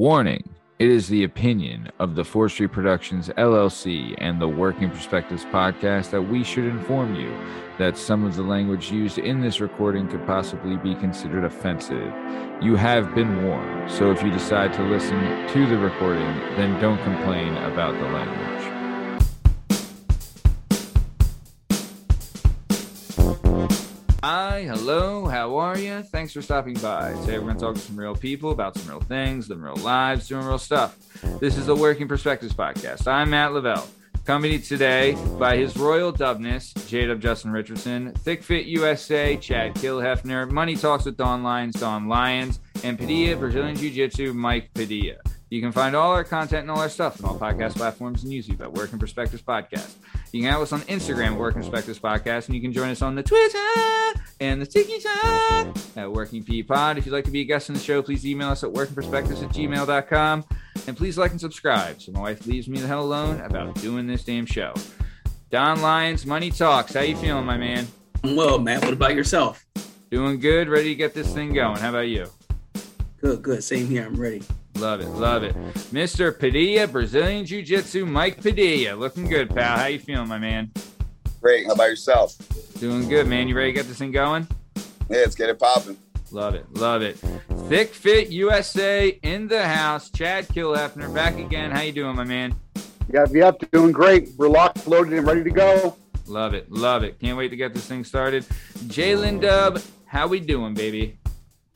Warning It is the opinion of the Forestry Productions LLC and the Working Perspectives podcast that we should inform you that some of the language used in this recording could possibly be considered offensive. You have been warned, so if you decide to listen to the recording, then don't complain about the language. Hi, hello, how are you? Thanks for stopping by. Today we're going to talk to some real people about some real things, living real lives, doing real stuff. This is the Working Perspectives Podcast. I'm Matt Lavelle, accompanied today by His Royal Dubness, J-Dub Justin Richardson, Thick Fit USA, Chad Killhefner, Money Talks with Don Lyons, Don Lyons, and Padilla, Brazilian Jiu-Jitsu, Mike Padilla. You can find all our content and all our stuff on all podcast platforms and YouTube at Working Perspectives Podcast. You can have us on Instagram, at Working Perspectives Podcast, and you can join us on the Twitter and the TikTok at Working P Pod. If you'd like to be a guest on the show, please email us at workingperspectives at gmail.com. And please like and subscribe so my wife leaves me the hell alone about doing this damn show. Don Lyons, Money Talks. How you feeling, my man? Well, Matt, what about yourself? Doing good, ready to get this thing going. How about you? Good, good. Same here. I'm ready. Love it, love it. Mr. Padilla, Brazilian Jiu Jitsu, Mike Padilla. Looking good, pal. How you feeling, my man? Great. How about yourself? Doing good, man. You ready to get this thing going? Yeah, let's get it popping. Love it, love it. Thick Fit USA in the house. Chad Killhefner back again. How you doing, my man? Yep, yep, doing great. We're locked, loaded, and ready to go. Love it, love it. Can't wait to get this thing started. Jalen Dub, how we doing, baby?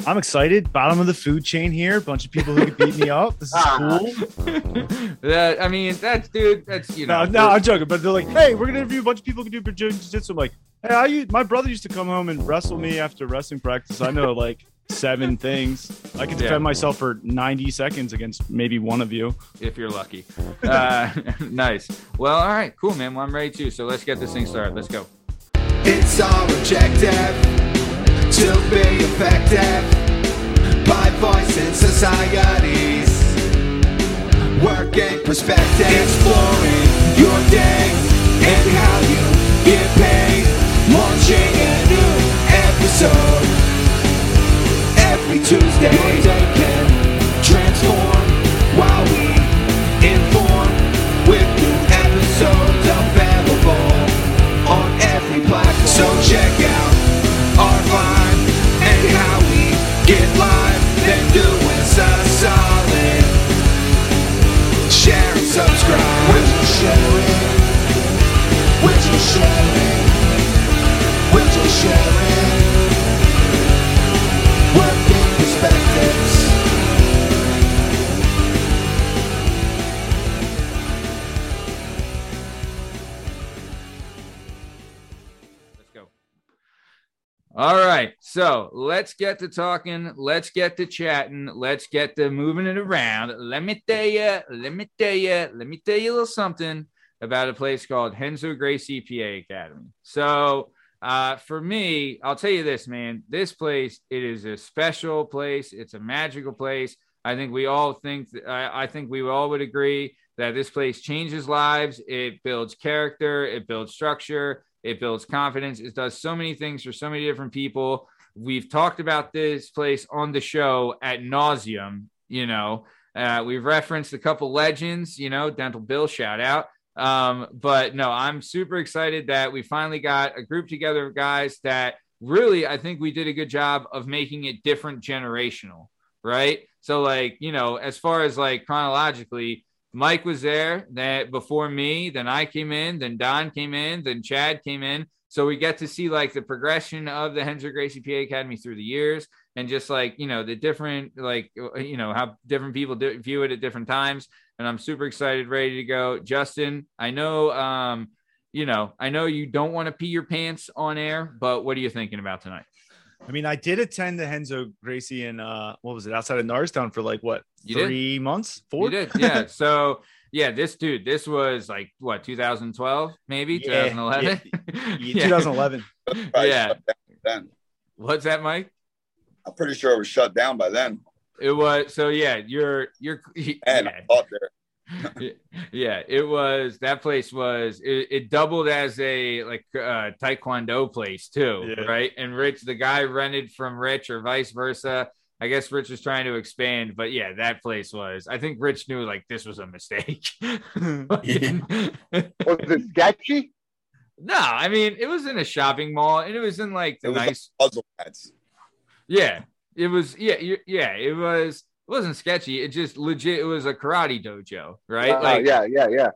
I'm excited. Bottom of the food chain here. Bunch of people who can beat me up. This is cool. that, I mean, that's dude. That's you know. No, no, I'm joking. But they're like, "Hey, we're gonna interview a bunch of people who can do Brazilian jiu-jitsu." I'm like, "Hey, I used, my brother used to come home and wrestle me after wrestling practice. I know like seven things. I can defend Yeah. myself for 90 seconds against maybe one of you." if you're lucky. Uh, nice. Well, all right, cool, man. Well, I'm ready too. So let's get this thing started. Let's go. It's our objective to be effective by voicing societies. Working perspective, exploring your day and how you get paid. Launching a new episode every Tuesday. Your day can transform while we inform with new episodes available on every platform. So check out get live. Then do us a solid. Share and subscribe. Would you share it? Would you share it? Would you share it? Working perspectives. Let's go. All right. So let's get to talking. Let's get to chatting. Let's get to moving it around. Let me tell you, let me tell you, let me tell you a little something about a place called Renzo Gracie PA Academy. So, uh, for me, I'll tell you this, man. This place, it is a special place. It's a magical place. I think we all think. I, I think we all would agree that this place changes lives. It builds character. It builds structure. It builds confidence. It does so many things for so many different people. We've talked about this place on the show at nauseum. You know, uh, we've referenced a couple legends. You know, Dental Bill, shout out. Um, but no, I'm super excited that we finally got a group together of guys that really, I think we did a good job of making it different generational, right? So, like, you know, as far as like chronologically, Mike was there that before me, then I came in, then Don came in, then Chad came in. So we get to see like the progression of the Renzo Gracie PA Academy through the years and just like, you know, the different, like, you know, how different people do, view it at different times. And I'm super excited, ready to go. Justin, I know, um, you know, I know you don't want to pee your pants on air, but what are you thinking about tonight? I mean, I did attend the Renzo Gracie in uh, what was it outside of Norristown for like what You did? three months, four? You did, yeah. So yeah, this dude, this was like what 2012, maybe Yeah, 2011. Yeah, 2011. Yeah. Then What's that, Mike? I'm pretty sure it was shut down by then. It was so yeah. You're you're And yeah. I there. yeah, it was that place was it, it doubled as a like uh taekwondo place too, Yeah. right? And Rich, the guy rented from Rich or vice versa. I guess Rich was trying to expand, but yeah, that place was. I think Rich knew like this was a mistake. Was it sketchy? no, I mean it was in a shopping mall, and it was in like the It was nice. puzzle pets. Yeah, it was. Yeah, yeah, it was. It wasn't sketchy. It just legit. It was a karate dojo, right? Uh, like, yeah, yeah, yeah.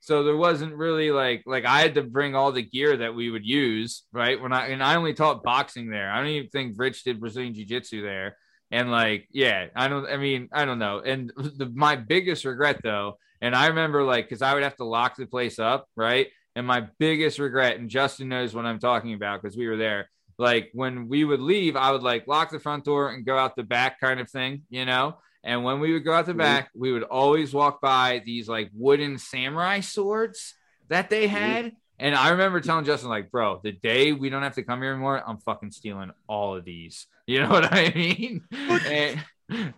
so there wasn't really like like I had to bring all the gear that we would use, right? When I and I only taught boxing there. I don't even think Rich did Brazilian Jiu Jitsu there. And like, yeah, I don't. I mean, I don't know. And the, my biggest regret though, and I remember like because I would have to lock the place up, right? And my biggest regret, and Justin knows what I'm talking about because we were there. Like when we would leave, I would like lock the front door and go out the back, kind of thing, you know. And when we would go out the back, we would always walk by these like wooden samurai swords that they had. And I remember telling Justin, like, bro, the day we don't have to come here anymore, I'm fucking stealing all of these. You know what I mean? and,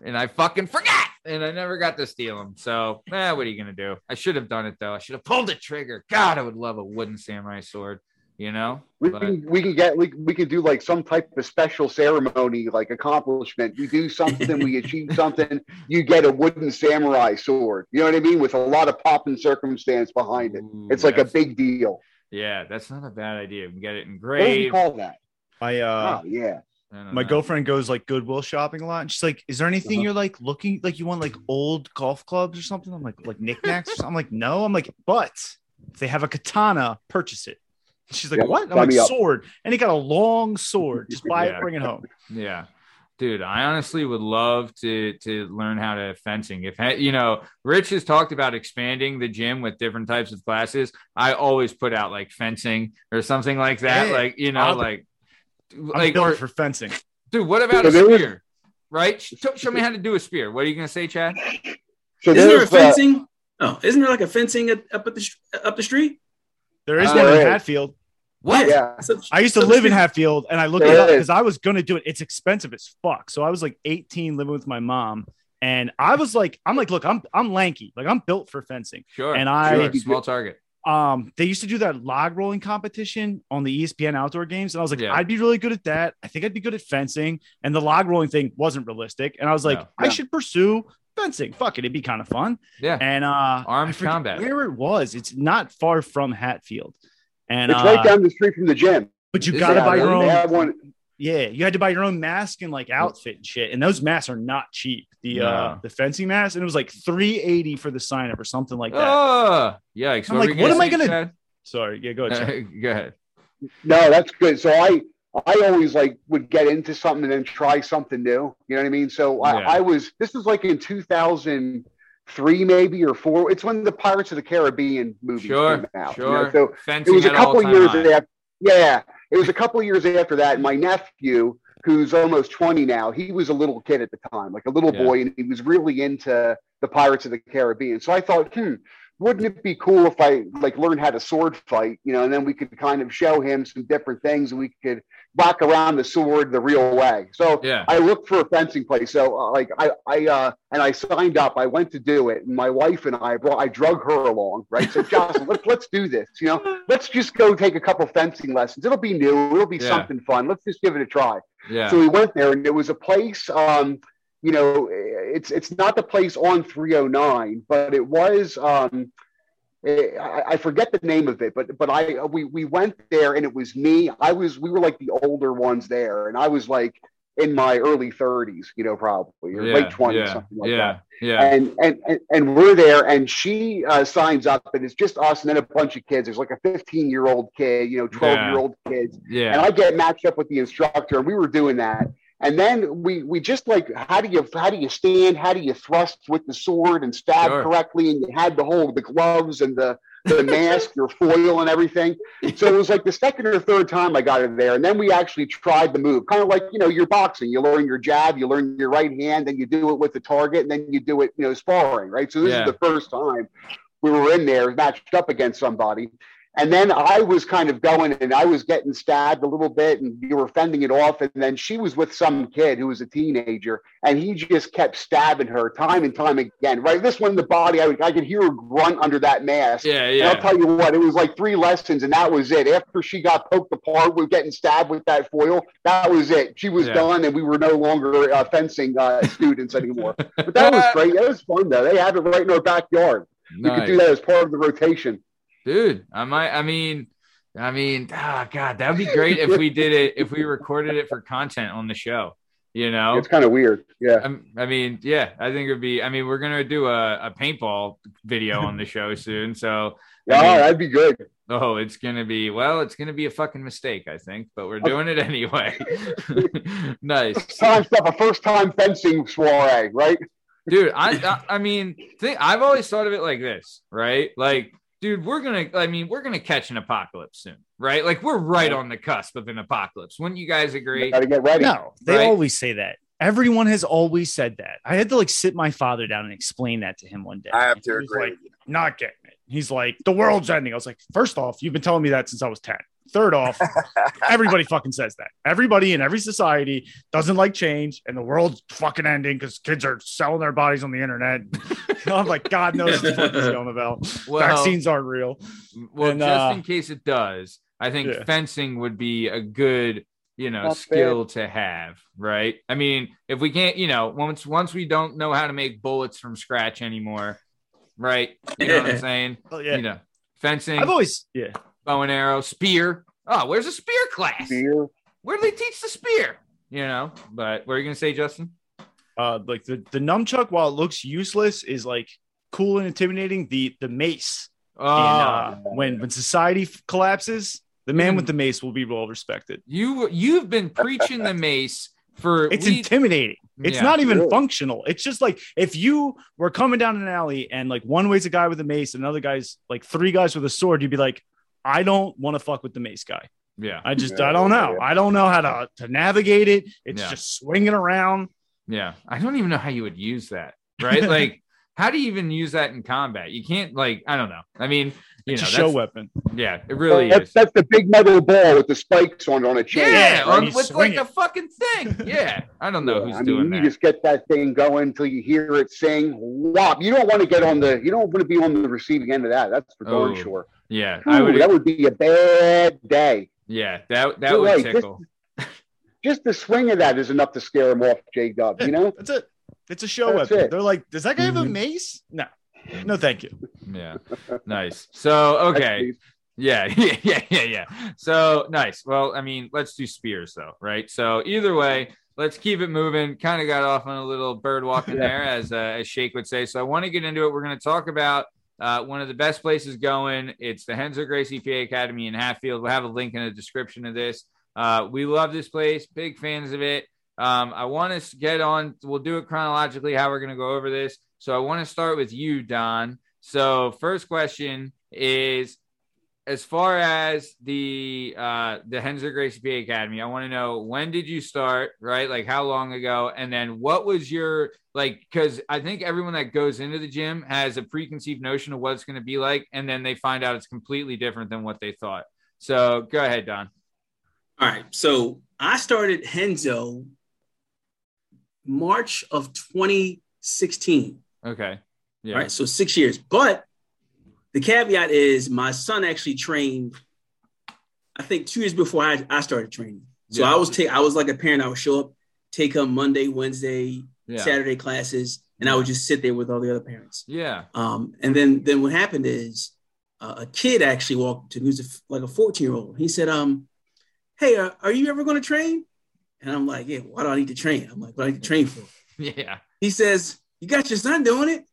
and I fucking forgot. And I never got to steal them. So, eh, what are you going to do? I should have done it, though. I should have pulled the trigger. God, I would love a wooden samurai sword, you know? We But- can we can get we, we can do like some type of special ceremony, like accomplishment. We do something, we achieve something. You get a wooden samurai sword. You know what I mean? With a lot of pop and circumstance behind it. Ooh, It's like a big deal. Yeah, that's not a bad idea. We can get it engraved. What do you call that? I uh oh yeah. I my know. girlfriend goes like Goodwill shopping a lot, and she's like, "Is there anything Uh-huh. you're like looking like you want like old golf clubs or something?" I'm like, "Like knickknacks?" or. I'm like, "No." I'm like, "But if they have a katana, purchase it." She's like, Yeah, "What?" I'm like, me up. "Sword," and he got a long sword. Just buy Yeah. it, bring it home. Yeah. Dude, I honestly would love to to learn how to fencing. If you know, Rich has talked about expanding the gym with different types of classes. I always put out like fencing or something like that. Yeah. Like you know, I'll- like I'm like or, for fencing. dude. What about a spear? Right? Show, show me how to do a spear. What are you gonna say, Chad? So Isn't there a there's, uh, fencing? oh, isn't there like a fencing up at the up the street? There is Uh, one in there is. Hatfield. What? yeah. I used to live in Hatfield, and I looked There it up because I was gonna do it. It's expensive as fuck. So I was like 18, living with my mom, and I was like, I'm like, look, I'm I'm lanky, like I'm built for fencing. Sure. And I- sure. small target. um they used to do that log rolling competition on the ESPN outdoor games and I was like Yeah. I'd be really good at that. I think I'd be good at fencing and the log rolling thing wasn't realistic and I was like No. I Yeah. should pursue fencing. Fuck it, it'd be kind of fun. Yeah. And uh Armed combat. Where it was. It's not far from Hatfield. And It's uh, right down the street from the gym. but you got to buy your own have one. yeah, you had to buy your own mask and like outfit and shit. And those masks are not cheap. The uh the fencing mask and it was like 380 for the sign up or something like that. Oh, yikes. I'm were like, what am I gonna- Chad? Sorry, yeah, go ahead. Go ahead. No, that's good. So I I always like would get into something and then try something new. You know what I mean? So I, Yeah. I was this was like in 2003 maybe or four. It's when the Pirates of the Caribbean movie Sure. came out. you Sure. know? So it was a couple years high. after. Yeah, it was a couple years after that. My nephew, who's almost 20 now, he was a little kid at the time, like a little Yeah. boy, and he was really into the Pirates of the Caribbean. So I thought, hmm, wouldn't it be cool if I like learned how to sword fight, you know, and then we could kind of show him some different things, and we could whack around the sword the real way. So Yeah. I looked for a fencing place. So uh, like I, I, uh, and I signed up. I went to do it, and my wife and I brought, I drug her along. Right, so Jocelyn, let's let's do this. You know, let's just go take a couple fencing lessons. It'll be new. It'll be Yeah. something fun. Let's just give it a try. Yeah. So we went there, and it was a place. Um, you know, it's it's not the place on 309, but it was. Um, eh, I, I forget the name of it, but but I we we went there, and it was me. I was we were like the older ones there, and I was like in my early 30s, you know, probably or yeah. late 20s, yeah. something like yeah. that Yeah. and, and and and we're there and she uh, signs up and it's just us and then a bunch of kids there's like a 15 year old kid you know 12 year old kids Yeah, and i get matched up with the instructor and we were doing that and then we we just like how do you how do you stand? How do you thrust with the sword and stab Sure. correctly? And you had the whole the gloves and the the mask your foil and everything. So it was like the second or third time i got it there. And then we actually tried the move kind of like you know you're boxing. You learn your jab you learn your right hand then you do it with the target and then you do it you know sparring right? So this Yeah. is the first time we were in there matched up against somebody And then I was kind of going and I was getting stabbed a little bit and you were fending it off. And then she was with some kid who was a teenager and he just kept stabbing her time and time again. Right. This one in the body, I, I could hear her grunt under that mask. Yeah, And yeah. I'll tell you what, it was like three lessons and that was it. After she got poked apart with getting stabbed with that foil, that was it. She was Yeah. done and we were no longer uh, fencing uh, students anymore. But that was great. It was fun though. They have it right in our backyard. You could do that as part of the rotation. Dude i might i mean i mean ah god that would be great if we did it if we recorded it for content on the show you know It's kind of weird. Yeah. I'm- I mean, yeah, I think it'd be. I mean, we're gonna do a, a paintball video on the show soon, so Yeah, I mean- that'd be good. oh, it's gonna be well, it's gonna be a fucking mistake, I think, but we're doing it anyway. nice, First time stuff, a first time fencing soiree, right? dude. I, I, I mean, think I've always thought of it like this, right? Like, dude, we're gonna. I mean, we're gonna catch an apocalypse soon, right? Like, we're right on the cusp of an apocalypse. Wouldn't you guys agree? Got to get ready. No, they Right? always say that. Everyone has always said that. I had to like sit my father down and explain that to him one day. I have to agree. like, not getting it. He's like, the world's ending. I was like, first off, you've been telling me that since I was 10. Third off, everybody fucking says that. Everybody in every society doesn't like change, and the world's fucking ending because kids are selling their bodies on the internet. I'm like, God knows what the fuck is going about. Well, Vaccines aren't real. Well, And, just uh, in case it does, I think Yeah. fencing would be a good, you know, Not skill to have, right? I mean, if we can't, you know, once once we don't know how to make bullets from scratch anymore, right? You know what I'm saying? Oh, yeah. You know, fencing, I've always, yeah. Bow and arrow, spear. Oh, where's a spear class? Beer. Where do they teach the spear? You know, but what are you gonna say, Justin? uh like the the nunchuck while it looks useless is like cool and intimidating the the mace Oh, in, uh, when when society f- collapses the man Mm. with the mace will be well respected you you've been preaching the mace for it's we- intimidating it's Yeah. not even Really? functional it's just like if you were coming down an alley and like one way's a guy with a mace another guy's like three guys with a sword you'd be like i don't want to fuck with the mace guy yeah. i just Yeah, i don't know yeah. i don't know how to to navigate it it's Yeah. just swinging around Yeah, I don't even know how you would use that, right? like, how do you even use that in combat? You can't, like, I don't know. I mean, you it's know, a show that's- weapon yeah, it really that's, is. that's the big metal ball with the spikes on it on a chain. Yeah, right? on, with swing like a fucking thing. Yeah, I don't know Yeah, who's I mean, doing you that. just get that thing going until you hear it sing whop. You don't want to get on the you don't want to be on the receiving end of that. That's for darn Oh, sure. Yeah, I Ooh, would. that would be a bad day. Yeah, that that You're would right, tickle. Just the swing of that is enough to scare him off, J Dub. You know? That's it. It's a show That's weapon. it. They're like, does that guy have a Mhm. mace? No. No, thank you. Yeah, nice. So okay, neat. Yeah, yeah, yeah, yeah, yeah. So nice. Well, I mean, let's do spears though, right? So either way, let's keep it moving. Kind of got off on a little bird walking Yeah. there, as uh, as Shake would say. So I want to get into it. We're going to talk about uh, one of the best places going. It's the Renzo Gracie PA Academy in Hatfield. We'll have a link in the description of this. Uh, we love this place. Big fans of it. Um, I want us to get on. We'll do it chronologically how we're going to go over this. So I want to start with you, Don. So first question is as far as the uh the Renzo Gracie PA Academy, I want to know when did you start, right? Like how long ago? And then what was your like because I think everyone that goes into the gym has a preconceived notion of what it's going to be like, and then they find out it's completely different than what they thought. So go ahead, Don. All right. So I started Renzo March of 2016. Okay. Yeah. All right. So six years. But the caveat is my son actually trained, I think two years before I, I started training. So Yeah. I was take I was like a parent, I would show up, take him Monday, Wednesday, Yeah. Saturday classes, and I would just sit there with all the other parents. Yeah. Um, and then then what happened is uh, a kid actually walked to me, he was a like a 14 year old. He said, um, hey, uh, are you ever going to train? And I'm like, yeah, why do I need to train? I'm like, what do I need to train for? Yeah. He says, you got your son doing it.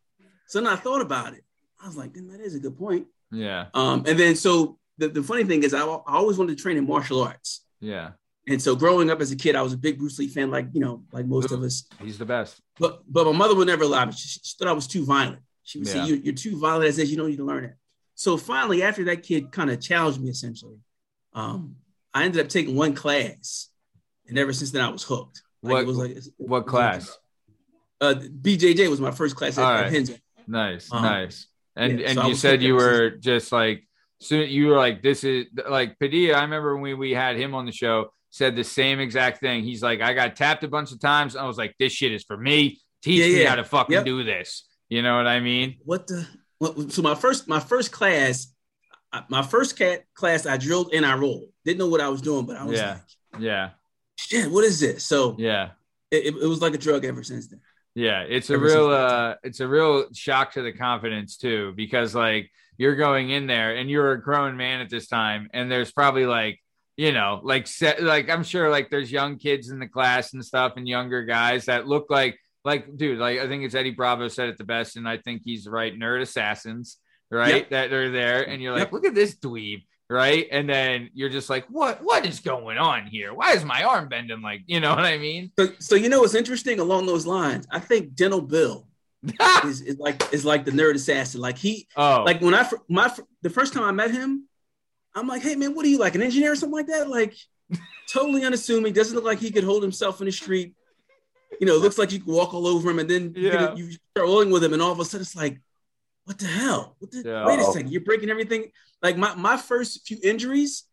So then I thought about it. I was like, then that is a good point. Yeah. Um, and then so the, the funny thing is I, I always wanted to train in martial arts. Yeah. And so growing up as a kid, I was a big Bruce Lee fan, like, you know, like most of us. He's the best. But but my mother would never allow me. She, she thought I was too violent. She would Yeah. say, you, You're too violent. I said, You don't need to learn it. So finally, after that kid kind of challenged me, essentially, um, I ended up taking one class. And ever since then, I was hooked. Like, What- it was like, What class? Uh, BJJ was my first class at, All at right. Nice. Um, nice. And yeah, and so you said you were just like So you were like, this is like Padilla. I remember when we, we had him on the show, said the same exact thing. He's like, I got tapped a bunch of times. I was like, this shit is for me. Teach Yeah, me how to fucking Yep. do this. You know what I mean? what the what, so my first my first class my first cat class I drilled and I rolled didn't know what I was doing but I was Yeah. like Yeah. shit what is this so Yeah. it, it was like a drug ever since then Yeah, it's a real uh it's a real shock to the confidence too because like you're going in there and you're a grown man at this time and there's probably like you know like set like I'm sure like there's young kids in the class and stuff and younger guys that look like like dude like I think it's Eddie Bravo said it the best and I think he's right nerd assassins right Yep. that are there and you're like Yep. look at this dweeb right? And then you're just like what what is going on here? Why is my arm bending like you know what I mean? So, so you know what's interesting along those lines? I think Dental Bill is, is like is like the nerd assassin. Like he oh. like when I my the first time I met him, I'm like, hey man, what are you like an engineer or something like that? Like totally unassuming, doesn't look like he could hold himself in the street. You know, looks like you could walk all over him, and then you, get- Yeah. you start rolling with him, and all of a sudden it's like, what the hell? What the, Yeah. Wait a second, you're breaking everything. Like my my first few injuries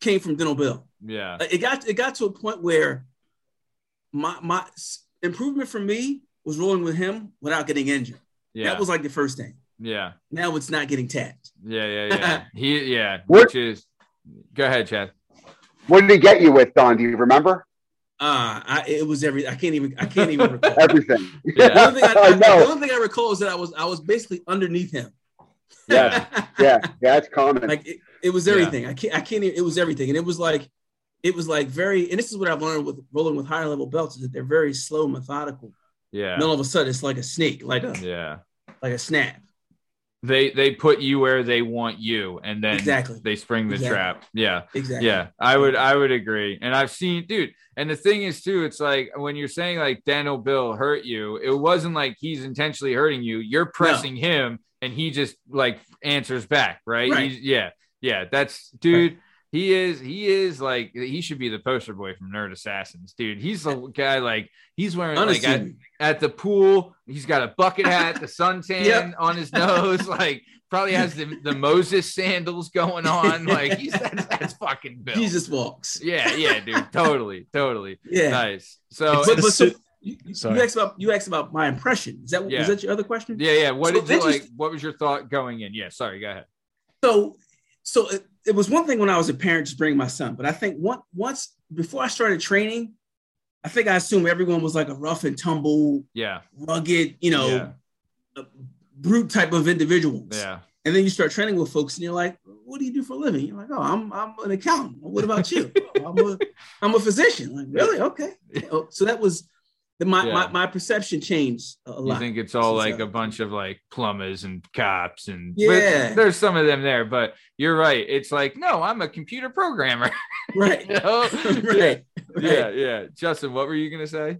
came from Dental Bill. yeah Like, it got it got to a point where my my improvement for me was rolling with him without getting injured. yeah That was like the first thing. yeah Now it's not getting tapped. Yeah, yeah, yeah. he, yeah. What- Which is, go ahead, Chad. What did he get you with, Don? Do you remember? Uh, I, it was every. I can't even. I can't even recall. Everything. Yeah. The only, thing I, I I- the only thing I recall is that I was I was basically underneath him. Yeah. Yeah, yeah, that's common. like it, it was everything. I can't. I can't. Even, it was everything, and it was like, it was like very. And this is what I've learned with rolling with higher level belts is that they're very slow, methodical. Yeah, And all of a sudden, it's like a snake, like a yeah. like a snap. They they put you where they want you, and then Exactly. they spring the Exactly. trap. Yeah, Exactly. yeah. I would I would agree, and I've seen, dude. And the thing is, too, it's like when you're saying like Dental Bill hurt you, it wasn't like he's intentionally hurting you. You're pressing him, and he just like answers back, right? Right. Yeah, yeah. That's dude. He is, he is like, he should be the poster boy from Nerd Assassins, dude. He's the guy like he's wearing like at, at the pool. He's got a bucket hat, the suntan Yep. on his nose, like probably has the, the Moses sandals going on. Like he's that's, that's fucking Bill. Jesus walks. Yeah, yeah, dude. Totally, totally. Yeah. Nice. So but, but so, you, you asked about you asked about my impression. Is that Yeah. was that your other question? yeah, yeah. What So did you like? What was your thought going in? Yeah, sorry, go ahead. so so uh, it, was one thing when I was a parent just bringing my son, but I think one, once before I started training, I think I assumed everyone was like a rough and tumble, Yeah, rugged, you know, Yeah. brute type of individuals. yeah, And then you start training with folks, and you're like, "What do you do for a living?" You're like, "Oh, I'm I'm an accountant." What about you? "Oh, I'm a I'm a physician. Like, really? Okay. So that was the, my, Yeah. my my perception changed a lot. you think it's all since like a bunch of like plumbers and cops and Yeah. there's some of them there, but you're right. It's like no, I'm a computer programmer. right, you know? right, Yeah, right. yeah. Justin, what were you gonna say?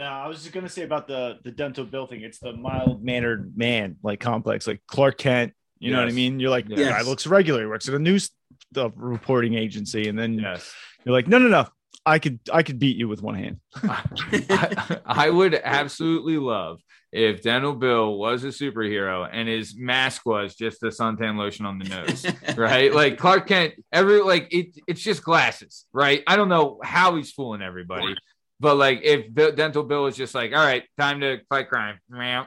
No, I was just gonna say about the the dental bill thing. It's the mild mannered man like complex, like Clark Kent. You know what I mean? You're like, Yes. guy looks regular. He works at a news the reporting agency, and then Yes. you're like, no, no, no. I could I could beat you with one hand. I, I would absolutely love if Dental Bill was a superhero and his mask was just the suntan lotion on the nose, right? Like Clark Kent, every like it, it's just glasses, right? I don't know how he's fooling everybody, but like if Dental Bill was just like, all right, time to fight crime,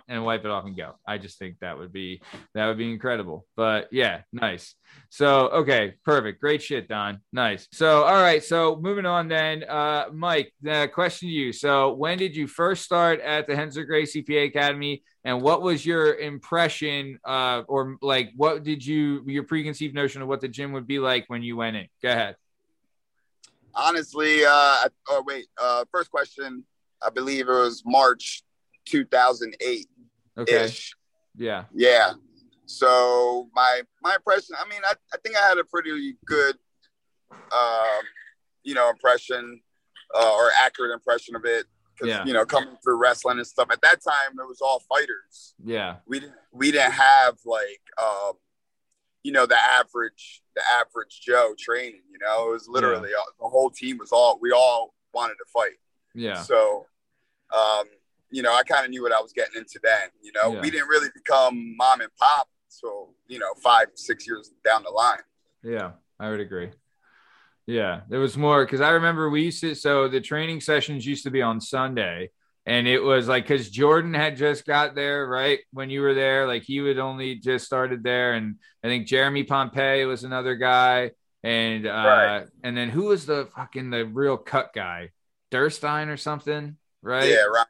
and wipe it off and go. I just think that would be that would be incredible. But yeah, nice. So okay, perfect, great shit, Don. Nice. So all right, so moving on then, uh, Mike. The question to you. So when did you first start at the Renzo Gracie PA Academy, and what was your impression, uh, or like what did you your preconceived notion of what the gym would be like when you went in? Go ahead. Honestly, uh, oh wait, uh, first question. I believe it was March 2008 Okay. ish. Yeah. Yeah. So my my impression. I mean, I, I think I had a pretty good, um, you know, impression uh, or accurate impression of it. 'Cause, Yeah. You know, coming through wrestling and stuff. At that time, it was all fighters. Yeah. we didn't we didn't have like um you know the average the average joe training you know it was literally uh, the whole team was all we all wanted to fight Yeah. so um you know i kind of knew what i was getting into then you know Yeah. we didn't really become mom and pop so you know, five, six years down the line. Yeah, I would agree. Yeah, there was more because I remember we used to. So the training sessions used to be on Sunday, and it was like because Jordan had just got there, right? When you were there, like he would only just started there, and I think Jeremy Pompey was another guy, and uh, Right. and then who was the fucking the real cut guy, Durstein or something, right? Yeah, right.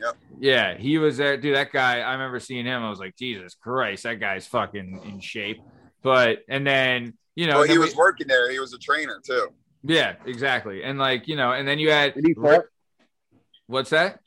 Yep. Yeah, he was there, dude. That guy, I remember seeing him. I was like, Jesus Christ, that guy's fucking in shape. But and then you know, well, he was we- working there. He was a trainer too. yeah, exactly. And like you know, and then you had And he fought. what's that?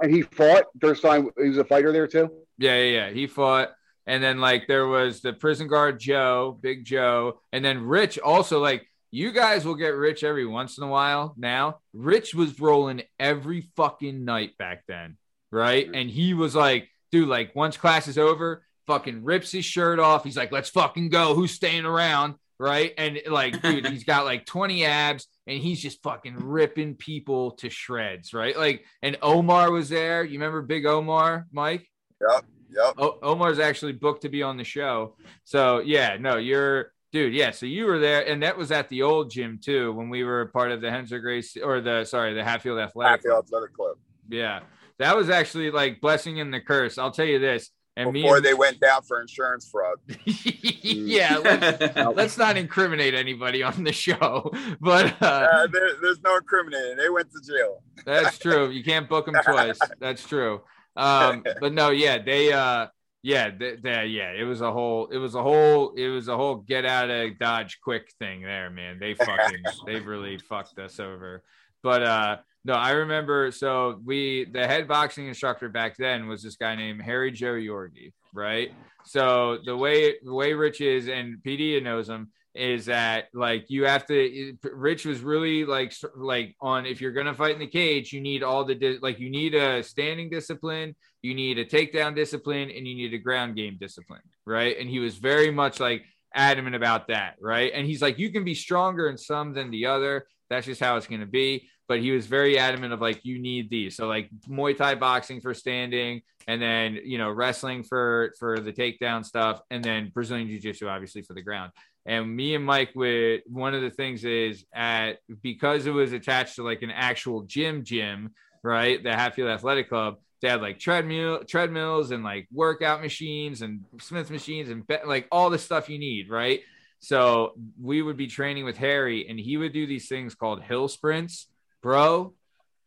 And he fought. Durstein, he was a fighter there too. Yeah, yeah, yeah. He fought. And then like there was the prison guard Joe, Big Joe, and then Rich also like you guys will get Rich every once in a while now. Rich was rolling every fucking night back then, right? And he was like, dude, like once class is over, fucking rips his shirt off. He's like, let's fucking go. Who's staying around? Right. And like, dude, he's got like 20 abs and he's just fucking ripping people to shreds. Right. Like, and Omar was there. You remember Big Omar, Mike? Yep. Yep. O- Omar's actually booked to be on the show. So yeah, no, you're dude. Yeah, so you were there, and that was at the old gym too when we were part of the Renzo Gracie or the sorry the Hatfield Athletic. Hatfield Athletic Club. Yeah, that was actually like blessing and the curse. I'll tell you this. And Before and- they went down for insurance fraud. yeah, let's, let's not incriminate anybody on the show, but uh, Uh, there, there's no incriminating. They went to jail. That's true. You can't book them twice. That's true. Um, but no, yeah, they, uh, yeah, they, they, yeah, it was a whole, it was a whole, it was a whole get out of Dodge quick thing there, man. They fucking, they really fucked us over. But uh, no, I remember. So we, the head boxing instructor back then was this guy named Harry Joe Yorgey, right? So the way, the way Rich is, and PD knows him, is that like you have to rich was really like like on if you're gonna fight in the cage you need all the like you need a standing discipline you need a takedown discipline and you need a ground game discipline right and he was very much like adamant about that right and he's like you can be stronger in some than the other that's just how it's gonna be but he was very adamant of like you need these so like muay thai boxing for standing and then you know wrestling for for the takedown stuff and then brazilian jiu-jitsu obviously for the ground and me and Mike would one of the things is at because it was attached to like an actual gym gym, right? The Hatfield Athletic Club, they had like treadmill treadmills and like workout machines and Smith machines and like all the stuff you need, right? So we would be training with Harry and he would do these things called hill sprints. Bro,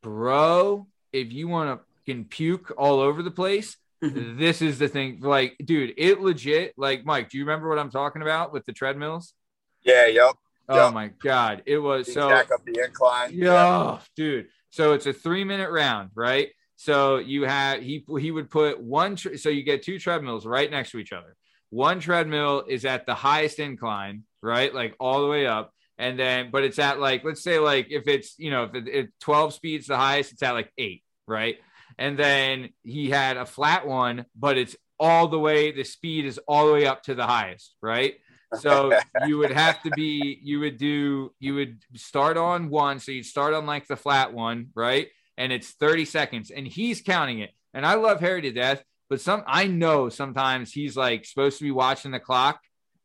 bro, if you want to can puke all over the place, this is the thing. Like, dude, it legit. Like, Mike, do you remember what I'm talking about with the treadmills? Yeah, yep. Oh Yeah. my god, it was so. Jack up the incline. Yeah, dude. So it's a three minute round, right? So you have he he would put one. Tr- so you get two treadmills right next to each other. One treadmill is at the highest incline, right? Like all the way up. And then, but it's at like, let's say, like if it's, you know, if it, if 12 speeds the highest, it's at like eight, right? And then he had a flat one, but it's all the way, the speed is all the way up to the highest, right? So you would have to be, you would do, you would start on one. So you'd start on like the flat one, right? And it's 30 seconds and he's counting it. And I love Harry to death, but some, I know sometimes he's like supposed to be watching the clock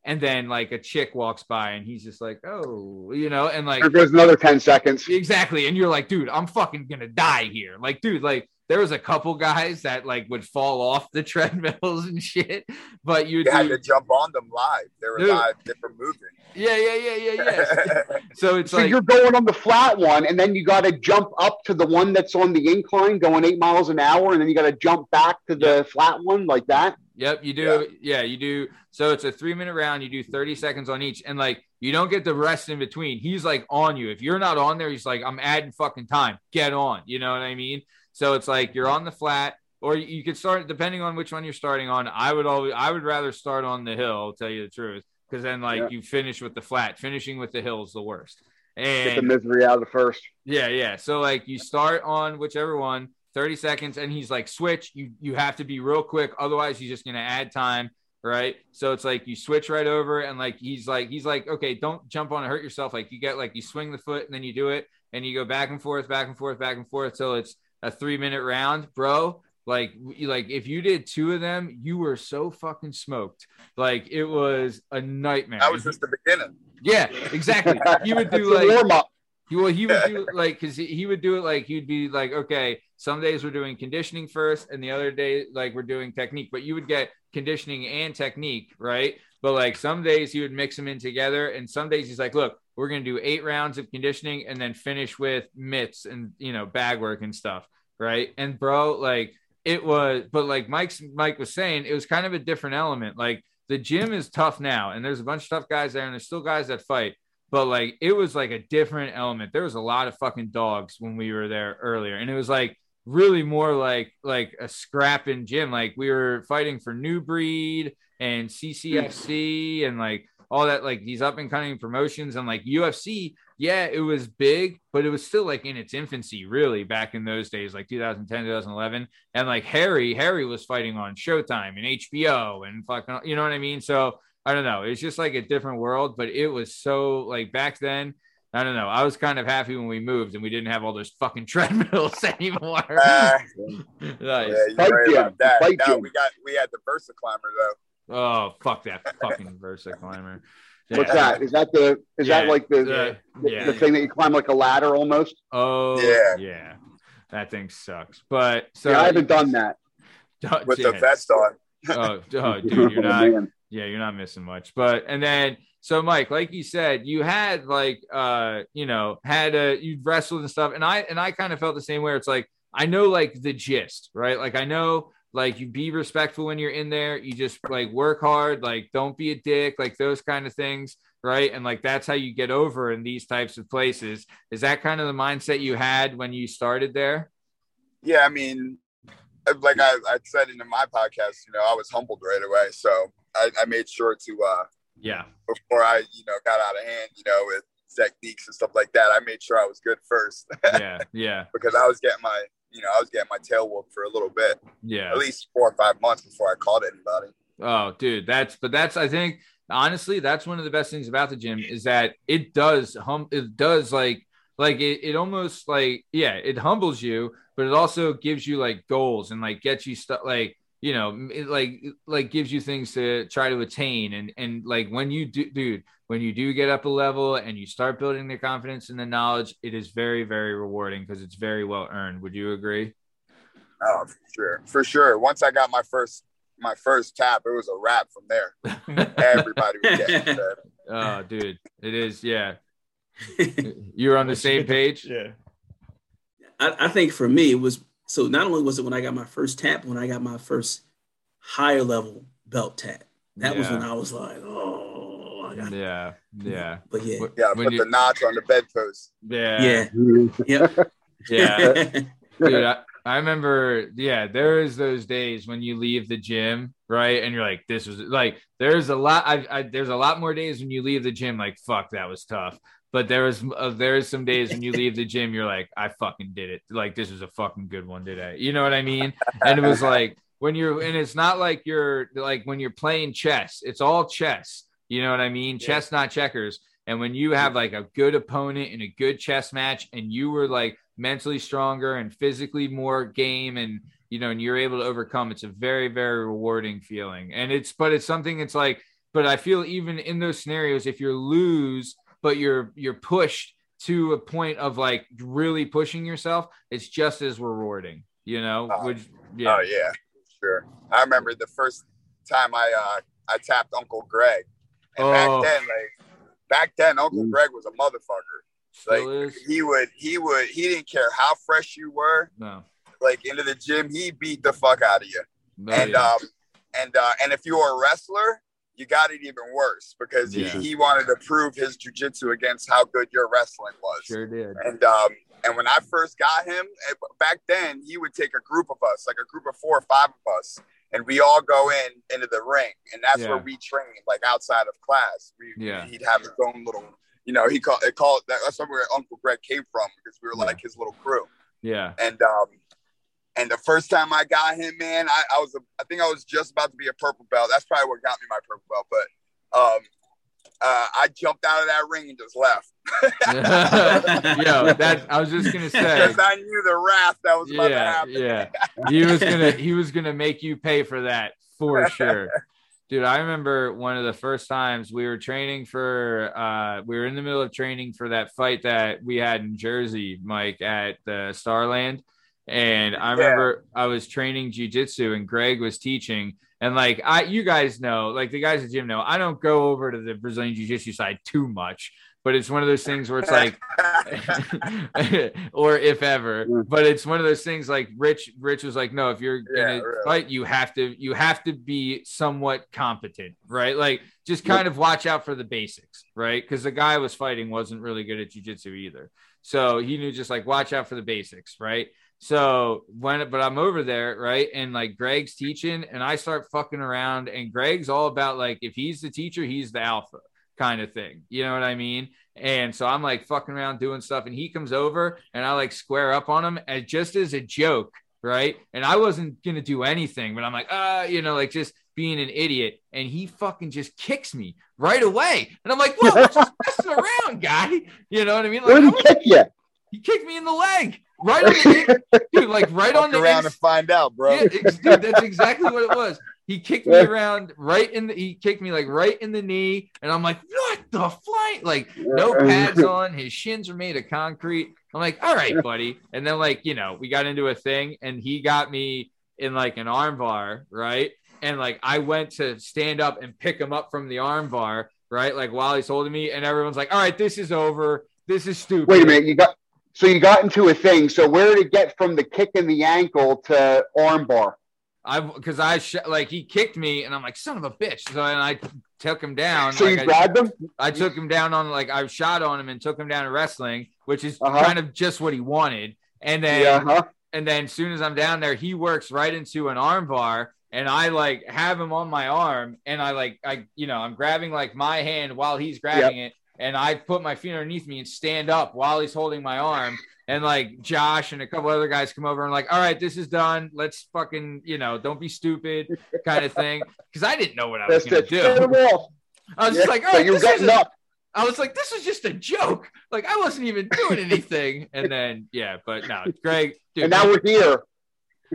and then like a chick walks by and he's just like, oh, you know, and like, There goes another 10 seconds. Exactly. And you're like, dude, I'm fucking gonna die here. Like, dude, like there was a couple guys that like would fall off the treadmills and shit, but you You had to jump on them live. They were Dude. live. They were moving. yeah, yeah, yeah, yeah, yeah. So it's So like you're going on the flat one, and then you got to jump up to the one that's on the incline, going eight miles an hour, and then you got to jump back to the flat one like that. Yep, you do. Yeah. you do. So it's a three minute round. You do 30 seconds on each. And like, you don't get the rest in between. He's like on you. If you're not on there, he's like, I'm adding fucking time. Get on. You know what I mean? So it's like you're on the flat, or you could start depending on which one you're starting on. I would always, I would rather start on the hill, I'll tell you the truth. Because then, like, Yeah. you finish with the flat. Finishing with the hill is the worst. Get the misery out of the first. yeah, yeah. So like you start on whichever one, 30 seconds, and he's like, switch. You you have to be real quick, otherwise he's just gonna add time, right? So it's like you switch right over, and like he's like, he's like, okay, don't jump on and hurt yourself. Like you get like you swing the foot and then you do it, and you go back and forth, back and forth, back and forth till it's a three minute round, bro. like like if you did two of them, you were so fucking smoked. Like it was a nightmare. That was just the beginning. yeah, exactly. He would do like warm up. he, well, he would do like because he, he would do it like he'd be like, okay, some days we're doing conditioning first, and the other day like we're doing technique. But you would get conditioning and technique, right? But like some days he would mix them in together, and some days he's like, look, we're gonna do eight rounds of conditioning and then finish with mitts and you know bag work and stuff, right? And bro, like it was, but like Mike's Mike was saying, it was kind of a different element. Like the gym is tough now, and there's a bunch of tough guys there, and there's still guys that fight but like it was like a different element. There was a lot of fucking dogs when we were there earlier, and it was like really more like like a scrapping gym. Like we were fighting for New Breed and CFFC and like all that like these up and coming promotions and like UFC. Yeah, it was big, but it was still like in its infancy, really, back in those days, like 2010, 2011. And like Harry, Harry was fighting on Showtime and HBO and fucking, you know what I mean? So I don't know. It's just like a different world, but it was so like back then. I don't know. I was kind of happy when we moved and we didn't have all those fucking treadmills anymore. Ah, Nice. yeah, you're right about that. fight No, gym. we got we had the Versa climber though. Oh fuck that fucking Versa climber. What's that? Is that the is Yeah. that like the, The- the, yeah. the thing that you climb like a ladder almost? Oh Yeah. yeah. That thing sucks. But so yeah, I haven't done that. Don't- with the yeah. vest on. Oh, oh, dude, you're not. Man. yeah you're not missing much but and then so mike like you said you had like uh you know had a you wrestled and stuff and i and i kind of felt the same way it's like i know like the gist right like i know like you be respectful when you're in there you just like work hard like don't be a dick like those kind of things right? And like that's how you get over in these types of places. Is that kind of the mindset you had when you started there? Yeah, I mean, like I, I said in my podcast, you know, I was humbled right away. So I, I made sure to uh yeah. before I, you know, got out of hand, you know, with techniques and stuff like that, I made sure I was good first. Yeah yeah. Because I was getting my, you know, I was getting my tail whooped for a little bit, yeah at least four or five months before I called anybody. Oh, dude, that's but that's I think honestly that's one of the best things about the gym is that it does hum it does like like it, it almost like yeah it humbles you but it also gives you like goals and like gets you stuff like you know it like like gives you things to try to attain and and like when you do dude when you do get up a level and you start building the confidence and the knowledge it is very very rewarding because it's very well earned would you agree Oh, for sure, for sure. Once I got my first my first tap, it was a wrap from there. Everybody was getting there. oh dude it is yeah you're on the same page Yeah. I, I think for me, it was so not only was it when I got my first tap, when I got my first higher level belt tap. That was when I was like, oh, I got Yeah, yeah, But yeah, Yeah, when put you- the notch on the bedpost. yeah, yeah, yep. yeah. Dude, I, I remember. Yeah, there is those days when you leave the gym, right, and you're like, "This was like." There's a lot. I, I there's a lot more days when you leave the gym, like, "Fuck, that was tough." But there was uh, there's some days when you leave the gym, you're like, "I fucking did it." Like this was a fucking good one today. You know what I mean? And it was like when you're, and it's not like you're like when you're playing chess. It's all chess. You know what I mean? Chess, not checkers. And when you have like a good opponent in a good chess match, and you were like mentally stronger and physically more game, and you know, and you're able to overcome, it's a very, very rewarding feeling. And it's, but it's something. It's like, but I feel even in those scenarios, if you lose, but you're you're pushed to a point of like really pushing yourself, it's just as rewarding. You know, Oh. which yeah, Oh yeah, sure. I remember the first time I uh I tapped Uncle Greg, and Oh. back then, like back then, Uncle Mm. Greg was a motherfucker. still Like is. he would, he would, he didn't care how fresh you were. No, Like into the gym, he beat the fuck out of you. Oh, and yeah. um, and uh, and if you were a wrestler, you got it even worse because Yeah. he, he wanted to prove his jujitsu against how good your wrestling was. sure did. And um, and when I first got him, back then he would take a group of us, like a group of four or five of us, and we all go in into the ring, and that's Yeah. where we train, like outside of class. We, Yeah. he'd have his own little, you know, he called it called that's where Uncle Greg came from because we were Yeah. like his little crew. Yeah, And um, and the first time I got him, man, I, I was a, I think I was just about to be a purple belt. That's probably what got me my purple belt. But um, uh, I jumped out of that ring and just left Yo, that I was just gonna say. because I knew the wrath that was about to happen. yeah. He was gonna he was gonna make you pay for that for sure. Dude, I remember one of the first times we were training for uh we were in the middle of training for that fight that we had in Jersey, Mike, at the Starland. And I Yeah. remember I was training jujitsu and Greg was teaching. And like I you guys know, like the guys at the gym know, I don't go over to the Brazilian Jiu-Jitsu side too much, but it's one of those things where it's like or if ever. Mm. But it's one of those things like Rich. Rich was like, no, if you're Yeah, gonna really. fight, you have to you have to be somewhat competent, right? Like just kind of watch out for the basics, right? Because the guy I was fighting wasn't really good at jujitsu either, so he knew just like watch out for the basics, right? So when but I'm over there, right? And like Greg's teaching, and I start fucking around, and Greg's all about like if he's the teacher, he's the alpha kind of thing. You know what I mean? And so I'm like fucking around doing stuff, and he comes over and I like square up on him and just as a joke, right? And I wasn't gonna do anything, but I'm like, uh, you know, like just being an idiot, and he fucking just kicks me right away, and I'm like, whoa, we're just messing around, guy. You know what I mean? Where Like, did he kick you? he kicked me in the leg, right on the dude, like right on Fuck the around ins- and find out, bro. yeah, ex- dude, that's exactly what it was. He kicked me around right in the. He kicked me like right in the knee, and I'm like, "What the flight? Like no pads on. His shins are made of concrete. I'm like, "All right, buddy." And then like you know, we got into a thing, and he got me in like an arm bar, right? And like I went to stand up and pick him up from the arm bar, right? Like while he's holding me, and everyone's like, "All right, this is over. This is stupid." Wait a minute, you got so you got into a thing. So where did it get from the kick in the ankle to armbar? I because I sh- like he kicked me and I'm like son of a bitch. So and I took him down. So like, you I, grabbed him? I took him down on like I shot on him and took him down to wrestling, which is Uh-huh. kind of just what he wanted. And then Yeah, huh? and then as soon as I'm down there, he works right into an armbar. And I like have him on my arm, and I like I you know I'm grabbing like my hand while he's grabbing it, and I put my feet underneath me and stand up while he's holding my arm. And like Josh and a couple other guys come over and like, all right, this is done. Let's fucking you know, don't be stupid, kind of thing. Because I didn't know what I was gonna do. Get. I was Yeah, just like, oh, all so right, you this is up. I was like, this is just a joke. Like I wasn't even doing anything. And then yeah, but no, Greg, dude, And now we're here.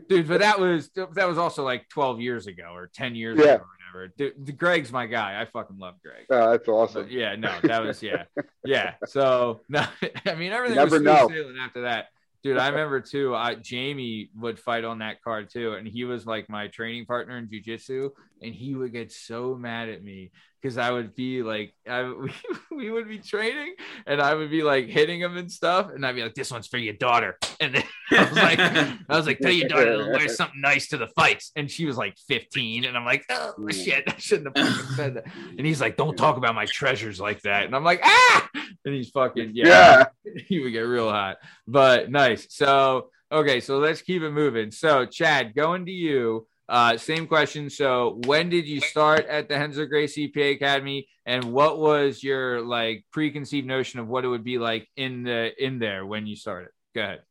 dude, but that was that was also like 12 years ago or 10 years Yeah. ago whatever. Dude, the Greg's my guy. I fucking love Greg. Oh, that's awesome. But yeah, no, that was yeah, yeah. So no, I mean everything Never was know. sailing after that. Dude, I remember too. I, Jamie would fight on that card too, and he was like my training partner in jujitsu, and he would get so mad at me because I would be like, I, we, we would be training, and I would be like hitting him and stuff, and I'd be like, "This one's for your daughter," and then I was like, I was like, "Tell your daughter to wear something nice to the fights," and she was like 15, and I'm like, "Oh shit, I shouldn't have said that." And he's like, "Don't talk about my treasures like that," and I'm like, "Ah!" And he's fucking Yeah. he would get real hot. But nice. So okay, so let's keep it moving. So Chad, going to you. Uh, same question. So when did you start at the Renzo Gracie PA Academy, and what was your like preconceived notion of what it would be like in the in there when you started? Go ahead.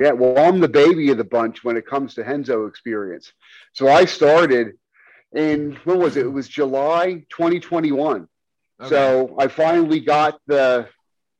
Yeah, well, I'm the baby of the bunch when it comes to Renzo experience. So I started in what was it? It was July 2021. Okay. So I finally got the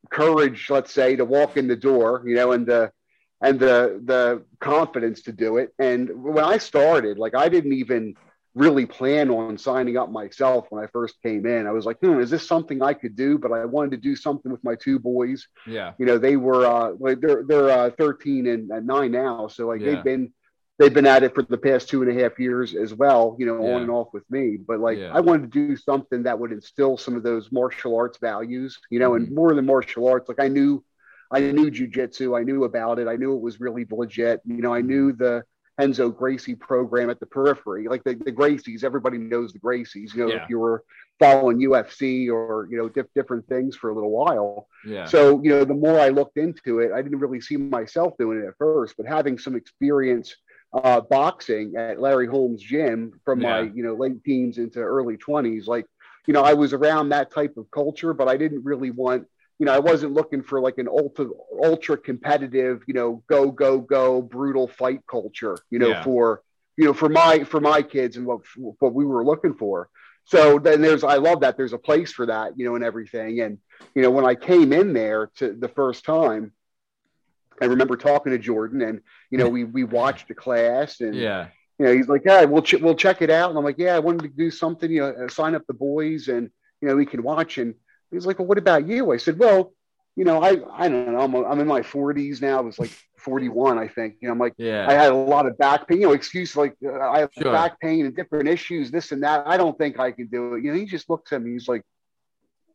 courage, let's say, to walk in the door, you know, and the and the the confidence to do it. And when I started, like I didn't even really plan on signing up myself when I first came in. I was like, hmm, is this something I could do? But I wanted to do something with my two boys yeah. you know they were uh like they're they're uh 13 and, and 9 now so like Yeah. they've been they've been at it for the past two and a half years as well you know Yeah. on and off with me but like Yeah. i wanted to do something that would instill some of those martial arts values you know Mm-hmm. and more than martial arts like i knew i knew jujitsu i knew about it i knew it was really legit you know i knew the Renzo Gracie program at the periphery, like the, the Gracies. Everybody knows the Gracies. You know, Yeah. if you were following UFC or you know diff- different things for a little while, Yeah. so, you know, the more I looked into it, I didn't really see myself doing it at first, but having some experience uh, boxing at Larry Holmes' gym from my, you know, late teens into early 20s, like, you know, I was around that type of culture, but I didn't really want, you know, I wasn't looking for like an ultra, ultra competitive, you know, go, go, go, brutal fight culture, you know, Yeah. for, you know, for my, for my kids and what, what we were looking for. so then there's I love that there's a place for that, you know, and everything. And you know, when I came in there to the first time, I remember talking to Jordan, and you know, we we watched the class, and Yeah. you know, he's like, yeah, we'll ch- we'll check it out, and I'm like, yeah, I wanted to do something, you know, uh, sign up the boys, and you know, we can watch. And he's like, well, what about you? I said, well, you know, I I don't know, I'm I'm in my 40s now. I was like 41, I think. You know, I'm like. yeah. I had a lot of back pain, you know, excuse like uh, I have Sure. back pain and different issues, this and that. I don't think I can do it. You know, he just looks at me. He's like,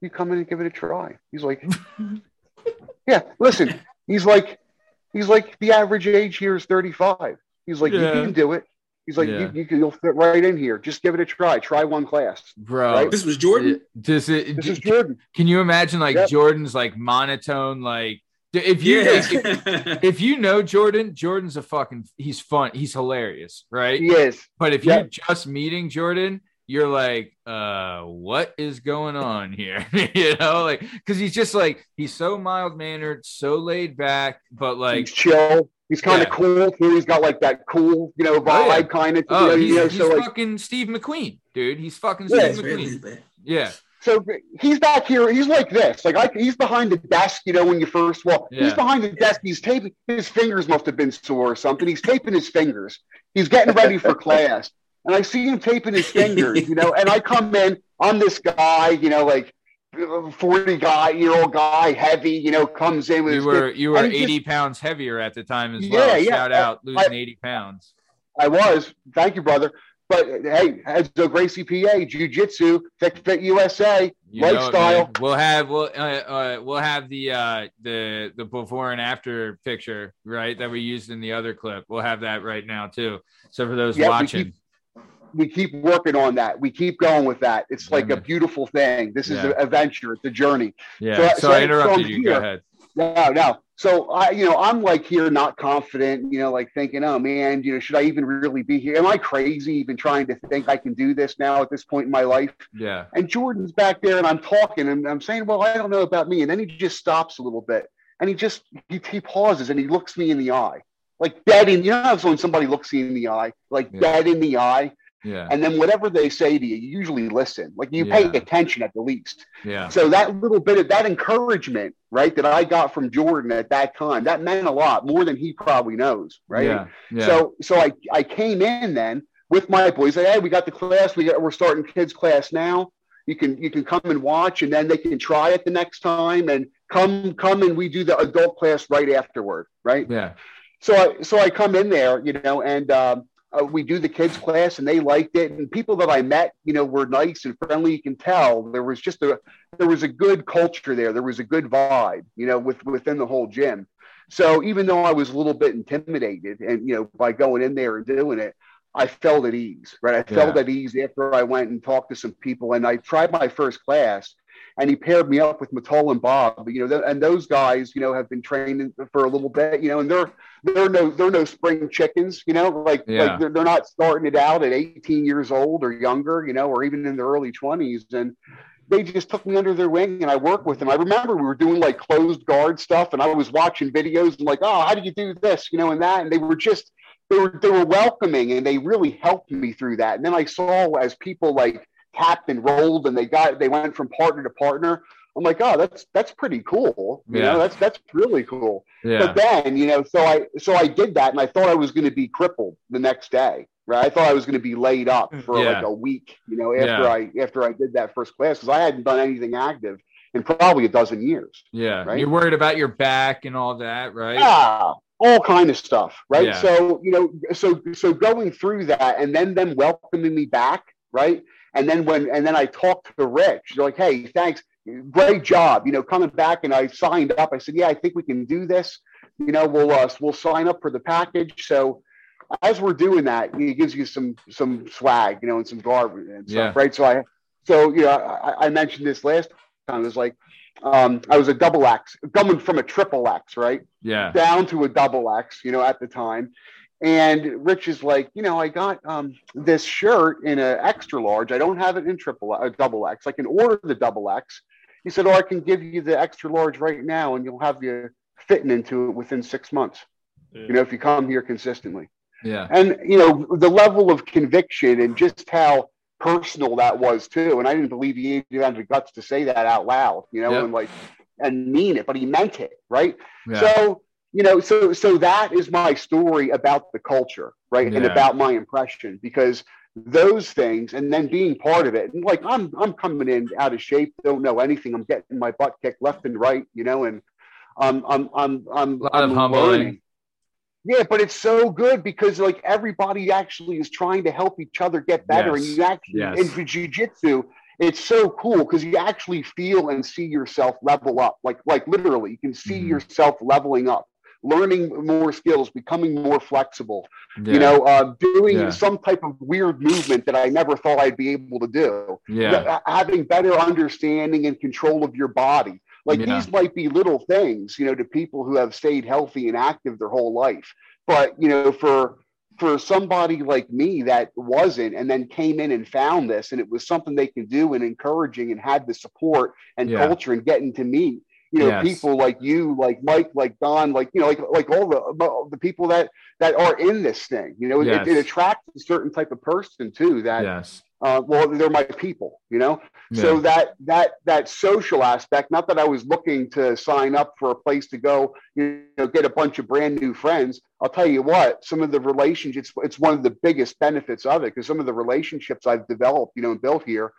"You come in and give it a try." He's like, "Yeah, listen." He's like, "He's like the average age here is 35." He's like, Yeah. "You can do it." He's like, Yeah. you, you, you'll fit right in here. Just give it a try. Try one class. Bro. Right? This was Jordan. Does it, This is Jordan. can you imagine like Yep. Jordan's like monotone, like if you Yeah. if, if you know Jordan, Jordan's a fucking he's fun, he's hilarious, right? He is. But if Yep. you're just meeting Jordan, you're like, uh, what is going on here? you know, like because he's just like he's so mild mannered, so laid back, but like he's chill. He's kind of Yeah. cool too. He's got like that cool, you know, vibe Oh, yeah. kind of. oh, you he's, know, he's so like, fucking Steve McQueen, dude. He's fucking Yeah, Steve It's really McQueen. bad. Yeah, So he's back here. He's like this. Like I, he's behind the desk. You know, when you first walk, Yeah. he's behind the desk. He's taping. His fingers must have been sore or something. He's taping his fingers. He's getting ready for class, and I see him taping his fingers. You know, and I come in. I'm this guy. You know, like forty guy year old guy, heavy. You know, comes in with. you were you were 80 just- pounds heavier at the time as well. Yeah, yeah. Shout out I- losing 80 pounds. I was. Thank you, brother. But hey, as a Gracie PA, Jiu Jitsu, Fit Fit USA, You it, lifestyle. we'll have we'll uh, uh, we'll have the uh the the before and after picture right that we used in the other clip. We'll have that right now too. So for those Yeah, watching, we keep working on that. We keep going with that. It's like a beautiful thing. This is Yeah. an adventure. It's a journey. yeah. so- So, so- I interrupted I'm you. Go ahead. No, no. So I, you know, I'm like here, not confident. You know, like thinking, oh man, you know, should I even really be here? Am I crazy even trying to think I can do this now at this point in my life? Yeah, And Jordan's back there, and I'm talking, and I'm saying, well, I don't know about me. And then he just stops a little bit, and he just he, he pauses and he looks me in the eye, like dead in. You know, when somebody looks you in the eye, like Yeah. dead in the eye. Yeah, And then whatever they say to you, you usually listen. Like you Yeah. pay attention at the least. yeah, So that little bit of that encouragement, right, that I got from Jordan at that time, that meant a lot more than he probably knows, right? yeah, yeah. So so I I came in then with my boys. Like, hey, we got the class. We got, we're starting kids class now. You can you can come and watch, and then they can try it the next time. And come come and we do the adult class right afterward, right? yeah, So I so I come in there, you know, and um, uh, we do the kids class, and they liked it. And people that I met, you know, were nice and friendly. You can tell there was just a there was a good culture there. There was a good vibe, you know, with within the whole gym. So even though I was a little bit intimidated, and you know, by going in there and doing it, I felt at ease, right? I felt Yeah. at ease after I went and talked to some people, and I tried my first class, and he paired me up with Matol and Bob, you know, th- and those guys, you know, have been trained for a little bit, you know, and they're they're no they're no spring chickens, you know, like Yeah. like they're, they're not starting it out at 18 years old or younger, you know, or even in their early 20s, and they just took me under their wing and I worked with them. I remember we were doing like closed guard stuff and I was watching videos and like, oh, how do you do this? You know, and that. And they were just they were they were welcoming and they really helped me through that. And then I saw as people like tapped and rolled and they got they went from partner to partner. I'm like, oh, that's that's pretty cool. You Yeah. know, that's that's really cool. yeah, But then, you know, so I so I did that and I thought I was going to be crippled the next day. Right. I thought I was going to be laid up mm. for Yeah. like a week, you know, after Yeah. I after I did that first class because I hadn't done anything active in probably a dozen years. yeah. right? You're worried about your back and all that, right? Yeah, all kind of stuff, right? Yeah. So you know, so so going through that, and then them welcoming me back, right? And then when and then I talked to Rich, they're like, "Hey, thanks, great job," you know, coming back, and I signed up. I said, "Yeah, I think we can do this." You know, we'll uh, we'll sign up for the package. So as we're doing that, it gives you some some swag, you know, and some garb and stuff, Yeah. right? So I so you know, I, I mentioned this last time. It was like um, I was a double X, coming from a triple X, right? Yeah, down to a double X, you know, at the time. And Rich is like, you know, I got um, this shirt in an extra large. I don't have it in triple, a double X. I can order the double X. He said, or I can give you the extra large right now, and you'll have you fitting into it within six months. You know, if you come here consistently yeah, and you know the level of conviction and just how personal that was too. And I didn't believe he even had the guts to say that out loud, you know, Yep. and like and mean it, but he meant it, right? Yeah. So, you know, so so that is my story about the culture, right? And about my impression because those things and then being part of it. And like I'm I'm coming in out of shape, don't know anything. I'm getting my butt kicked left and right, you know, and I'm I'm I'm I'm, A lot I'm of humbling. learning. Yeah, but it's so good because like everybody actually is trying to help each other get better. And you actually Yes. in jujitsu, it's so cool because you actually feel and see yourself level up. Like like literally, you can see Mhm. yourself leveling up, learning more skills, becoming more flexible. Yeah. You know, uh, doing Yeah. some type of weird movement that I never thought I'd be able to do. yeah. Having better understanding and control of your body. Like Yeah. these might be little things, you know, to people who have stayed healthy and active their whole life. But you know, for for somebody like me that wasn't and then came in and found this and it was something they could do and encouraging and had the support and culture and getting to meet you know Yes. people like you like mike like don like you know like like all the the people that that are in this thing you know it, Yes. it attracts a certain type of person too that yes. uh, well they're my people you know Yeah. so that that that social aspect not that i was looking to sign up for a place to go you know get a bunch of brand new friends i'll tell you what some of the relationships it's one of the biggest benefits of it because some of the relationships i've developed you know and built here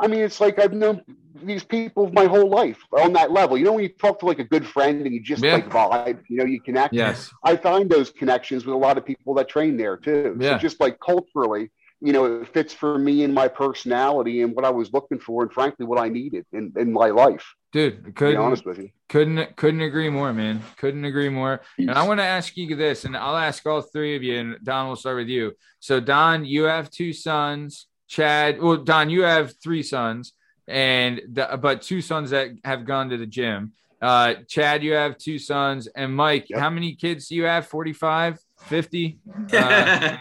i mean it's like i've known these people my whole life on that level you know when you talk to like a good friend and you just Yeah. like vibe you know you connect Yes. I find those connections with a lot of people that train there too. Yeah. So just like culturally, you know, it fits for me and my personality and what I was looking for, and frankly, what I needed in, in my life. Dude, be couldn't honest with you. couldn't couldn't agree more, man. Couldn't agree more. And I want to ask you this, and I'll ask all three of you, and Don will start with you. So, Don, you have two sons. Chad, well, Don, you have three sons, and the, but two sons that have gone to the gym. Uh, Chad, you have two sons, and Mike, Yep. how many kids do you have? 45, 50? Uh,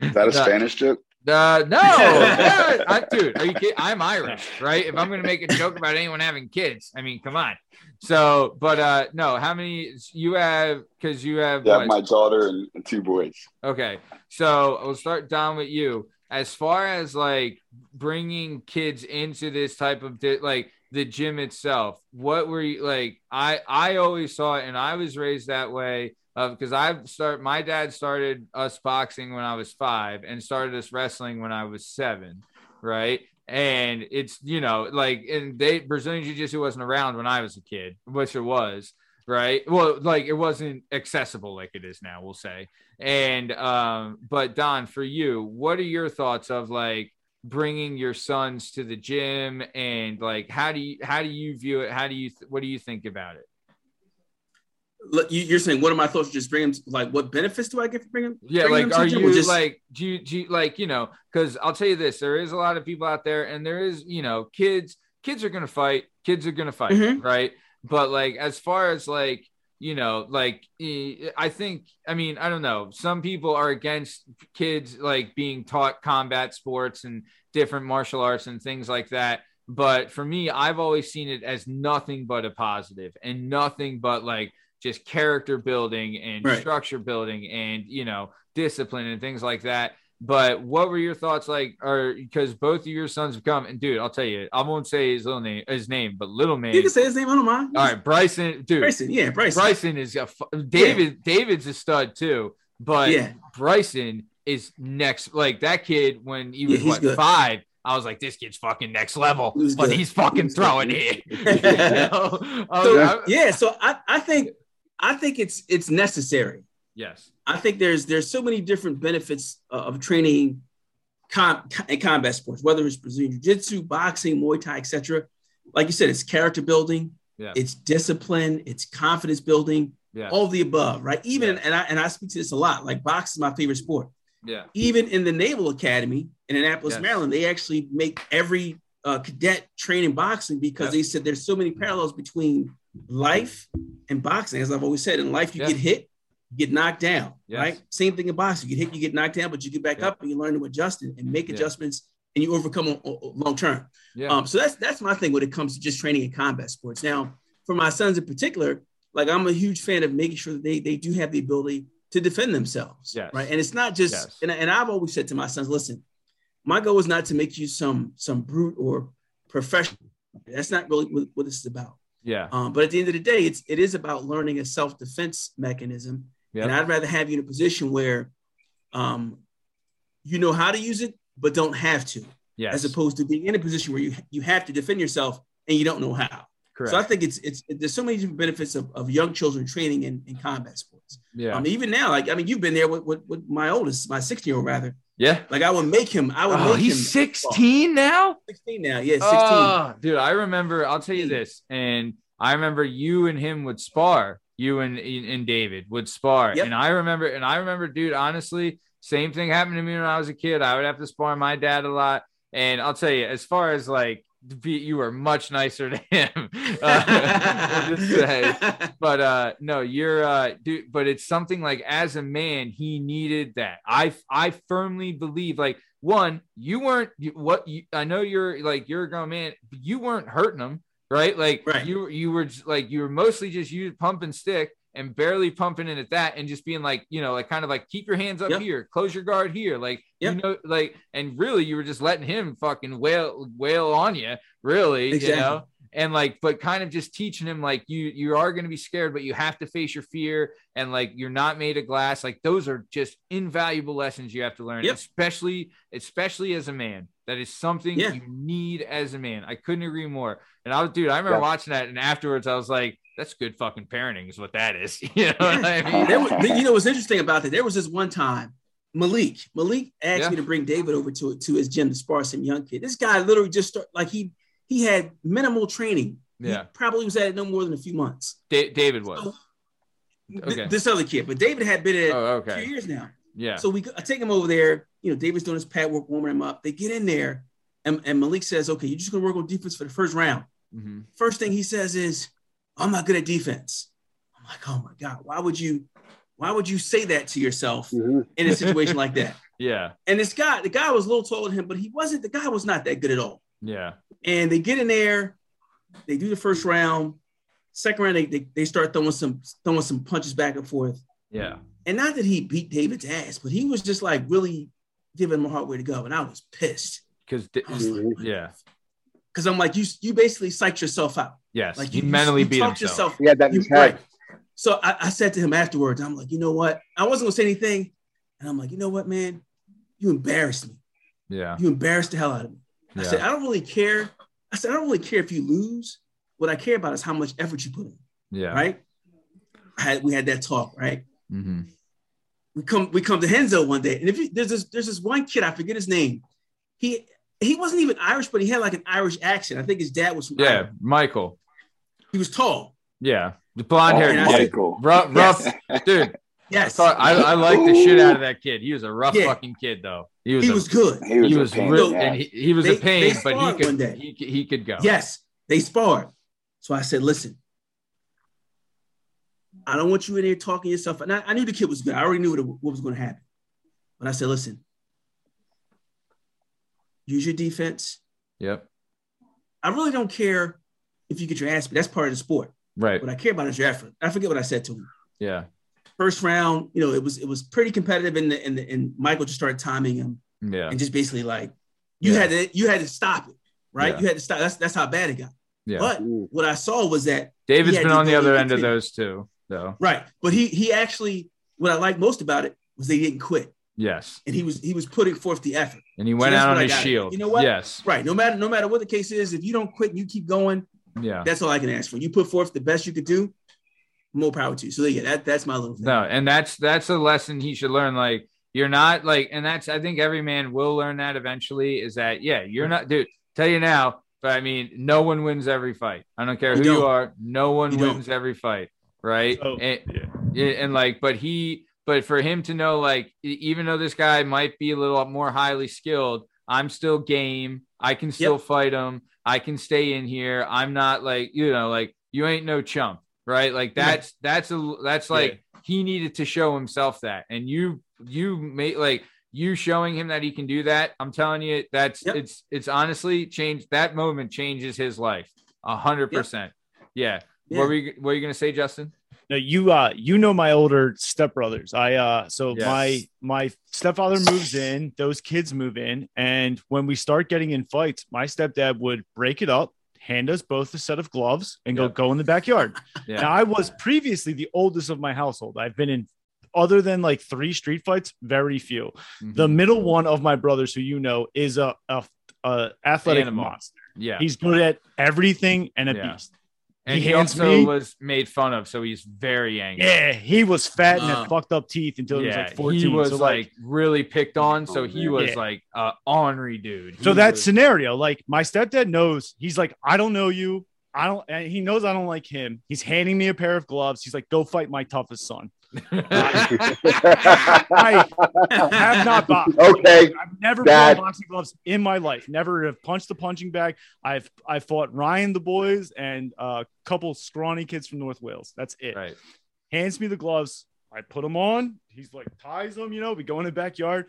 Is that a Uh, Spanish joke? Uh, no, Yeah, I, dude, are you kidding? I'm Irish, right? If I'm gonna make a joke about anyone having kids, I mean, come on. So, but uh, no, how many you have? Because you have Yeah, what? my daughter and, and two boys. Okay, so we'll start down with you. As far as like bringing kids into this type of di- like the gym itself, what were you like? I I always saw it, and I was raised that way. Of because I've start, my dad started us boxing when I was five, and started us wrestling when I was seven, right? And it's you know like, and they Brazilian Jiu Jitsu wasn't around when I was a kid, which it was, right? Well, like it wasn't accessible like it is now, we'll say. And um, but Don, for you, what are your thoughts of like bringing your sons to the gym and like how do you how do you view it? How do you what do you think about it? Look, You're saying what are my thoughts? Just bring them. Like, what benefits do I get for bringing? Yeah, bringing like are you just- like do you, do you like you know? Because I'll tell you this, there is a lot of people out there, and there is you know kids. Kids are gonna fight. Kids are gonna fight, Mhm. right? But like as far as like you know, like I think, I mean, I don't know. Some people are against kids like being taught combat sports and different martial arts and things like that. But for me, I've always seen it as nothing but a positive and nothing but like just character building and Right. structure building and you know discipline and things like that. But what were your thoughts like? Or because both of your sons have come and dude, I'll tell you, I won't say his little name, his name, but little man. You can say his name. I don't mind. All right, Bryson, dude. Bryson. Yeah, Bryson. Bryson is a David. David's a stud too, but Yeah. Bryson is next. Like that kid when he was he's what five. I was like, this kid's fucking next level, He was but good. he's fucking He was good. throwing it. You know? So, yeah, so I, I think I think it's it's necessary. Yes, I think there's there's so many different benefits uh, of training com, in combat sports, whether it's Brazilian Jiu-Jitsu, boxing, Muay Thai, etc. Like you said, it's character building, Yeah. it's discipline, it's confidence building, yeah, all of the above, right? Even Yeah. and I and I speak to this a lot. Like boxing is my favorite sport. yeah, Even in the Naval Academy in Annapolis, Yes. Maryland, they actually make every uh, cadet train in boxing because Yes. they said there's so many parallels between life and boxing. As I've always said, in life you Yeah. get hit, you get knocked down, Yes. right? Same thing in boxing. You get hit, you get knocked down, but you get back Yeah. up and you learn to adjust and, make adjustments and you overcome on, on- long term. yeah, Um, so that's that's my thing when it comes to just training in combat sports. Now, for my sons in particular, like I'm a huge fan of making sure that they they do have the ability to defend themselves. Yes. Right. And it's not just Yes. and, and I've always said to my sons, listen, my goal is not to make you some some brute or professional. That's not really what, what this is about. Yeah. Um, but at the end of the day, it's it is about learning a self defense mechanism, Yep. and I'd rather have you in a position where, um, you know how to use it, but don't have to, Yes. as opposed to being in a position where you you have to defend yourself and you don't know how. Correct. So I think it's it's there's so many different benefits of, of young children training in, in combat sports. yeah. Um, even now, like I mean, you've been there with, with, with my oldest, my 16 year old rather. yeah. Like I would make him. I would Oh, make him. he's 16 now? 16 now. Yeah, 16. Oh, dude, I remember. I'll tell you this, and I remember you and him would spar. You and and David would spar, Yep. and I remember, and I remember, dude. Honestly, same thing happened to me when I was a kid. I would have to spar my dad a lot, and I'll tell you, as far as like, you were much nicer to him. Uh, just say, but uh no you're uh dude but it's something like as a man he needed that i i firmly believe like one you weren't you, what you, i know you're like you're a grown man but you weren't hurting him right like Right. you you were just, like you were mostly just you pump and stick and barely pumping in at that and just being like you know like kind of like keep your hands up Yep. here close your guard here like Yep. you know like and really you were just letting him fucking wail wail on you really Exactly. you know and like but kind of just teaching him like you you are going to be scared but you have to face your fear and like you're not made of glass like those are just invaluable lessons you have to learn Yep. especially especially as a man that is something Yeah. you need as a man i couldn't agree more and i was dude i remember Yeah. watching that and afterwards i was like that's good fucking parenting is what that is you know what i mean There was, you know what's interesting about that? There was this one time, Malik. Malik asked Yeah. me to bring David over to to his gym to spar some young kid. This guy literally just start, like he he had minimal training. He Yeah. probably was at it no more than a few months. Da- david was So, th- This other kid, but David had been at oh okay few years now. Yeah So we I take him over there. You know, David's doing his pad work, warming him up. They get in there, and, and Malik says, "Okay, you're just gonna work on defense for the first round." Mhm. First thing he says is, "I'm not good at defense." I'm like, "Oh my god, why would you, why would you say that to yourself Mhm. in a situation like that?" yeah And this guy, the guy was a little taller than him, but he wasn't. The guy was not that good at all. yeah And they get in there, they do the first round. Second round, they, they, they start throwing some throwing some punches back and forth. yeah And not that he beat David's ass, but he was just like really giving him a hard way to go. And I was pissed. because I was like, yeah because I'm like, you you basically psyched yourself out. yes Like he you mentally you beat talked himself He had that You- right. So I, I said to him afterwards, I'm like, you know what? I wasn't gonna say anything. And I'm like, you know what, man? You embarrassed me. yeah You embarrassed the hell out of me. I Yeah. said, I don't really care. I said, I don't really care if you lose. What I care about is how much effort you put in, yeah right? I had, we had that talk, right? Mhm. We come we come to Renzo one day, and if you, there's this there's this one kid I forget his name. He he wasn't even Irish, but he had like an Irish accent. I think his dad was from yeah Ireland. michael He was tall. Yeah, the blonde haired Oh, kid. Michael. Rough, rough, dude. I Yes, thought I, I like the shit out of that kid. He was a rough Yeah. fucking kid, though. He was. he a, was good. He was, He was real, and he, he was They- a pain, but he could, he he could go. Yes, they sparred. So I said, listen, I don't want you in here talking yourself. And I, I knew the kid was good. I already knew what, what was going to happen. But I said, listen, use your defense. Yep. I really don't care if you get your ass beat. That's part of the sport. Right. What I care about is your effort. I forget what I said to him. Yeah. First round, you know, it was it was pretty competitive, and the, and, the, and Michael just started timing him Yeah. and just basically like you Yeah. had to you had to stop it, right? Yeah. You had to stop. That's that's how bad it got. Yeah. But what I saw was that David's been on the other end of those too, though. right, but he he actually what I like most about it was they didn't quit, Yes. and he was he was putting forth the effort. And he went that's out on his shield. You know what? Yes. Right, no matter no matter what the case is, if you don't quit and you keep going, Yeah. that's all I can ask for. You put forth the best you could do. More power to you. So yeah, that that's my little thing. No, and that's that's a lesson he should learn. Like you're not like, and that's I think every man will learn that eventually. Is that yeah, you're not, dude. Tell you now, but I mean, no one wins every fight. I don't care You who you don't. are. No one You don't. wins every fight, right? So- and, yeah. yeah, and like, but he, but for him to know, like, even though this guy might be a little more highly skilled, I'm still game. I can still fight him. I can stay in here. I'm not like, you know, like you ain't no chump, right? Like that's that's a that's like he needed to show himself that, and you you made like you showing him that he can do that. I'm telling you, that's Yep. it's it's honestly changed. That moment changes his life a hundred percent. Yeah. What were you What were you gonna say, Justin? No, you uh you know my older stepbrothers. I uh so Yes. my my stepfather moves in, those kids move in, and when we start getting in fights, my stepdad would break it up, hand us both a set of gloves, and go Yep. go in the backyard. Yeah. Now I was previously the oldest of my household. I've been in other than like three street fights, very few. Mhm. The middle one of my brothers, who you know, is a a, a athletic Animal. monster. yeah. He's good at everything and a Yeah. beast. And he he, also me- was made fun of, so he's very angry. Yeah, he was fat and Wow. had uh, fucked up teeth until he was like 14. he was so like, really picked on, so he was Yeah. like a ornery dude. so that was- scenario, like my stepdad knows, he's like, I don't know you. I don't, and he knows I don't like him. He's handing me a pair of gloves. He's like, go fight my toughest son. I have not boxed. Okay. I've never Dad. worn boxing gloves in my life. Never have punched the punching bag. I've I fought Ryan the boys and a couple scrawny kids from North Wales. That's it. right. Hands me the gloves. I put them on. He's like ties them. You know, we go in the backyard.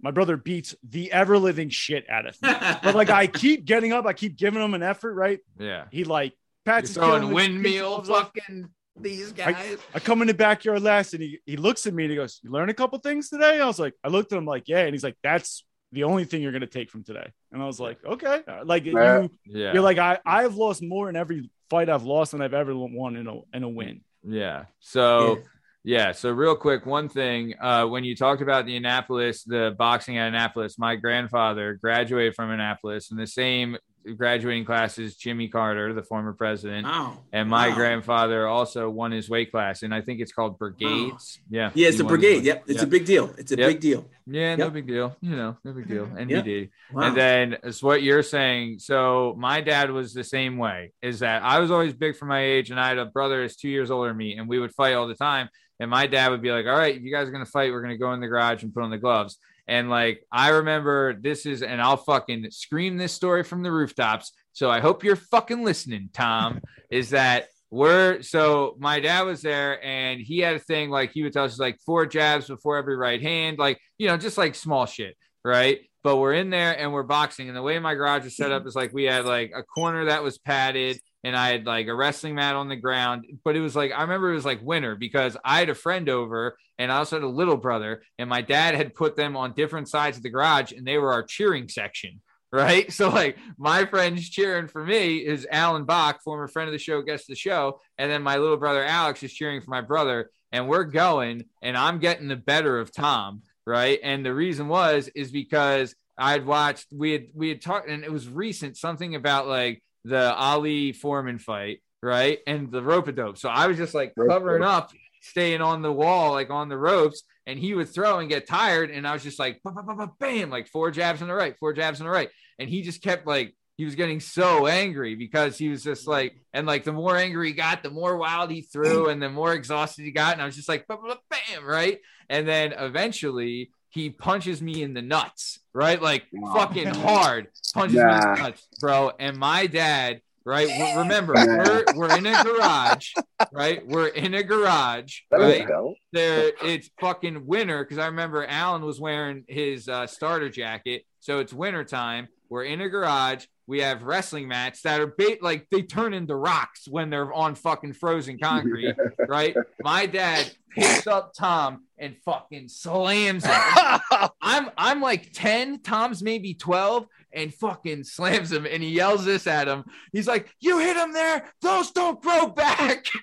My brother beats the ever living shit out of me. But like I keep getting up. I keep giving him an effort. Right. Yeah. He like You're pats his throwing kid on the- windmill takes off. fucking these guys. I come in the backyard last and he, he looks at me and he goes, You learn a couple things today? I was like, I looked at him like, Yeah. And he's like, That's the only thing you're going to take from today. And I was like, Okay. Like, Yeah. you, yeah. you're like, I, I've lost more in every fight I've lost than I've ever won in a, in a win. Yeah. So Yeah. yeah. So real quick, one thing. Uh, when you talked about the Annapolis, the boxing at Annapolis, my grandfather graduated from Annapolis in the same graduating classes, Jimmy Carter, the former president. Wow. And my Wow. grandfather also won his weight class, and I think it's called brigades. Yeah. Yeah, it's a brigade. Yep, it's Yep. a big deal. It's a Yep. big deal. Yeah, no big deal. You know, no big deal. And Yep. he did. Wow. And then it's what you're saying. So my dad was the same way. Is that I was always big for my age, and I had a brother that's two years older than me, and we would fight all the time. And my dad would be like, "All right, if you guys are gonna fight, we're gonna go in the garage and put on the gloves." And like I remember this is, and I'll fucking scream this story from the rooftops. So I hope you're fucking listening, Tom. is that we're so my dad was there and he had a thing like he would tell us like four jabs before every right hand, like you know, just like small shit, right? But we're in there and we're boxing, and the way my garage is set up mm-hmm. is like we had like a corner that was padded, and I had like a wrestling mat on the ground. But it was like I remember it was like winter because I had a friend over, and I also had a little brother, and my dad had put them on different sides of the garage, and they were our cheering section right? So like my friends cheering for me is Alan Bach, former friend of the show, guest of the show, and then my little brother Alex is cheering for my brother, and we're going, and I'm getting the better of Tom, right? And the reason was is because I'd watched we had we had talked, and it was recent something about like the Ali Foreman fight, right? And the rope a dope. So I was just like covering up, staying on the wall, like on the ropes, and he would throw and get tired, and I was just like, "Ba, ba, ba, ba, bam, like four jabs on the right, four jabs on the right, and he just kept like he was getting so angry because he was just like, and like the more angry he got, the more wild he threw, and the more exhausted he got, and I was just like, "Ba, ba, ba, bam, right, and then eventually he punches me in the nuts, right, like Wow. fucking hard, punches me in the nuts, bro, and my dad. Right, remember we're we're in a garage, right? We're in a garage, That right? there it's fucking winter because I remember Alan was wearing his uh, starter jacket. So it's winter time. We're in a garage. We have wrestling mats that are ba- like they turn into rocks when they're on fucking frozen concrete, right? My dad picks up Tom and fucking slams him. I'm I'm like 10, Tom's maybe 12, and fucking slams him and he yells this at him. He's like, You hit him there, those don't grow back.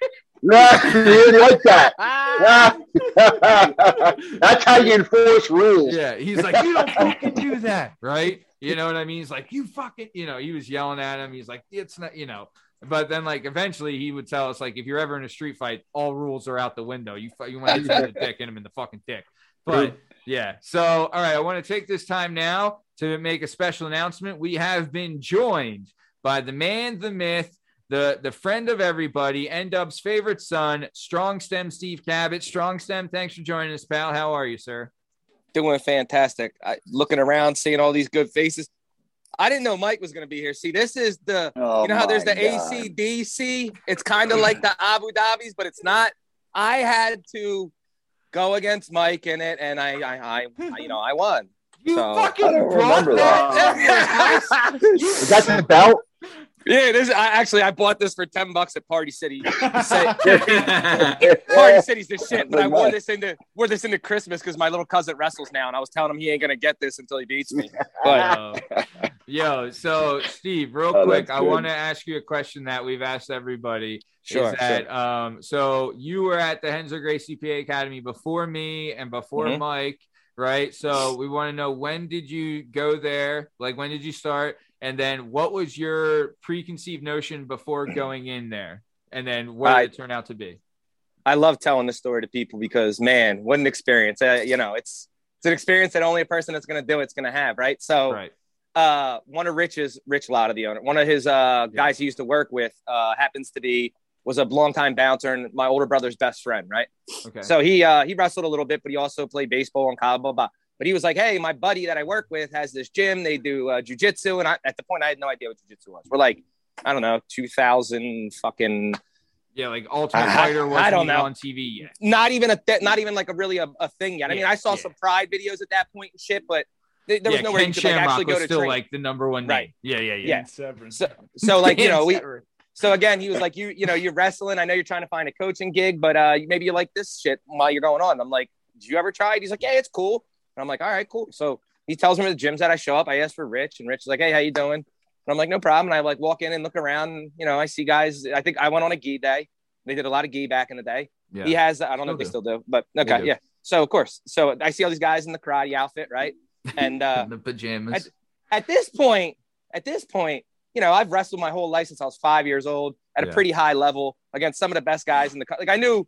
Nah, you didn't like that. Ah. That's how you enforce rules. Yeah, he's like, you don't fucking do that, right? You know what I mean? He's like, you fucking, you know, he was yelling at him. He's like, it's not, you know. But then, like, eventually, he would tell us, like, if you're ever in a street fight, all rules are out the window. You you want to hit in the dick, hit him in the fucking dick. But yeah, so all right, I want to take this time now to make a special announcement. We have been joined by the man, the myth, the the friend of everybody, N Dub's favorite son, Strong Stem Steve Cabot. Strong Stem, thanks for joining us, pal. How are you, sir? Doing fantastic. I, looking around, seeing all these good faces. I didn't know Mike was going to be here. See, this is the Oh you know how there's the my God. ACDC. It's kind of like the Abu Dhabis, but it's not. I had to go against Mike in it, and I, I, I, I you know, I won. You So- fucking I don't brought remember that. that. to your house? You Is that the belt? Yeah, this I actually I bought this for 10 bucks at Party City. Said- Party City's the shit, but I wore this into wore this into Christmas because my little cousin wrestles now, and I was telling him he ain't gonna get this until he beats me. But Yo, yo, so Steve, real Oh, quick, I want to ask you a question that we've asked everybody. sure, is that um so you were at the Renzo Gracie PA Academy before me and before Mhm. Mike, right? So we want to know when did you go there? Like when did you start? And then what was your preconceived notion before going in there? And then what I- did it turn out to be? I love telling this story to people because man, what an experience! Uh, you know, it's it's an experience that only a person that's gonna do it's gonna have, right? So Right. uh, one of Rich's, Rich Lotta, the owner, one of his uh, guys he used to work with, uh, happens to be was a longtime bouncer and my older brother's best friend, right? Okay. So he uh, he wrestled a little bit, but he also played baseball and college, blah, blah. But he was like, "Hey, my buddy that I work with has this gym. They do uh, jujitsu." And I, at the point, I had no idea what jujitsu was. We're like, I don't know, two thousand fucking yeah, like Ultimate I- Fighter I wasn't don't know. on TV yet. not even a th- not even like a really a, a thing yet. I mean, I saw yeah. some Pride videos at that point and shit, but th- there was yeah, nowhere Ken you could like, Shamrock actually go was to still train. like the number one Right. name. Yeah, yeah, yeah. Yeah. Severance. So, so like you know, we so again, he was like, you you know, you're wrestling. I know you're trying to find a coaching gig, but uh, maybe you like this shit while you're going on. I'm like, did you ever try it? He's like, yeah, it's cool. And I'm like, all right, cool. So he tells me the gyms that I show up. I ask for Rich, and Rich is like, hey, how you doing? And I'm like, no problem. And I like walk in and look around. And, you know, I see guys. I think I went on a gi day. They did a lot of gi back in the day. yeah. He has. I don't know if they Still still do, but okay, do. yeah. So of course, so I see all these guys in the karate outfit, right? And uh, the pajamas. at this point, at this point, you know, I've wrestled my whole life since I was five years old at Yeah. a pretty high level against some of the best guys in the like. I knew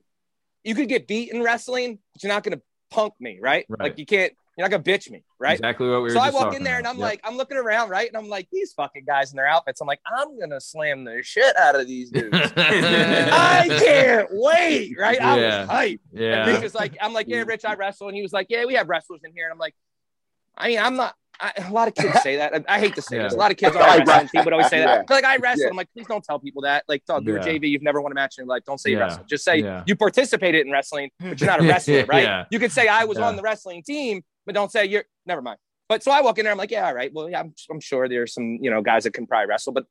you could get beat in wrestling, but you're not going to punk me, right? Right. Like you can't. You're not to bitch me, right? Exactly what we were. so I walk in there and. I'm Yep. like, I'm looking around, right? And I'm like, these fucking guys in their outfits. I'm like, I'm gonna slam the shit out of these dudes. I can't wait, right? I Yeah. was hyped. And yeah. Rich was like, I'm like, yeah, Rich, I wrestle. And he was like, yeah, we have wrestlers in here. And I'm like, I mean, I'm not. I, a lot of kids say that. I, I hate to say Yeah. this. A lot of kids on I our wrestling wrestle. team would always say that. Yeah. Like, I wrestle. Yeah. I'm like, please don't tell people that. Like, dog, you're Yeah. JV. You've never won a match in your life. Don't say you Yeah. wrestle. Just say Yeah. you participated in wrestling, but you're not a wrestler, right? Yeah. You could say I was Yeah. on the wrestling team, but don't say you're. Never mind. But so I walk in there. I'm like, yeah, all right. Well, yeah, I'm, I'm sure there's some you know guys that can probably wrestle, but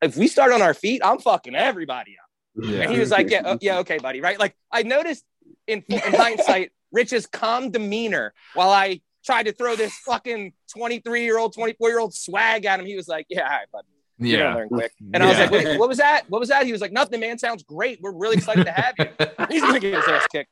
if we start on our feet, I'm fucking everybody up. Yeah. And he was like, yeah, oh, yeah, okay, buddy, right? Like I noticed in, in hindsight, Rich's calm demeanor while I tried to throw this fucking 23 year old, 24 year old swag at him. He was like, yeah, all right, buddy, you're Yeah. learn quick. And I was Yeah. like, Wait, what was that? What was that? He was like, nothing, man. Sounds great. We're really excited to have you. He's gonna get his ass kicked.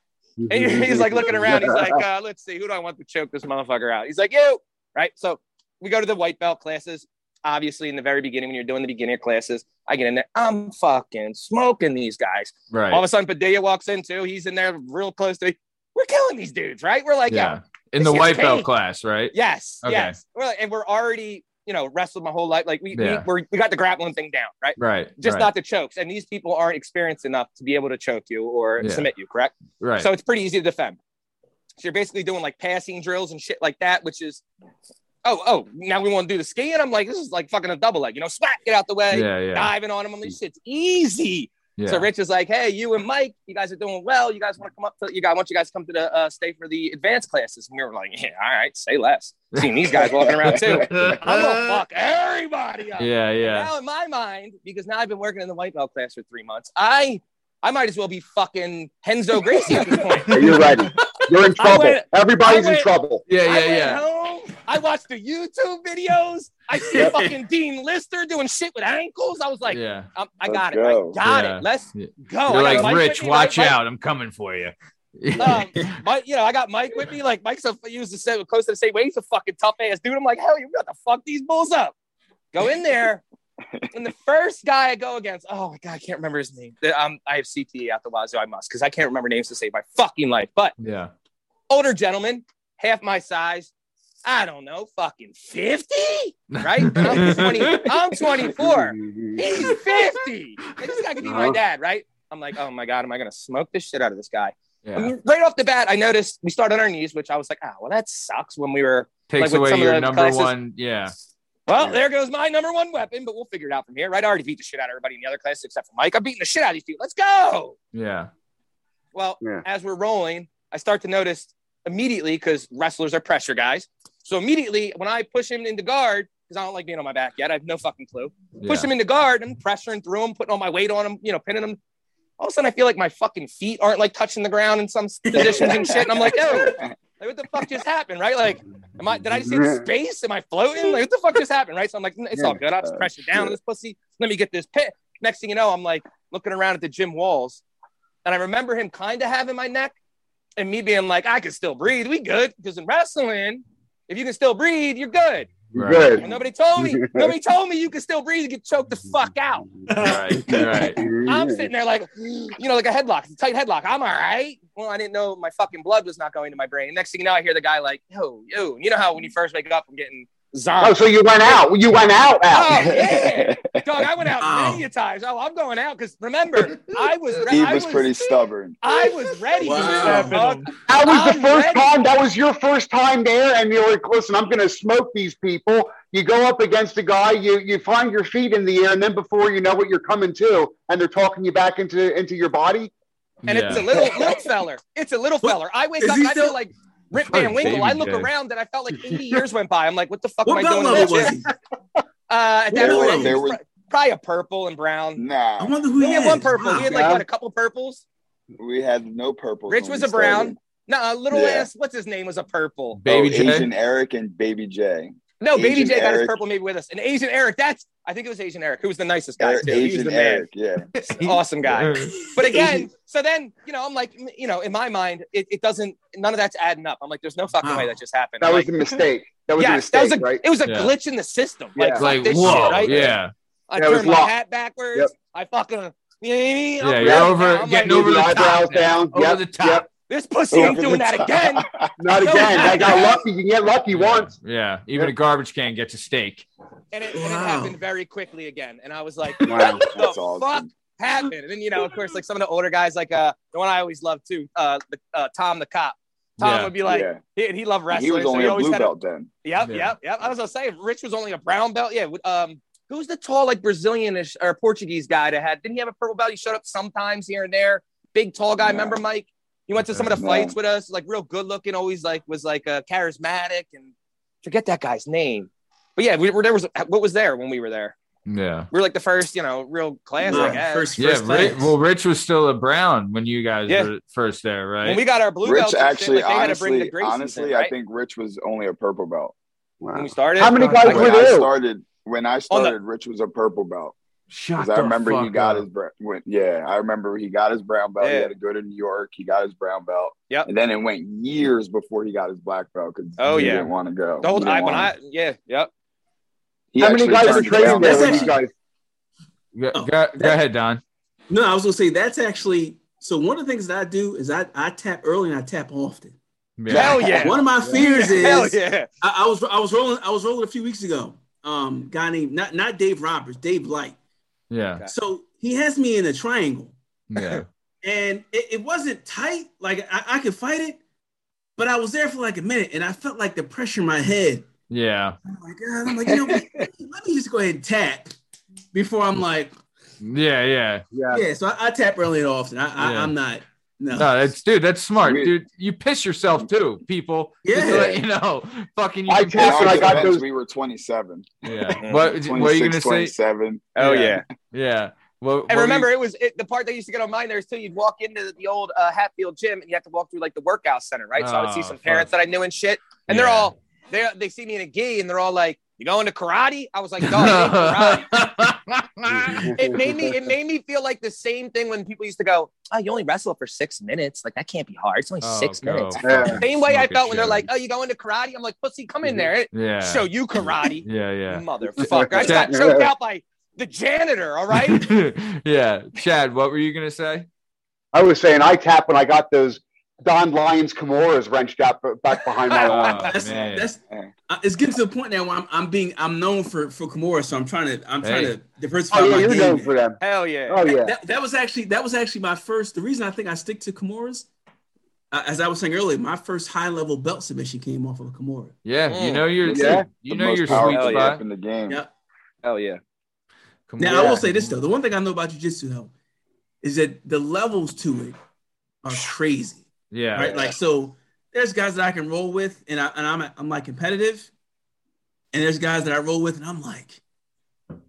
And he's like looking around. He's like, uh, let's see, who do I want to choke this motherfucker out? He's like, you, right? So we go to the white belt classes. Obviously, in the very beginning, when you're doing the beginner classes, I get in there. I'm fucking smoking these guys. Right. All of a sudden, Padilla walks in too. He's in there real close to. We're killing these dudes, right? We're like, yeah, yeah. In the white belt class, right? yes, Okay. yes. We're like, and we're already, you know, wrestled my whole life. Like we, Yeah. we we're, we got the grappling thing down, right? Right. Just right, not the chokes. And these people aren't experienced enough to be able to choke you or Yeah. submit you, correct? right. So it's pretty easy to defend. So you're basically doing like passing drills and shit like that, which is, oh, oh, now we want to do the skiing. I'm like, this is like fucking a double leg, you know, smack, get out the way, yeah, yeah, diving on him. I'm like, shit's easy. Yeah. So Rich is like, hey, you and Mike, you guys are doing well. You guys want to come up to, you guys, I want you guys to come to the, uh, stay for the advanced classes. And we were like, yeah, all right, say less. Seeing these guys walking around too. I'm going to fuck everybody up. Yeah, yeah. Now in my mind, because now I've been working in the white belt class for three months, I I might as well be fucking Renzo Gracie at this point. You're ready. You're in trouble. went- Everybody's I in trouble. Yeah, I yeah, went yeah. Home. I watched the YouTube videos. I see Yep. fucking Dean Lister doing shit with ankles. I was like, yeah. um, I Let's got it. go. I got Yeah. it. Let's Yeah. go. You're like, Mike Rich, with me, watch right? out. I'm coming for you. um, Mike, you know, I got Mike with me. Like Mike's a he was the same, close to the same way. He's a fucking tough ass dude. I'm like, hell, you got to fuck these bulls up. Go in there. and the first guy I go against, oh my god, I can't remember his name. Um, I have CTE out the wazoo. I must because I can't remember names to save my fucking life. But yeah. older gentleman, half my size. I don't know, fucking 50, right? And I'm 20, I'm 24. He's 50. And this guy could be my Uh-huh. dad, right? I'm like, oh my God, am I gonna smoke the shit out of this guy? Yeah. And right off the bat, I noticed we start on our knees, which I was like, ah, well, that sucks when we were Takes like with away some of your the number classes- one. Yeah. well, there goes my number one weapon, but we'll figure it out from here, right? I already beat the shit out of everybody in the other classes except for Mike. I'm beating the shit out of these people. Let's go. Yeah. Well, Yeah. as we're rolling, I start to notice immediately because wrestlers are pressure guys. So immediately when I push him into guard, because I don't like being on my back yet. I have no fucking clue. Yeah. Push him into guard. I'm pressuring through him, putting all my weight on him, you know, pinning him. All of a sudden, I feel like my fucking feet aren't like touching the ground in some positions and shit. And I'm like, yo, like what the fuck just happened, right? Like, am I did I just hit space? Am I floating? Like, what the fuck just happened, right? So I'm like, it's all good. I'll just press it down on this pussy. Let me get this pit. Next thing you know, I'm like looking around at the gym walls, and I remember him kind of having my neck, and me being like, I can still breathe. We good because in wrestling, if you can still breathe, you're good. Right. Good. And nobody told me. Nobody told me you can still breathe and get choked the fuck out. Right. Right. I'm sitting there like, you know, like a headlock, a tight headlock. I'm all right. Well, I didn't know my fucking blood was not going to my brain. Next thing you know, I hear the guy like, yo, yo. You know how when you first wake up from getting Oh, so you went out. You went out. Oh, out. yeah. Dog, I went out Wow. many a times. Oh, I'm going out because remember, I was re- He I was pretty stubborn. I was ready Wow. for That was the I'm first ready. time. That was your first time there, and you're like, "Listen, I'm going to smoke these people." You go up against a guy, you you find your feet in the air, and then before you know what, you're coming to, and they're talking you back into into your body. and it's a little little feller. It's a little feller. I wake Is up I still- feel like Rip Van Winkle. I look J. around and I felt like 80 years went by. I'm like, what the fuck What am I doing? level was he? Uh, at that There point, were- there was were- probably a purple and brown. Nah, I Nah, wonder who We he had had. one purple. We had like what a couple purples. we had no purple. Rich was a brown. No, a little Yeah. ass. What's his name was a purple. Baby oh, J. Asian Eric and Baby J. No, Baby Asian J got his purple maybe with us. And Asian Eric. That's I think it was Asian Eric who was the nicest guy Eric- too. He was Asian the. Eric, yeah. awesome guy. But again, so then you know, I'm like, you know, in my mind, it, it doesn't. None of that's adding up. I'm like, there's no fucking Wow. way that just happened. That I'm was like, a mistake. That was a mistake, that was a right? it was a Yeah. glitch in the system. Like, Yeah. fuck like this whoa, shit, right? yeah, I Yeah, turned my locked. hat backwards. Yep. I fucking, you know what I mean? I'm Yeah, you're over- I'm getting like, over the the eyebrows top down. over Yep, the top. Yep. This pussy ain't doing that again. Not No, again. I got yeah. lucky. You get lucky once. Yeah, even a garbage can gets a steak. And it, and it happened very quickly again. And I was like, Wow. what the That's fuck happened? And then, you know, of course, like some of the older guys, like uh, the one I always loved too, uh, the, uh Tom the cop. Tom Yeah. would be like, yeah. he, he loved wrestling. he was so only he a always blue had a- belt then. Yep, Yeah. yep, yep. I was gonna say Rich was only a brown belt. Yeah. Um, who's the tall like Brazilianish or Portuguese guy that had? Didn't he have a purple belt? He showed up sometimes here and there. Big tall guy. No. Remember Mike? He went to some of the fights with us. Like real good looking. Always like was like uh, charismatic and forget that guy's name. But yeah, we were there. Was what was there when we were there? Yeah, We were like the first, you know, real class. Nah, I guess. first, yeah. first Ri- class. well, Rich was still a brown when you guys Yeah. were first there, right? when we got our blue Rich belts, and shit, actually, like, they had to bring the honestly, honestly, in, right? I think Rich was only a purple belt. when we started. How many guys Like, were when I there? started, when I started, Rich was a purple belt. Shut Because I the remember he got up. his bra- when, yeah, I remember he got his brown belt. Yeah. He had to go to New York. He got his brown belt. Yep. And then it went years before he got his black belt because Oh, he yeah. didn't want to go. The whole He didn't time when wanna- I, yeah, yep. he How many guys are turned it training down. That's actually- guys? Go, Oh, go, go that- ahead, Don. No, I was gonna say that's actually so. One of the things that I do is I, I tap early and I tap often. Hell yeah. One of my fears is Hell yeah. I, I was I was rolling I was rolling a few weeks ago. Um, guy named not not Dave Roberts, Dave Light. Yeah, So he has me in a triangle, yeah, and it, it wasn't tight. Like I, I could fight it, but I was there for like a minute, and I felt like the pressure in my head. yeah, Oh my god! I'm like, you know, what? let me just go ahead and tap before I'm like, yeah, yeah. Yeah. yeah. So I, I tap early and often. I, I Yeah. I'm not. No. No, that's dude. That's smart, We- dude. You piss yourself too, people. Just to Yeah. let you know, fucking. You I can tapped In piss when I got defense, those- we were 27. Yeah. What, what are you gonna say? 27. Oh Yeah. yeah. Yeah. Well, And remember, it was it, the part that used to get on my nerves too. You'd walk into the old uh, Hatfield gym, and you have to walk through like the workout center, right? so I would see Oh, some fuck. parents that I knew and shit, and they're all they they see me in a gi, and they're all like, "You going to karate?" I was like, "Dog, it ain't karate." it made me it made me feel like the same thing when people used to go, "Oh, you only wrestle for six minutes? Like that can't be hard. It's only Oh, six go minutes." Yeah. Same way I smoke a felt when they're like, "Oh, you going to karate?" I'm like, "Pussy, come in there, Yeah. show you karate, Yeah, yeah. motherfucker." I just got choked out by the janitor. All right. yeah. Chad, what were you gonna say? I was saying I tap when I got those Don Lyons Kimuras wrenched out back behind my arm. Oh, that's that's uh, it's getting to the point now where I'm, I'm being I'm known for for Kimura, so I'm trying to I'm trying to diversify Oh yeah, my you're game. known for them. Hell yeah. Oh yeah. That, that was actually that was actually my first. The reason I think I stick to Kimuras, uh, as I was saying earlier, my first high level belt submission came off of a Kimura. Yeah, you Mm. know your Yeah. you The know most your powerful sweet Hell yeah. spot. in the game. Yeah. Hell yeah. Come Now on. I will say this though: the one thing I know about jujitsu though is that the levels to it are crazy, Yeah. right? Like so, there's guys that I can roll with, and I and I'm I'm like competitive, and there's guys that I roll with, and I'm like,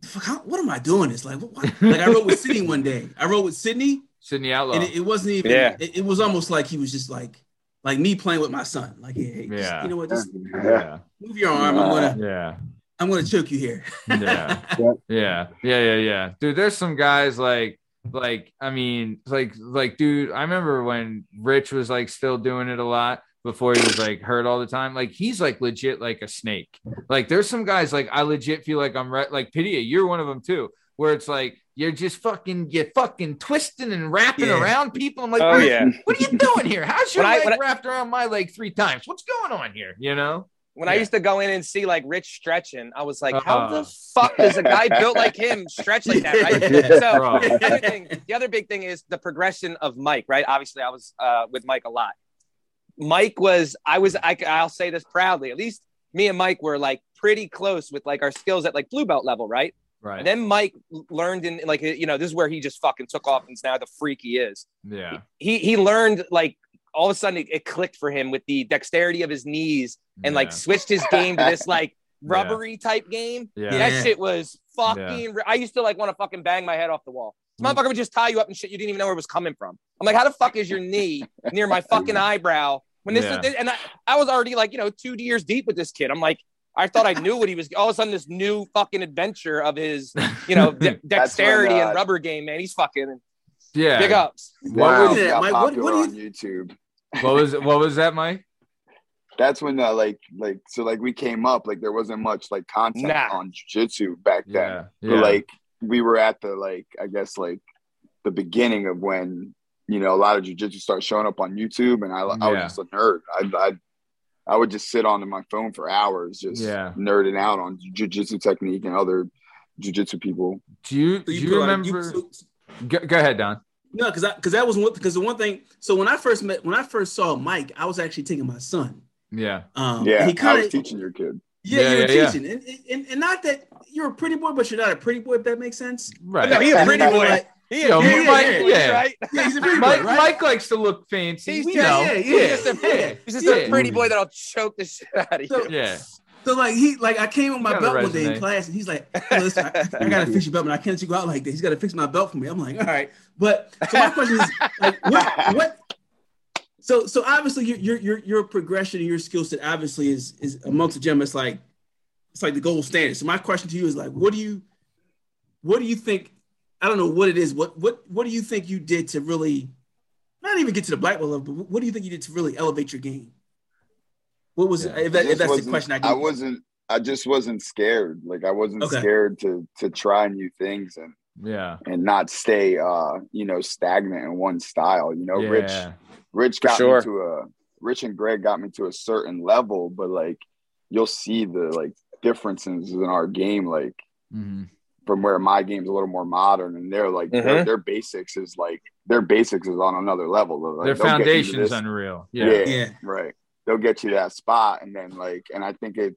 fuck, how, what am I doing? This like, what, what? like I rode with Sydney one day. I rode with Sydney, Sydney Outlaw. and it, it wasn't even. Yeah. It, it was almost like he was just like, like me playing with my son. Like, hey, hey, just, Yeah. you know what? Just yeah, move your arm. I'm gonna, yeah. I'm gonna choke you here. Yeah. Yeah, yeah, yeah, yeah. Dude, there's some guys like like I mean, like like dude, I remember when Rich was like still doing it a lot before he was like hurt all the time. Like he's like legit like a snake. Like there's some guys like I legit feel like I'm right like Pidia, you're one of them too, where it's like you're just fucking you're fucking twisting and wrapping Yeah. around people. I'm like, Oh what, yeah. what are you doing here? How's your When I- leg I- wrapped around my leg three times? What's going on here? You know? When I used to go in and see like Rich stretching, I was like, how Uh-uh. the fuck does a guy built like him stretch like that, right? Yeah. So the other thing, the other big thing is the progression of Mike, right? Obviously, I was uh, with Mike a lot. Mike was, I was, I, I'll say this proudly. At least me and Mike were like pretty close with like our skills at like blue belt level, right? Right. And then Mike learned in like you know this is where he just fucking took off and is now the freak he is. yeah. He he learned like all of a sudden it, it clicked for him with the dexterity of his knees and like switched his game to this like rubbery type game. Yeah. That Yeah. shit was fucking. I used to like want to fucking bang my head off the wall. This mm. motherfucker would just tie you up and shit. You didn't even know where it was coming from. I'm like, how the fuck is your knee near my fucking eyebrow? When this Yeah. is, and I, I was already like, you know, two years deep with this kid. I'm like, I thought I knew what he was. All of a sudden, this new fucking adventure of his, you know, de- dexterity and rubber game, man. He's fucking yeah. big ups. Wow. was it, got Mike? What- popular what do on YouTube. What was what was that, Mike? That's when uh, like like so like we came up like there wasn't much like content Nah. on jiu-jitsu back then. Yeah. But like we were at the like I guess like the beginning of when you know a lot of jujitsu started showing up on YouTube, and I, I was Yeah. just a nerd. I, I I would just sit on my phone for hours, just Yeah. nerding out on jujitsu technique and other jujitsu people. do you So do you you put, like, remember? you- so- go, go ahead, Don. No, because because that was one because the one thing. So when I first met, when I first saw Mike, I was actually taking my son. Yeah. Um, Yeah, he I kind was of teaching your kid. yeah, Yeah, you were yeah, yeah. teaching, and, and and not that you're a pretty boy, but you're not a pretty boy. If that makes sense. Right. No, he a pretty boy. like, He Yo, Yeah, Mike, yeah, yeah. right? yeah, he's a pretty Mike, boy, right? Mike likes to look fancy. He's we just- yeah, yeah, He's just a, he's just a pretty boy that'll choke the shit out of So- you. Yeah. So like he like I came with my belt one day in class, and he's like, "Hey, "Listen, I, I gotta fix your belt, but I can't let you go out like that. He's got to fix my belt for me." I'm like, "All right," but so my question is, like, what what? So so obviously your your your your progression and your skill set obviously is is amongst the gym. It's like it's like the gold standard. So my question to you is like, what do you what do you think? I don't know what it is. What what what do you think you did to really not even get to the black belt level? But what do you think you did to really elevate your game? What was Yeah. If, that, if that's the question, I, I wasn't. I just wasn't scared. Like I wasn't Okay. scared to to try new things and Yeah. and not stay uh you know stagnant in one style. You know, yeah. Rich Rich got sure. me to a Rich and Greg got me to a certain level, but like you'll see the like differences in our game, like Mhm. from where my game's a little more modern and they're like their, Mhm. their basics is like their basics is on another level. Like, Their they'll get you to foundation's unreal. Yeah. Yeah. yeah. right. They'll get you that spot and then like and I think it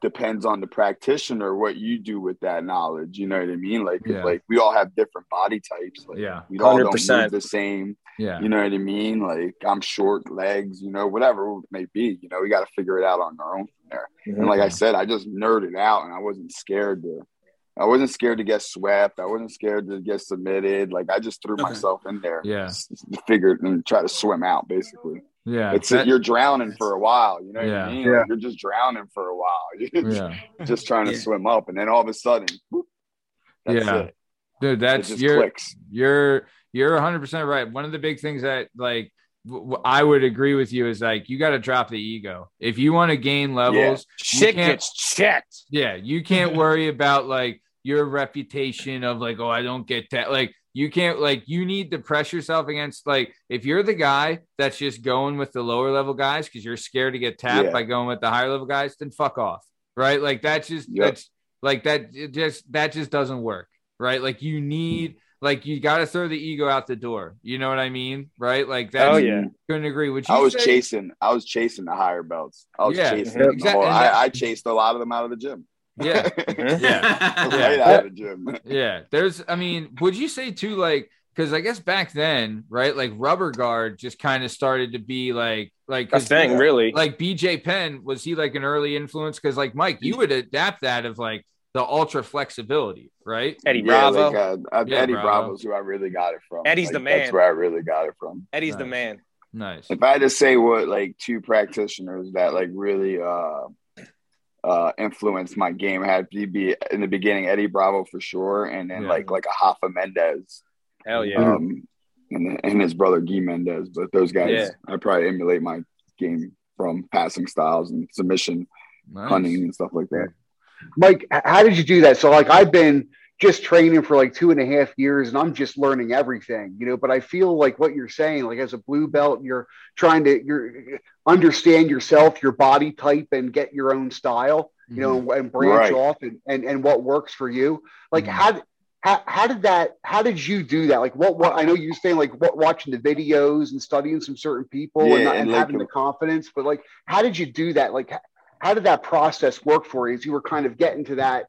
depends on the practitioner what you do with that knowledge. You know what I mean? Like 'cause, Yeah. like we all have different body types. Like Yeah. we all don't 100%. move the same. Yeah. You know what I mean? Like I'm short legs, you know, whatever it may be. You know, we got to figure it out on our own from there. And mm-hmm. like I said, I just nerded out, and I wasn't scared to. I wasn't scared to get swept. I wasn't scared to get submitted. Like I just threw Okay. myself in there, Yeah. s- s- figured and try to swim out. Basically, Yeah. it's That- you're drowning for a while. You know what Yeah. I mean? Yeah. Like, you're just drowning for a while. You're yeah. just trying to Yeah. swim up, and then all of a sudden, whoop, that's Yeah. it. Dude, It that's just your clicks. you're you're 100% right one of the big things that like w- w- i would agree with you is like you got to drop the ego if you want to gain levels Shit can't- gets checked. yeah you can't worry about like your reputation of like oh i don't get that like you can't like you need to press yourself against like if you're the guy that's just going with the lower level guys because you're scared to get tapped Yeah. by going with the higher level guys then fuck off right like that's just Yep. that's like that it just that just doesn't work right like you need like you got to throw the ego out the door you know what i mean right like that Oh, yeah. couldn't agree would you I was say- chasing. I was chasing the higher belts. I was Yeah, chasing. the exactly. whole- I, I chased a lot of them out of the gym. Yeah Mhm. yeah right out of the gym. Yeah, there's. I mean, would you say too? Like, because I guess back then, right, like rubber guard just kind of started to be like like A 'cause, thing, really. like BJ Penn was he like an early influence? Because like Mike, you would adapt that of like the ultra flexibility, right? Eddie Yeah, Bravo. like, uh, Yeah, Eddie Bravo. Bravo's who I really got it from. Eddie's Like, the man. That's where I really got it from. Eddie's the man. Nice. If I had to say what like two practitioners that like really uh uh influenced my game had to be in the beginning Eddie Bravo for sure, and then Yeah. like like a Rafa Mendes, Hell yeah. um, and and his brother Guy Mendes. But those guys, Yeah. I probably emulate my game from passing styles and submission Nice. hunting and stuff like that. Mike, how did you do that? So, like, I've been just training for like two and a half years, and I'm just learning everything, you know. But I feel like what you're saying, like as a blue belt, you're trying to you're understand yourself, your body type, and get your own style, you know, and branch Right. off and, and and what works for you. Like, Mhm. how how how did that? How did you do that? Like, what what I know you're saying, like, what watching the videos and studying some certain people Yeah, and, not- and and like- having the confidence, but like, how did you do that? Like, how did that process work for you as you were kind of getting to that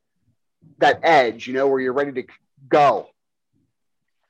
that edge, you know, where you're ready to go?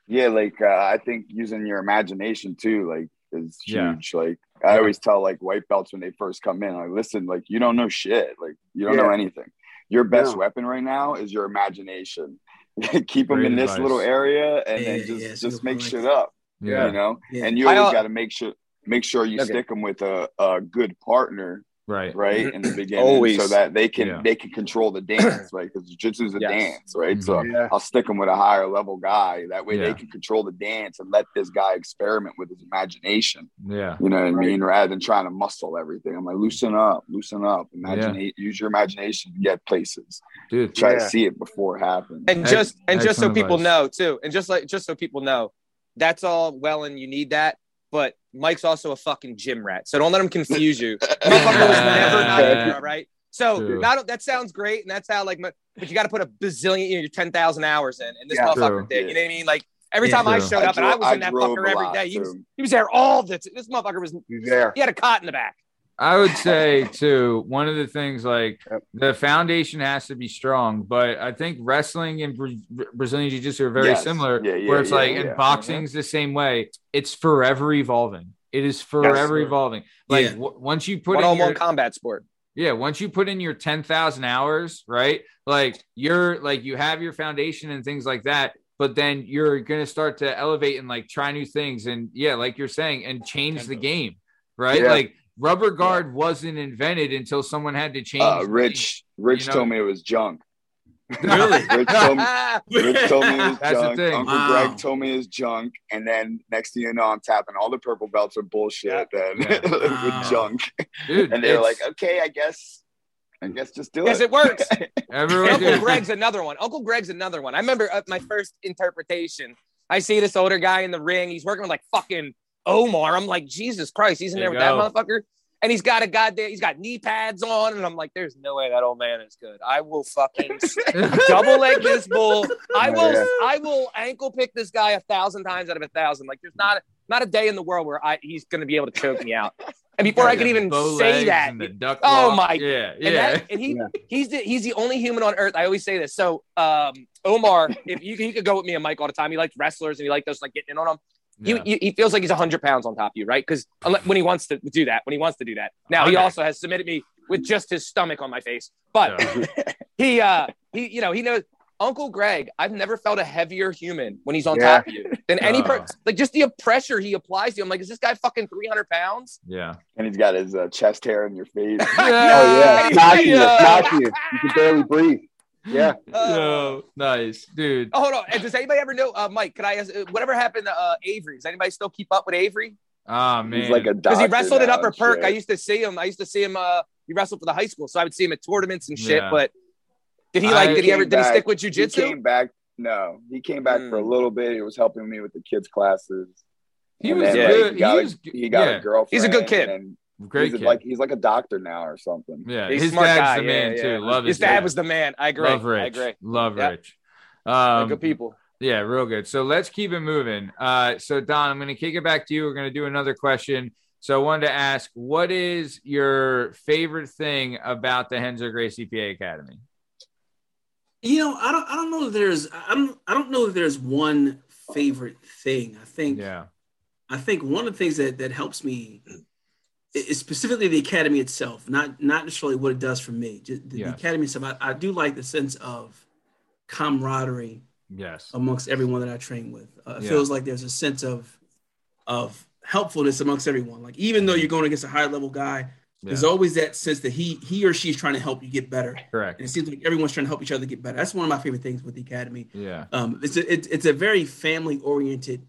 Yeah, like uh, I think using your imagination too, like is Yeah. huge. Like I always tell like white belts when they first come in, like listen, like you don't know shit, like you don't know anything. Your best No. weapon right now is your imagination. Keep them Great in this advice. little area, and Yeah, then just it's just make point. shit up. Yeah. You know, Yeah. and you always got to make sure make sure you Okay. stick them with a, a good partner, Right. right, in the beginning, Always. so that they can Yeah. they can control the dance, right? Because jiu-jitsu is a Yes. dance, right? So mm-hmm. Yeah. I'll stick them with a higher level guy. That way Yeah. they can control the dance and let this guy experiment with his imagination. Yeah. You know what Right. I mean? Rather than trying to muscle everything. I'm like, loosen up, loosen up. Imagine, use your imagination to get places. Dude. Try to see it before it happens. And just and just so excellent people advice. know too, and just like just so people know, that's all well and you need that. But Mike's also a fucking gym rat, so don't let him confuse you. Motherfucker was never not Yeah. all right? So True. not that sounds great, and that's how like, my, but you got to put a bazillion, you know, your ten thousand hours in, and this Yeah. motherfucker True. did. You know what I mean? Like every Yeah. time I True. showed up, and I was in that drove fucker a every lot, day. He was he was there all the. T- this motherfucker was He's there. he had a cot in the back. I would say too, one of the things like Yep. the foundation has to be strong, but I think wrestling and Bra- Brazilian Jiu Jitsu are very Yes. similar. Yeah, yeah, where it's yeah, like, yeah. and mm-hmm. boxing's the same way. It's forever evolving. It is forever Yes. evolving. Like Yeah. w- once you put One in on your, one combat sport. yeah, once you put in your 10,000 hours, right? Like you're like you have your foundation and things like that, but then you're going to start to elevate and like try new things and yeah, like you're saying and change the game, right? Yeah. Like rubber guard wasn't invented until someone had to change Uh, the Rich, Rich You know- told me it was junk. Really? Rich told me, Rich told me it was That's the junk. thing. Uncle Wow. Greg told me it's junk. And then next thing you know, I'm tapping all the purple belts with bullshit then Yeah. with Wow. junk. dude. And they're like, okay, I guess, I guess just do Yes, it. Because it works. everyone, Uncle dude, Greg's another one. Uncle Greg's another one. I remember uh, my first interpretation. I see this older guy in the ring. He's working with like fucking Omar. I'm like, Jesus Christ, he's in There there you with that motherfucker. And he's got a goddamn, he's got knee pads on. And I'm like, there's no way that old man is good. I will fucking double leg this bull. I will, Yeah. I will ankle pick this guy a thousand times out of a thousand. Like, there's not, not a day in the world where I, he's going to be able to choke me out. And before I could even say that, the duck Oh walk. my- yeah, and, yeah. that, and he Yeah. he's the he's the only human on earth. I always say this. So um, Omar, if you he could go with me and Mike all the time. He likes wrestlers and he likes those like getting in on them. Yeah. He, he, he feels like he's hundred pounds on top of you, right? Because when he wants to do that, when he wants to do that. Now he also has submitted me with just his stomach on my face, but Yeah. he uh he you know he knows. Uncle Greg, I've never felt a heavier human when he's on Yeah. top of you than any Oh. per- like just the pressure he applies to you. I'm like, is this guy fucking 300 pounds? yeah. And he's got his uh, chest hair in your face. Oh yeah, Hey, smashing you, uh, smashing you. You can barely breathe. Yeah. Yo, nice, dude. Oh, hold on. And does anybody ever know, uh, Mike? Could I ask, uh, whatever happened to uh, Avery? Does anybody still keep up with Avery? Ah man, He's like a Because he doctor wrestled at Upper and Perk. shit. I used to see him. I used to see him. Uh, he wrestled for the high school, so I would see him at tournaments and shit. Yeah. But did he like? I did he ever? came Did he stick with He jujitsu? came back. No, he came back for a Mm. little bit. He was helping me with the kids' classes. he And was then, Yeah. like, good. He got, was a, he got yeah, a girlfriend. He's a good kid. And great he's kid. like he's like a doctor now or something. yeah, He's a his dad's guy. the man yeah, too. yeah. Love his his dad dad. was the man. I agree. Love Rich. I agree. Love Yeah. Rich. They're Um, good people. Yeah, real good. So let's keep it moving. Uh, so Don, I'm going to kick it back to you. We're going to do another question. So I wanted to ask, what is your favorite thing about the Renzo Gracie PA Academy? You know, I don't I don't know if there's I don't I don't know if there's one favorite thing. I think Yeah. I think one of the things that that helps me is specifically the academy itself, not not necessarily what it does for me. Just the, the academy itself. I, I do like the sense of camaraderie Yes. amongst everyone that I train with. Uh, it Yeah. feels like there's a sense of of helpfulness amongst everyone. Like even though you're going against a high level guy, there's always that sense that he he or she is trying to help you get better. Correct. And it seems like everyone's trying to help each other get better. That's one of my favorite things with the academy. Yeah. Um, it's a, it's, it's a very family oriented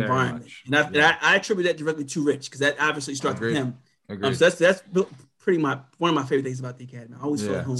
environment, and, I, and I, I attribute that directly to Rich because that obviously starts with him. Um, so that's that's pretty my one of my favorite things about the academy. I always feel at home.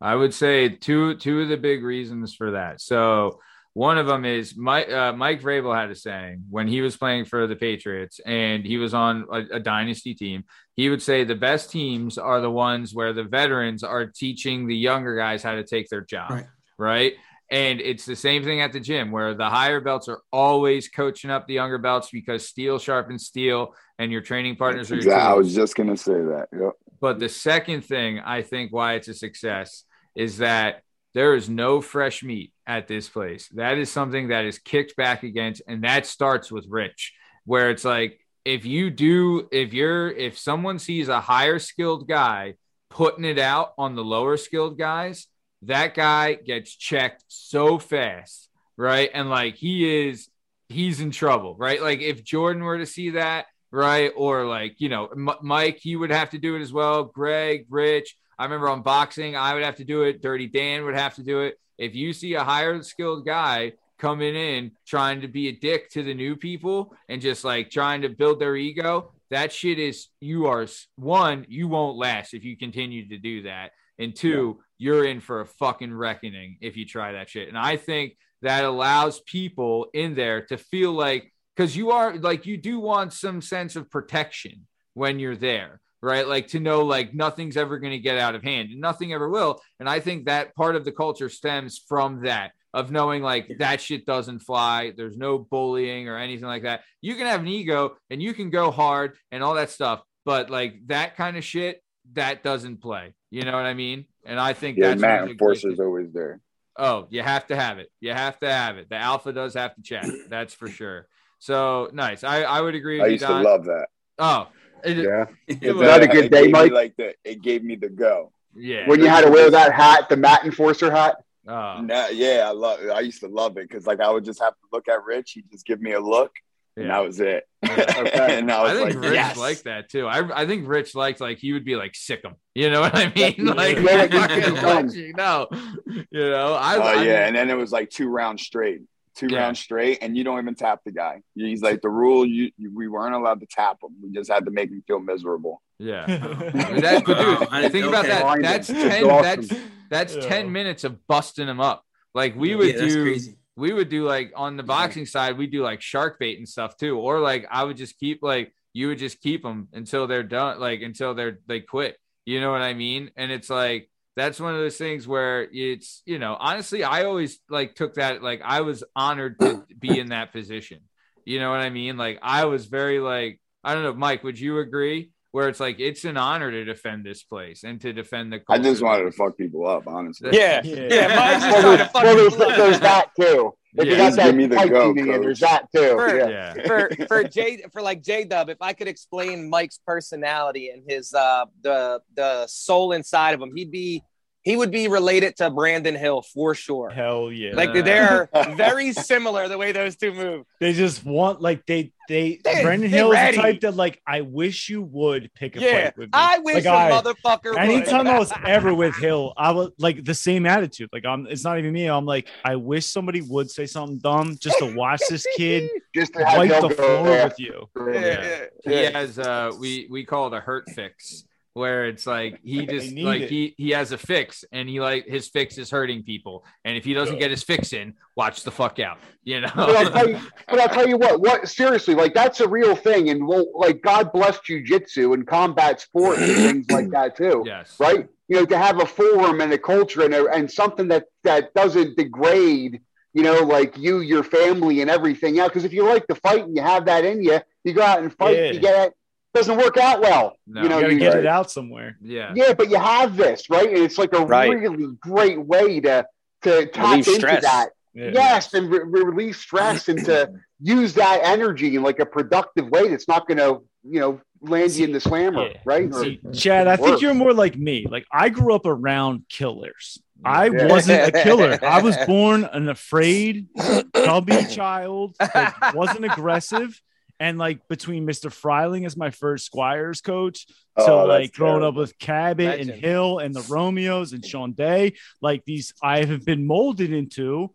I would say two two of the big reasons for that. So one of them is Mike uh, Mike Vrabel had a saying when he was playing for the Patriots and he was on a, a dynasty team. He would say the best teams are the ones where the veterans are teaching the younger guys how to take their job, Right. right? And it's the same thing at the gym where the higher belts are always coaching up the younger belts because steel sharpens steel, and your training partners are Exactly. I was just gonna say that. Yep. But the second thing I think why it's a success is that there is no fresh meat at this place. That is something that is kicked back against, and that starts with Rich, where it's like if you do, if you're, if someone sees a higher skilled guy putting it out on the lower skilled guys, that guy gets checked so fast, right? And like he is, he's in trouble, right? Like if Jordan were to see that, right? Or like, you know, M- Mike, he would have to do it as well. Greg, Rich. I remember on boxing, I would have to do it. Dirty Dan would have to do it. If you see a higher skilled guy coming in trying to be a dick to the new people and just like trying to build their ego, that shit is you are one, you won't last if you continue to do that. And two, you're in for a fucking reckoning if you try that shit. And I think that allows people in there to feel like because you are like you do want some sense of protection when you're there right? Like to know like nothing's ever going to get out of hand and nothing ever will. And i think that part of the culture stems from that of knowing like that shit doesn't fly there's no bullying or anything like that. You can have an ego and you can go hard and all that stuff but like that kind of shit that doesn't play. You know what i mean and i think Yeah, that's one Matt the great Enforcer's always there. Oh, you have to have it. You have to have it. The alpha does have to check. That's for sure. So nice. I, I would agree with I you, used to love that. Oh, it- Yeah. it was that a good day, gave me, Mike? Like the, it gave me the go. yeah. When you had to wear that hat, the Matt Enforcer hat. Oh, Nah, yeah, I love. I used to love it because like I would just have to look at Rich. He'd just give me a look, and that was it. Okay. and I I think like, Rich yes. liked that too. I, I think Rich liked like he would be like sick him. You know what I mean? Like yeah, like, fucking he's you know. You know, I, Oh I yeah, and then it was like two rounds straight, two Yeah. rounds straight, and you don't even tap the guy. He's like the rule. You, you we weren't allowed to tap him. We just had to make him feel miserable. yeah. That, but Wow. dude, I- think about okay. that. That's ten. awesome. That's that's Yeah. ten minutes of busting him up. Like we would yeah, that's do. We would do like on the boxing side, we do like shark bait and stuff too. Or like I would just keep like you would just keep them until they're done, like until they're they quit. You know what I mean? And it's like that's one of those things where it's you know honestly I always like took that like I was honored to be in that position. You know what I mean? Like I was very like I don't know, Mike. Would you agree? Where it's like it's an honor to defend this place and to defend the. I just wanted to fuck people up, honestly. Yeah, Yeah. yeah. Mine's just Well, trying to there's, well, there's, up. there's that too. If Yeah. you got that give me the go, and there's that too. Sure. Yeah. Yeah. for for J for like J Dub, if I could explain Mike's personality and his uh the the soul inside of him, he'd be he would be related to Brandon Hill for sure. Hell yeah. Like they're very similar the way those two move. they just want like they they They- Brendan they Hill is ready. the type that like I wish you would pick a Yeah, fight with me. I wish Like, a I- motherfucker. Anytime would. I was ever with Hill, I was like the same attitude. Like I'm it's not even me. I'm like, I wish somebody would say something dumb just to watch this kid Just to wipe the floor there. with you. Yeah, Yeah. yeah, he has uh we we call it a hurt fix where it's like he just like it. he he has a fix and he like his fix is hurting people and if he doesn't get his fix in watch the fuck out you But I'll know tell you, but I'll tell you what, what seriously, like that's a real thing, and well, like God bless jujitsu and combat sports and things like that too, yes right? You know, to have a forum and a culture and a, and something that that doesn't degrade, you know, like you, your family, and everything else. Because if you like to fight and you have that in you, you go out and fight, Yeah. you get it. Doesn't work out well, No. you know. You gotta you- get it out somewhere. yeah yeah, but you have this, right? And it's like a Right. really great way to to tap Relieve into stress. that. Yeah. yes, and re- re- release stress and to use that energy in like a productive way that's not going to, you know, land you in the slammer, Yeah. right? Or- Chad, I think you're more like me. Like I grew up around killers. I Yeah. wasn't a killer. I was born an afraid, chubby child. Like, wasn't aggressive. And like between Mr. Freiling as my first Squires coach, Oh, so that's like growing up with Cabot and Hill and the Romeos and Sean Day, like these I have been molded into.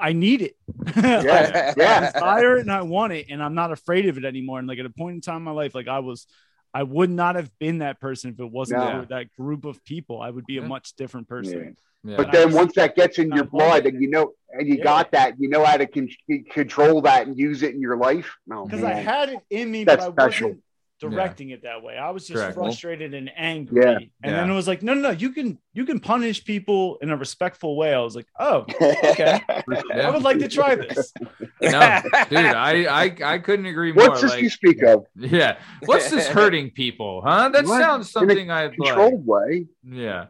I need it. Yeah, I yeah. desire it and I want it, and I'm not afraid of it anymore. And like at a point in time in my life, like I was, I would not have been that person if it wasn't No. for that group of people. I would be a much different person. Yeah. But then once that gets in your blood and you know, and you Yeah. got that, you know how to con- control that and use it in your life. No, Because I had it in me, That's but I special. wasn't directing it that way. I was just Correct. frustrated and angry. Yeah. And then it was like, no, no, no, you can you can punish people in a respectful way. I was like, oh, okay. I would like to try this. no, dude, I, I I couldn't agree more. What's this like, you speak of? yeah, what's this hurting people? Huh? That What? sounds something I like. Controlled way. Yeah.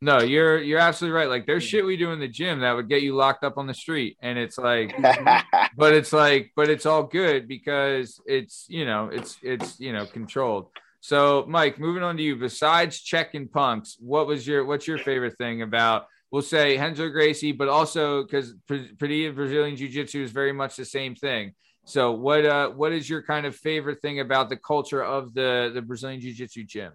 No, you're you're absolutely right. Like there's shit we do in the gym that would get you locked up on the street. And it's like but it's like but it's all good because it's you know it's it's you know controlled. So Mike, moving on to you, besides checking punks, what was your what's your favorite thing about we'll say Renzo Gracie, but also because Padilla Brazilian Jiu Jitsu is very much the same thing. So what uh what is your kind of favorite thing about the culture of the the Brazilian Jiu Jitsu gym?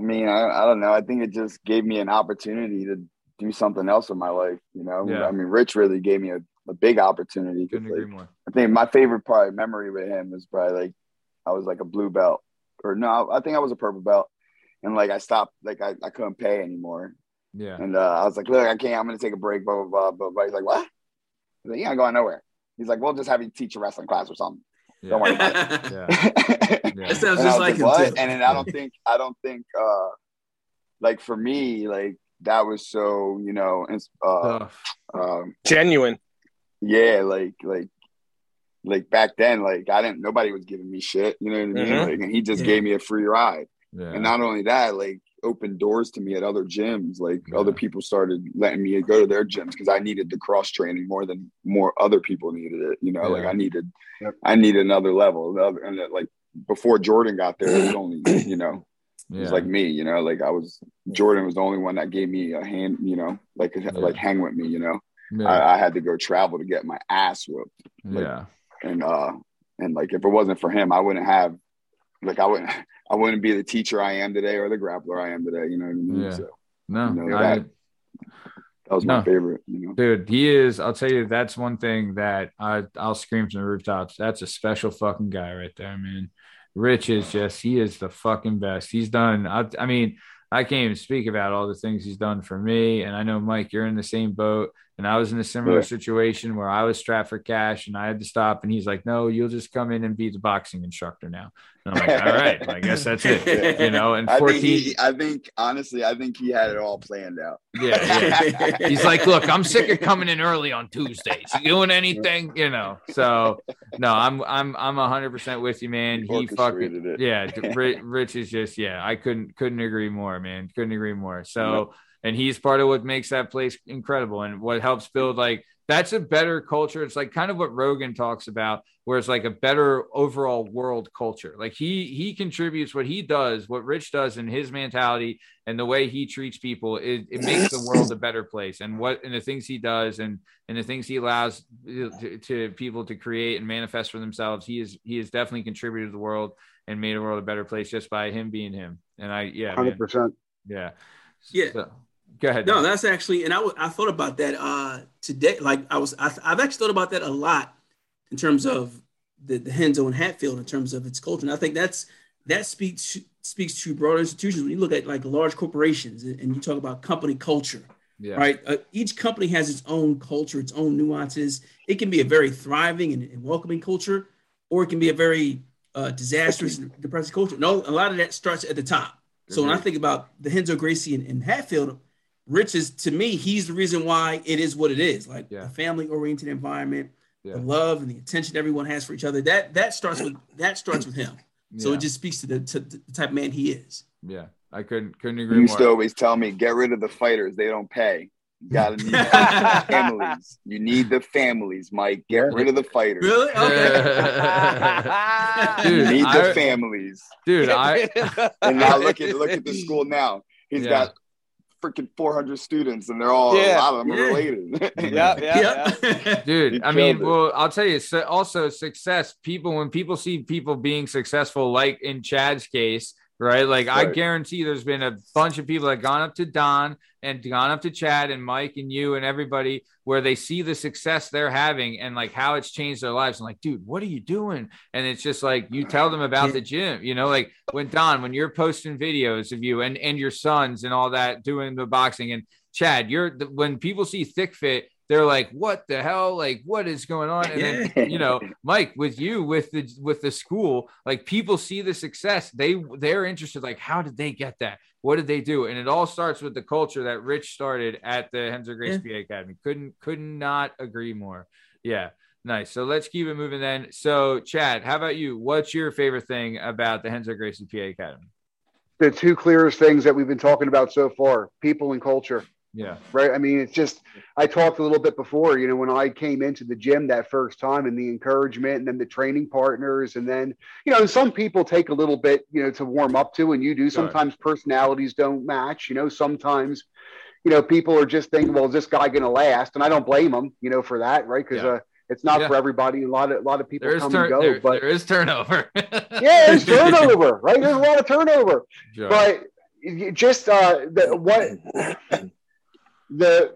I mean, I, I don't know. I think it just gave me an opportunity to do something else with my life. You know, Yeah. I mean, Rich really gave me a, a big opportunity. Couldn't agree more. I think my favorite probably memory with him was probably like I was like a blue belt, or no, I think I was a purple belt, and like I stopped, like I, I couldn't pay anymore, Yeah. and uh, I was like, look, I can't. I'm gonna take a break. Blah blah blah. blah. He's like, what? He's like, you ain't going nowhere. He's like, we'll just have you teach a wrestling class or something. Yeah. Don't worry about that Yeah. it. Yeah. That sounds just was like him what? And then I don't think I don't think uh like for me like that was so you know ins- uh, Ugh. um Genuine. yeah like like like back then like I didn't nobody was giving me shit you know what I mean Mhm. like and he just Yeah. gave me a free ride yeah. and not only that like opened doors to me at other gyms like Yeah. other people started letting me go to their gyms because I needed the cross training more than more other people needed it you know like I needed Yep. I needed another level another, and like before Jordan got there it was only you know it was like me, you know, like I was Jordan was the only one that gave me a hand, you know, like like hang with me, you know. yeah. I, I had to go travel to get my ass whooped, like- yeah. and uh, and like if it wasn't for him, I wouldn't have, like I wouldn't, I wouldn't be the teacher I am today or the grappler I am today. You know what I mean? Yeah. So No, you know, I, that- that was my favorite, you know. dude, he is. I'll tell you, that's one thing that I I'll scream from the rooftops. That's a special fucking guy right there, man. Rich is just he is the fucking best. He's done. I, I mean, I can't even speak about all the things he's done for me. And I know Mike, you're in the same boat. And I was in a similar Yeah. situation where I was strapped for cash and I had to stop. And he's like, "No, you'll just come in and be the boxing instructor now." And I'm like, "All right, I guess that's it." You know, and I 14. think he, I think honestly, I think he had it all planned out. yeah, yeah. He's like, look, I'm sick of coming in early on Tuesdays. You doing anything? You know. So no, I'm I'm I'm hundred percent with you, man. He Orchestrated fucking it. yeah. Rich is just yeah. I couldn't couldn't agree more, man. Couldn't agree more. So and he's part of what makes that place incredible and what helps build like that's a better culture. It's like kind of what Rogan talks about, where it's like a better overall world culture. Like he he contributes what he does, what Rich does, and his mentality and the way he treats people. It, it makes the world a better place. And what and the things he does and and the things he allows uh, to, to people to create and manifest for themselves. He is he has definitely contributed to the world and made the world a better place just by him being him. And I yeah. Hundred percent. yeah Yeah. So, go ahead. No, that's actually, and I I thought about that uh today. Like I was, I, I've actually thought about that a lot in terms of the, the Renzo and Hatfield in terms of its culture. And I think that's that speaks speaks to broader institutions. When you look at like large corporations and, you talk about company culture, yeah. right? Uh, each company has its own culture, its own nuances. It can be a very thriving and, and welcoming culture, or it can be a very uh, disastrous and depressing culture. No, a lot of that starts at the top. So when I think about the Renzo Gracie and, and Hatfield, Rich is to me, he's the reason why it is what it is. Like Yeah. a family-oriented environment, Yeah. the love and the attention everyone has for each other. That that starts with that starts with him. So it just speaks to the, to the type of man he is. yeah. I couldn't couldn't You agree used to always tell me, get rid of the fighters, they don't pay. You gotta need the families. You need the families, Mike. Get rid of the fighters. Really? Okay. You Dude, need the I- families. dude, I And now look at look at the school now. He's Yeah. got freaking 400 students, and they're all Yeah. a lot of them are Yeah. related. yeah, yeah, yeah. dude You i mean it. well i'll tell you so also success people when people see people being successful like in chad's case right? Like i guarantee there's been a bunch of people that gone up to don and gone up to chad and mike and you and everybody where they see the success they're having and like how it's changed their lives. And like dude what are you doing? And it's just like you tell them about the gym you know? Like when don when you're posting videos of you and and your sons and all that doing the boxing and chad you're the, when people see thick fit they're like what the hell? Like what is going on? And then you know mike with you with the with the school like people see the success. They they're interested like how did they get that? What did they do? And it all starts with the culture that rich started at the Renzo Gracie Yeah. pa academy. Couldn't could not agree more. Yeah nice. So let's keep it moving then. So chad how about you? What's your favorite thing about the Renzo Gracie PA Academy? The two clearest things that we've been talking about so far: people and culture. Yeah right? I mean, it's just, I talked a little bit before, you know, when I came into the gym that first time and the encouragement and then the training partners. And then, you know, some people take a little bit, you know, to warm up to, and you do. Sure. Sometimes personalities don't match, you know, sometimes, you know, people are just thinking, well, is this guy going to last? And I don't blame them, you know, for that, right? Because Yeah. uh, it's not Yeah. for everybody. A lot of, a lot of people there is come turn and go, there, but there is turnover yeah, there's turnover, right? There's a lot of turnover Sure. but you just uh the what the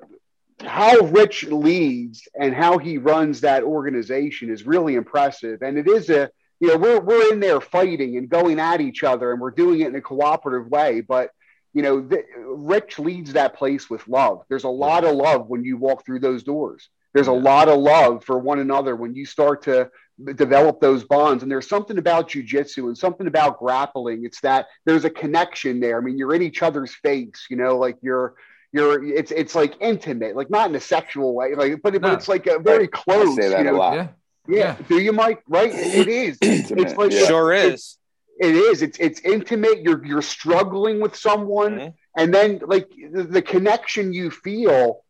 how rich leads and how he runs that organization is really impressive and it is a you know we're we're in there fighting and going at each other and we're doing it in a cooperative way but you know the, rich leads that place with love there's a lot of love when you walk through those doors there's a lot of love for one another when you start to develop those bonds. And there's something about jujitsu and something about grappling. It's that there's a connection there. I mean, you're in each other's face, you know, like you're you're it's it's like intimate, like not in a sexual way, like but, No. but it's like a very close. say that you a lot. yeah Yeah. Yeah. Do you, Mike? Right? It is. It's like yeah. Sure is. it is. It's it's intimate. You're you're struggling with someone, Mhm. and then like the, the connection you feel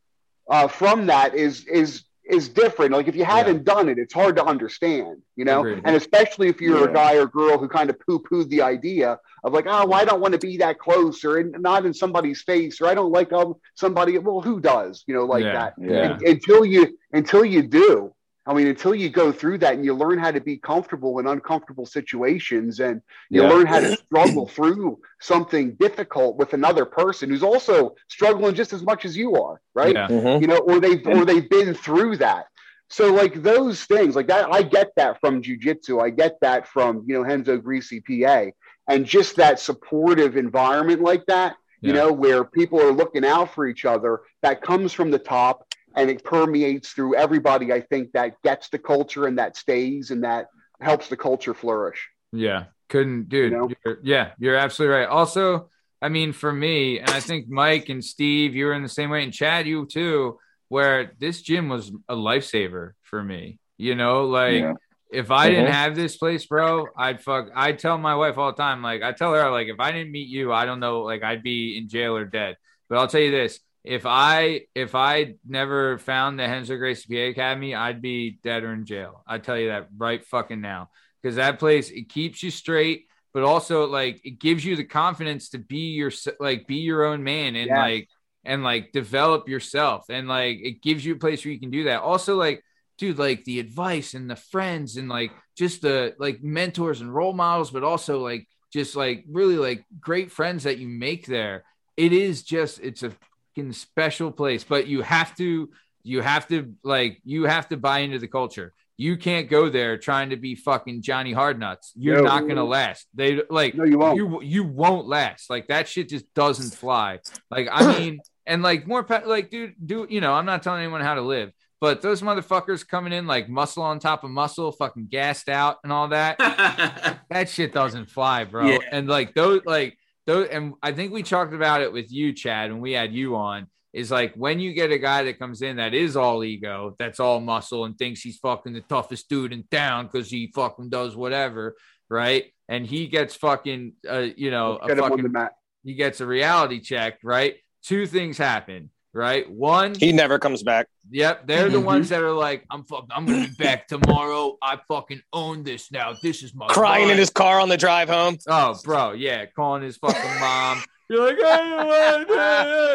uh, from that is is is different. Like if you haven't done it, it's hard to understand, you know. Agreed. And especially if you're Yeah. a guy or girl who kind of poo pooed the idea of like, oh, well, I don't want to be that close, or in, not in somebody's face, or I don't like um somebody. Well, who does, you know, like Yeah. that? Yeah. Un- Until you until you do. I mean, until you go through that and you learn how to be comfortable in uncomfortable situations and you Yeah. learn how to struggle through something difficult with another person who's also struggling just as much as you are, right? yeah Mhm. You know, or they've or they've been through that. So like those things, like that, I get that from jujitsu. I get that from you know Renzo Gracie PA, and just that supportive environment like that. You know, where people are looking out for each other. That comes from the top, and it permeates through everybody. I think that gets the culture and that stays and that helps the culture flourish. Yeah, couldn't, dude. You know? you're- yeah, you're absolutely right. Also, I mean, for me, and I think Mike and Steve, you were in the same way, and Chad, you too, where this gym was a lifesaver for me. You know, like Yeah. if I didn't Mhm. have this place, bro, I'd fuck. I tell my wife all the time, like I tell her, like if I didn't meet you, I don't know, like I'd be in jail or dead. But I'll tell you this: if I if I never found the Renzo Gracie PA Academy, I'd be dead or in jail. I tell you that right fucking now, because that place it keeps you straight, but also like it gives you the confidence to be your like be your own man and Yes. like and like develop yourself and like it gives you a place where you can do that. Also, like dude, like the advice and the friends and like just the like mentors and role models, but also like just like really like great friends that you make there. It is just it's a fucking special place, but you have to you have to like you have to buy into the culture. You can't go there trying to be fucking Johnny Hardnuts. You're No. not gonna last. They like No, you won't. you you won't last. Like that shit just doesn't fly. Like I mean, and like more like dude, do you know? I'm not telling anyone how to live, but those motherfuckers coming in like muscle on top of muscle, fucking gassed out and all that. that shit doesn't fly, bro. Yeah. And like those, like those, and I think we talked about it with you, Chad, when we had you on. Is like when you get a guy that comes in that is all ego, that's all muscle, and thinks he's fucking the toughest dude in town because he fucking does whatever, right? And he gets fucking, uh, you know, a fucking he gets a reality check, right? Two things happen. Right? One, He never comes back. Yep, they're the Mhm. ones that are like, I'm fuck, I'm gonna be back tomorrow. I fucking own this now. This is my Crying in his car on the drive home. Oh, bro, yeah, calling his fucking mom. You're like, I don't want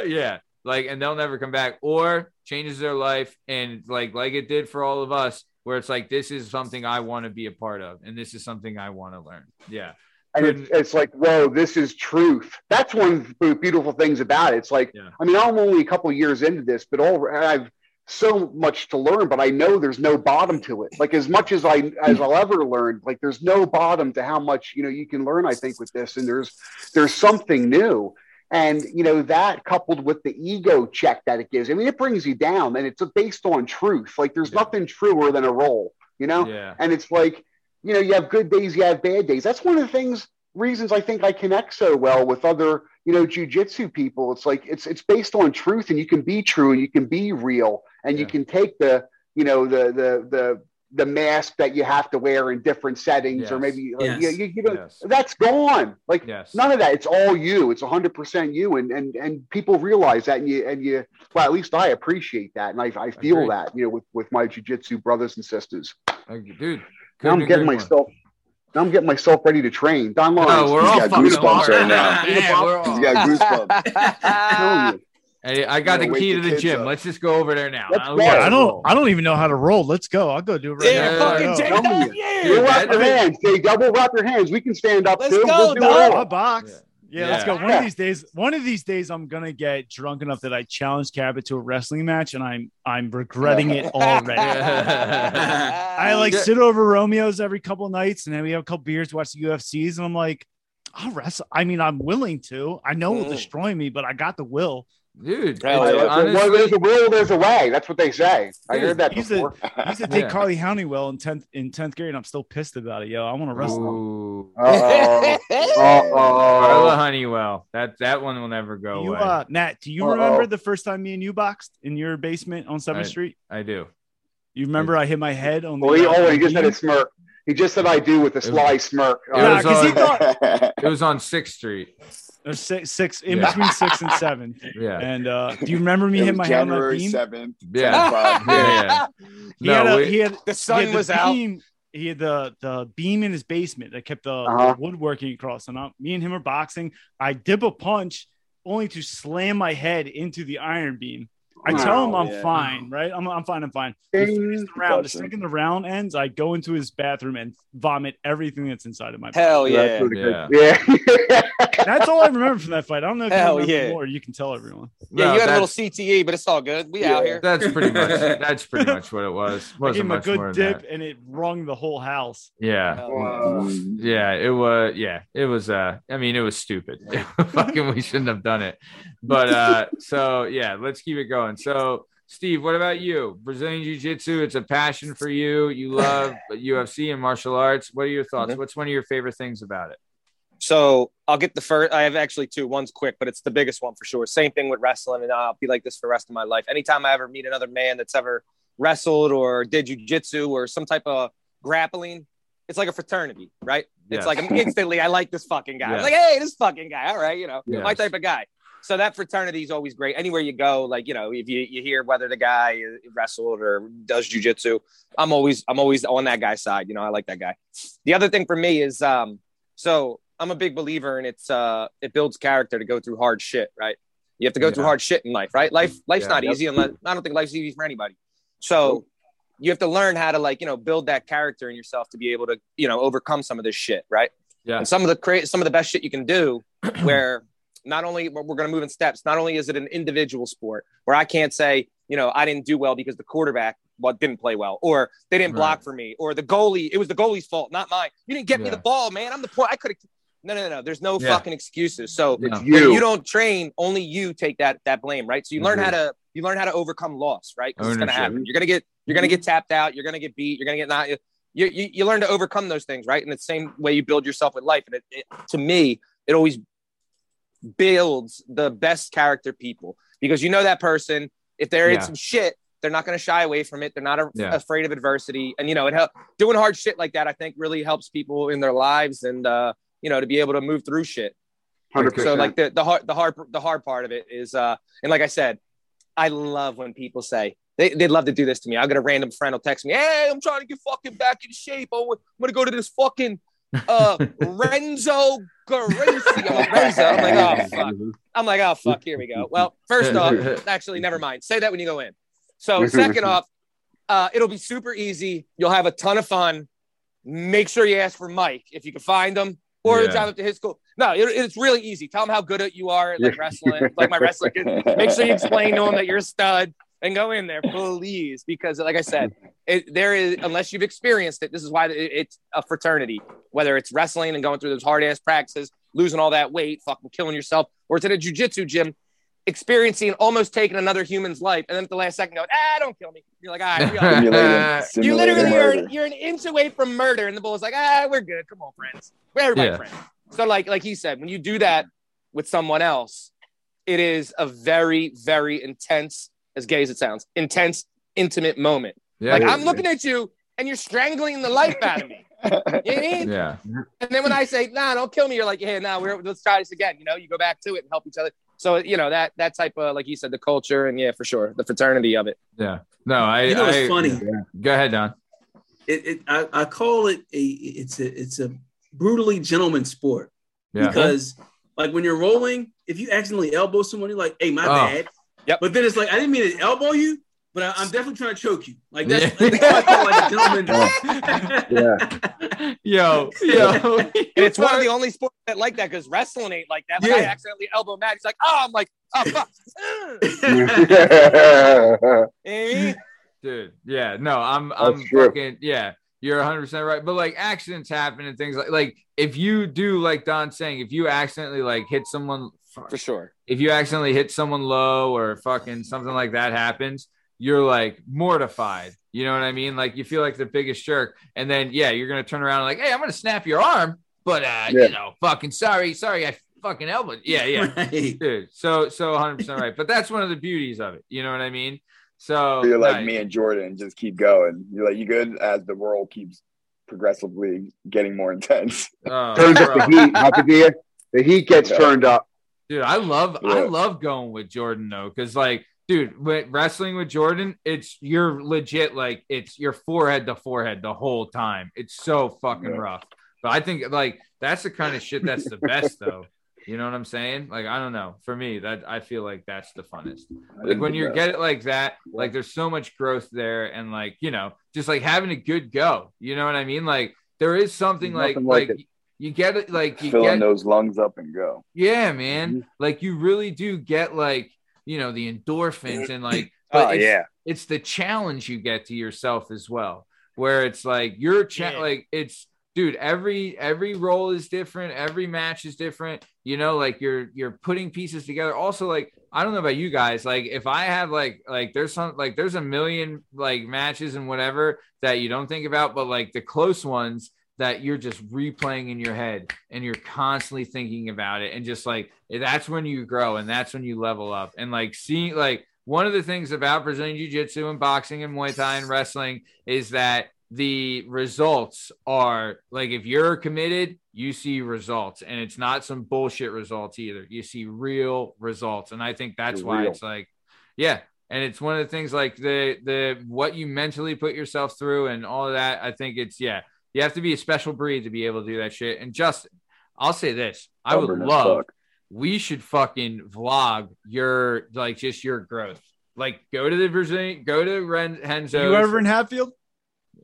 to-" yeah, like, and they'll never come back, or changes their life, and like, like it did for all of us, where it's like, this is something I want to be a part of, and this is something I want to learn. Yeah, and it's, it's like, whoa, this is truth. That's one of the beautiful things about it. It's like, Yeah. I mean, I'm only a couple years into this, but all I've so much to learn, but I know there's no bottom to it. Like as much as I as I'll ever learn, like there's no bottom to how much you know you can learn. I think with this, and there's there's something new. And you know that coupled with the ego check that it gives, I mean, it brings you down, and it's based on truth. Like there's Yeah. nothing truer than a role, you know. yeah, And it's like, you know, you have good days, you have bad days. That's one of the things, reasons I think I connect so well with other, you know, jujitsu people. It's like it's it's based on truth, and you can be true, and you can be real, and you can take the, you know, the the the the mask that you have to wear in different settings, or maybe like, Yes. you, you, you know, yes, that's gone. Like yes. none of that. It's all you. It's hundred percent you, and and and people realize that, and you and you. Well, at least I appreciate that, and I I feel Agreed. that, you know, with with my jujitsu brothers and sisters. Dude, Now I'm getting agree more. myself. Now I'm getting myself ready to train. Don Lawrence. No, we're He's all got goosebumps right now. Yeah, we're all- He's got goosebumps. I'm telling you. Hey, I got the key to the kids gym. up. Let's just go over there now. Let's go. we Yeah, I don't. I don't even know how to roll. Let's go. I'll go do it right Yeah, now. fucking Let's J go. Tell me. Dub, yeah. Wrap your hands. They double wrap your hands. We can stand up Let's too. go, we'll do Don. A all. box. Yeah, let's go. One of these days, one of these days, I'm gonna get drunk enough that I challenge Cabot to a wrestling match, and I'm I'm regretting it already. I like Yeah. sit over Romeo's every couple of nights, and then we have a couple beers, watch the UFCs, and I'm like, I'll wrestle. I mean, I'm willing to. I know it'll Mm. destroy me, but I got the will. Dude. Hell it's yeah. Well, there's a will, there's a way. That's what they say. I Dude, heard that he's a- before. I used to take Yeah. Carly Honeywell in tenth in tenth grade, and I'm still pissed about it. Yo, I want to wrestle. Uh-oh. Carla Honeywell. That that one will never go You, away. uh, Nat, do you Uh-oh. remember the first time me and you boxed in your basement on Seventh Street? I do. You remember I hit my head on the. Well, he, uh, oh, he just had a smirk. He just said I do with a was- sly smirk. it Nah, was 'cause on- It was on Sixth Street. There's six, six in Yeah. between six and seven. Yeah. And uh, do you remember me It hitting was my head on that January beam? seventh. Yeah. yeah, yeah. He No, had a, we- he had The sun had the was out. beam, He had the the beam in his basement that kept the, the Uh-huh. woodworking across. And I, me and him are boxing. I dip a punch only to slam my head into the iron beam. I tell him Wow, I'm yeah. fine, right? I'm, I'm fine. I'm fine. We Ding. the round. The second the round ends, I go into his bathroom and vomit everything that's inside of my. Hell That's yeah. pretty good. Yeah. Yeah. That's all I remember from that fight. I don't know if Hell you yeah. more. You can tell everyone. Yeah, No, you had a little CTE, but it's all good. We Yeah. out here. That's pretty much that's pretty much what it was. I gave Wasn't him a much more good dip, and it rung the whole house. Yeah. Hell Wow. Yeah, it was. Yeah, it was. Uh, I mean, it was stupid. Fucking, we shouldn't have done it. But uh, so yeah, let's keep it going. So, Steve, what about you? Brazilian Jiu Jitsu. It's a passion for you. You love UFC and martial arts. What are your thoughts? Mhm. What's one of your favorite things about it? So I'll get the first. I have actually two. One's quick, but it's the biggest one for sure. Same thing with wrestling, and I'll be like this for the rest of my life. Anytime I ever meet another man that's ever wrestled or did jujitsu or some type of grappling, it's like a fraternity, right? Yes. It's like I'm instantly I like this fucking guy. I'm like, hey, this fucking guy. All right, you know, my type of guy. So that fraternity is always great. Anywhere you go, like you know, if you, you hear whether the guy wrestled or does jujitsu, I'm always I'm always on that guy's side. You know, I like that guy. The other thing for me is um, so I'm a big believer in it's uh it builds character to go through hard shit, right? You have to go through hard shit in life, right? Life life's Yeah. not easy unless I don't think life's easy for anybody. So you have to learn how to like, you know, build that character in yourself to be able to, you know, overcome some of this shit, right? Yeah. And some of the cra- some of the best shit you can do where not only we're going to move in steps, not only is it an individual sport where I can't say, you know, I didn't do well because the quarterback well, didn't play well, or they didn't block for me, or the goalie, it was the goalie's fault, not mine. You didn't get me the ball, man. I'm the point. I could have. No, no, no, no. There's no Yeah. fucking excuses. So No. When you. you don't train, only you take that that blame, right? So you learn how mm-hmm. to you learn how to overcome loss, right? 'Cause It's gonna happen. You're gonna get you're gonna get tapped out. You're gonna get beat. You're gonna get not. You, you you learn to overcome those things, right? And it's the same way you build yourself with life. And it, it to me, it always builds the best character people because you know that person. If they're Yeah. in some shit, they're not going to shy away from it. They're not a- Yeah. afraid of adversity, and you know, it help doing hard shit like that. I think really helps people in their lives, and uh, you know, to be able to move through shit. 100%. So like the the hard the hard the hard part of it is uh and like I said, I love when people say they, they'd love to do this to me. I'll get a random friend will text me, Hey, I'm trying to get fucking back in shape. Oh, I'm gonna go to this fucking uh Renzo Gracie. Renzo. I'm like, oh fuck. I'm like, oh fuck, here we go. Well, first off, actually, never mind. Say that when you go in. So second off, uh, it'll be super easy. You'll have a ton of fun. Make sure you ask for Mike if you can find him, or Yeah. drive up to his school. No, it- it's really easy. Tell him how good you are at like wrestling, like my wrestling. kid. Make sure you explain to him that you're a stud and go in there, please, because like I said, it, there is unless you've experienced it. This is why it, it's a fraternity. Whether it's wrestling and going through those hard ass practices, losing all that weight, fucking killing yourself, or it's at a jujitsu gym, experiencing almost taking another human's life, and then at the last second, going, ah, don't kill me. You're like, ah, we all- Simulating, you simulating literally are murder. you're an inch away from murder, and the bull's like, ah, we're good. Come on, friends. We're everybody Yeah. friends. So, like, like he said, when you do that with someone else, it is a very, very intense, as gay as it sounds, intense, intimate moment. Yeah, like it I'm is, looking at you, and you're strangling the life out of me. You know what I mean? yeah, And then when I say, nah, don't kill me, you're like, yeah, nah, we're, let's try this again. You know, you go back to it and help each other. So, you know, that that type of, like you said, the culture and yeah, for sure, the fraternity of it. yeah. No, I. You know what's I- funny? Go ahead, Don. It, it I, I call it a it's a it's a brutally gentleman sport Yeah. because like when you're rolling, if you accidentally elbow someone, you're like, "Hey, my Oh. bad." Yep. But then it's like I didn't mean to elbow you, but I, I'm definitely trying to choke you. Like that's, Yeah. that's what I call like a gentleman. Yeah. Yo, yo. And it's one of the only sports that like that because wrestling ain't like that. Like I accidentally elbow Matt. He's like, oh, I'm like, oh, fuck. Eh? dude. Yeah, no, I'm I'm That's true. fucking yeah. You're 100 percent right. But like accidents happen and things like like if you do like Don's saying, if you accidentally like hit someone, For sure. if you accidentally hit someone low or fucking something like that happens, you're like mortified. You know what I mean? Like you feel like the biggest jerk, and then yeah, you're gonna turn around and like, hey, I'm gonna snap your arm, but uh, Yeah. you know, fucking sorry, sorry, I fucking elbowed. Yeah, yeah. Right. Dude, so so 100 percent right. But that's one of the beauties of it. You know what I mean? So You're like like, me and Jordan, just keep going. You're like you good as the world keeps progressively getting more intense. oh, Turns up the heat. How could the the heat gets Yeah. turned up. Dude. I love I love going with Jordan though, because like, dude, with wrestling with Jordan, it's you're legit like it's your forehead to forehead the whole time. It's so fucking Yeah. rough. But I think like that's the kind of shit that's the best though. You know what I'm saying? Like I don't know. For me, that I feel like that's the funnest. Like when you get it like that, like there's so much growth there, and like you know, just like having a good go. You know what I mean? Like there is something like like like. You get it like you filling get those lungs up and go. yeah, man. Mm-hmm. Like you really do get like, you know, the endorphins and like but Oh, it's, yeah. it's the challenge you get to yourself as well. Where it's like you're cha- Yeah. like it's dude, every every role is different, every match is different. You know, like you're you're putting pieces together. Also, like I don't know about you guys, like if I have like like there's some like there's a million like matches and whatever that you don't think about, but like the close ones that you're just replaying in your head and you're constantly thinking about it and just like that's when you grow and that's when you level up and like seeing like one of the things about Brazilian jiu-jitsu and boxing and Muay Thai and wrestling is that the results are like if you're committed, you see results and it's not some bullshit results either. You see real results. And I think that's why Real. it's like, yeah. And it's one of the things like the the what you mentally put yourself through and all of that. I think it's yeah, you have to be a special breed to be able to do that shit. And Justin, I'll say this: I would love. fuck. We should fucking vlog your like just your growth. Like go to the Brazilian, go to Ren Renzo. You ever in Hatfield?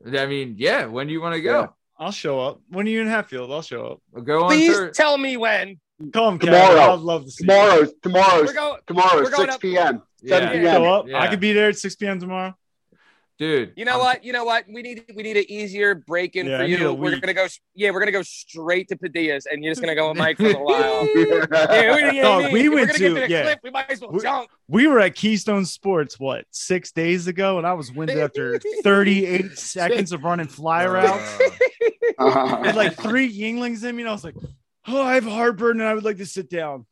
I mean, yeah. When do you want to go? I'll show up. When are you in Hatfield? I'll show up. We'll go on Please Thur- tell me when. Come, Tomorrow. Kevin. I'd love to see you. Tomorrow, tomorrow's We're going. tomorrow, 6 up- p.m. 7 Yeah. p.m. Show up. Yeah. I could be there at 6 p.m. tomorrow. Dude. You know I'm- what? You know what? We need we need an easier break in Yeah, for you. We're week. gonna go. Yeah, we're gonna go straight to Padillas, and you're just gonna go with Mike for a while. Yeah. Yeah, we, yeah, Dog, we we're went gonna to- get to the yeah. clip. We might as well We- jump. We were at Keystone Sports, what, six days ago, and I was winded after 38 seconds of running fly routes. Uh, Had like three Yuenglings in me, and I was like, oh, I have a heartburn, and I would like to sit down.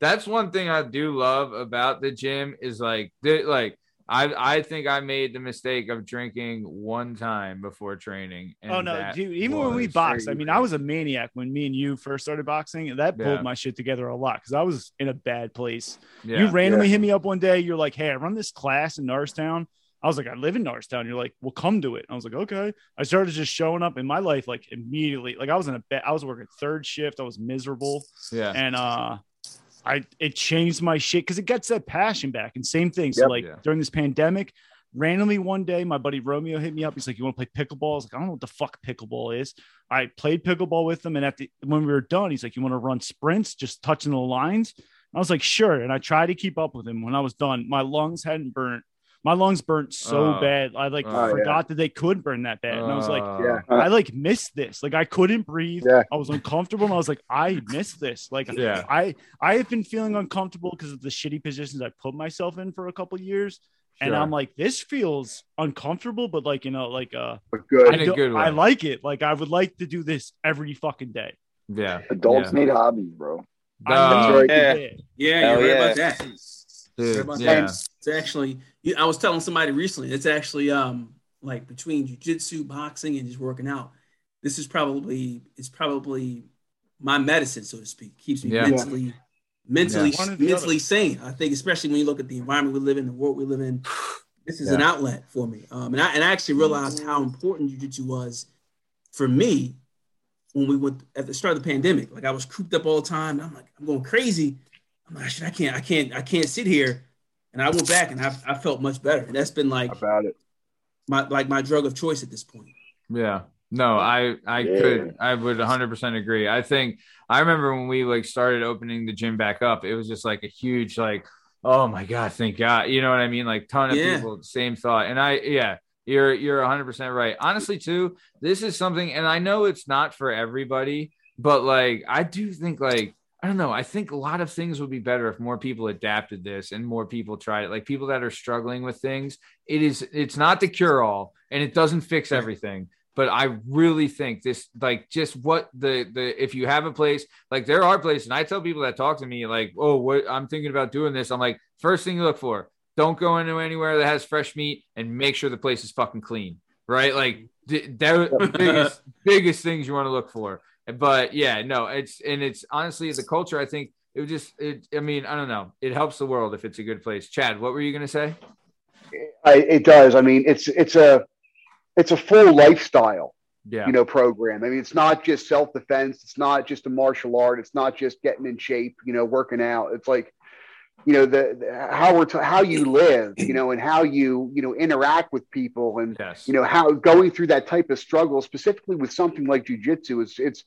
That's one thing I do love about the gym is like like I I think I made the mistake of drinking one time before training. and Oh no, dude! Even when we was- boxed, I mean, I was a maniac when me and you first started boxing. and That pulled Yeah. my shit together a lot because I was in a bad place. yeah, you randomly hit me up one day. You're like, "Hey, I run this class in Norristown." I was like, "I live in Norristown." You're like, "Well, come to it." I was like, "Okay." I started just showing up in my life like immediately. Like I was in a bed. I was working third shift. I was miserable, yeah, and uh, I it changed my shit because it gets that passion back. And same thing. So Yep. like Yeah. during this pandemic, randomly one day, my buddy Romeo hit me up. He's like, "You want to play pickleball?" I was like, "I don't know what the fuck pickleball is." I played pickleball with him, and at the when we were done, he's like, "You want to run sprints, just touching the lines?" I was like, "Sure." And I tried to keep up with him. When I was done, my lungs hadn't burnt. My lungs burnt so Oh. bad. I like Oh, yeah. forgot that they could burn that bad, and I was like, Uh, Yeah. I like missed this. Like I couldn't breathe. Yeah. I was uncomfortable, and I was like, I missed this. Like Yeah. I I have been feeling uncomfortable because of the shitty positions I put myself in for a couple years. And I'm like, this feels uncomfortable, but like you know, like uh, But good. In I, a good. I like it. Like I would like to do this every fucking day. yeah, Adults yeah. need hobbies, bro. I Uh, need Yeah. Yeah, Hell you're right yeah. about that. Dude, about yeah, that. It's actually, I was telling somebody recently, it's actually um like between jujitsu, boxing, and just working out. This is probably it's probably my medicine, so to speak. Keeps me Yeah. mentally mentally Yeah. One or the mentally other. sane. I think especially when you look at the environment we live in, the world we live in, this is an outlet for me. Um, and I and I actually realized how important jujitsu was for me when we went at the start of the pandemic. Like I was cooped up all the time. And I'm like, I'm going crazy. I'm like, I can't, I can't, I can't sit here. And I went back and I, I felt much better. And that's been like about it. my like my drug of choice at this point. Yeah. No, I I Yeah. could I would 100% agree. I think I remember when we like started opening the gym back up, it was just like a huge like oh my god, thank God. You know what I mean? Like ton of Yeah. people same thought. And I yeah, you're you're 100% right. Honestly too, this is something and I know it's not for everybody, but like I do think like I don't know. I think a lot of things would be better if more people adapted this and more people tried it. Like people that are struggling with things, it is it's not the cure all and it doesn't fix everything but I really think this like just what the the if you have a place like there are places and I tell people that talk to me like oh what I'm thinking about doing this I'm like first thing you look for don't go into anywhere that has fresh meat and make sure the place is fucking clean right like th- that biggest biggest things you want to look for but yeah no it's and it's honestly the culture I think it would just it I mean I don't know it helps the world if it's a good place Chad what were you gonna say I, it does. I mean, it's it's a it's a full lifestyle, yeah you know, program. I mean, it's not just self defense. It's not just a martial art. It's not just getting in shape, you know, working out. It's like, you know, the, the how we're t- how you live, you know, and how you you know interact with people, and yes you know how going through that type of struggle, specifically with something like jujitsu, is it's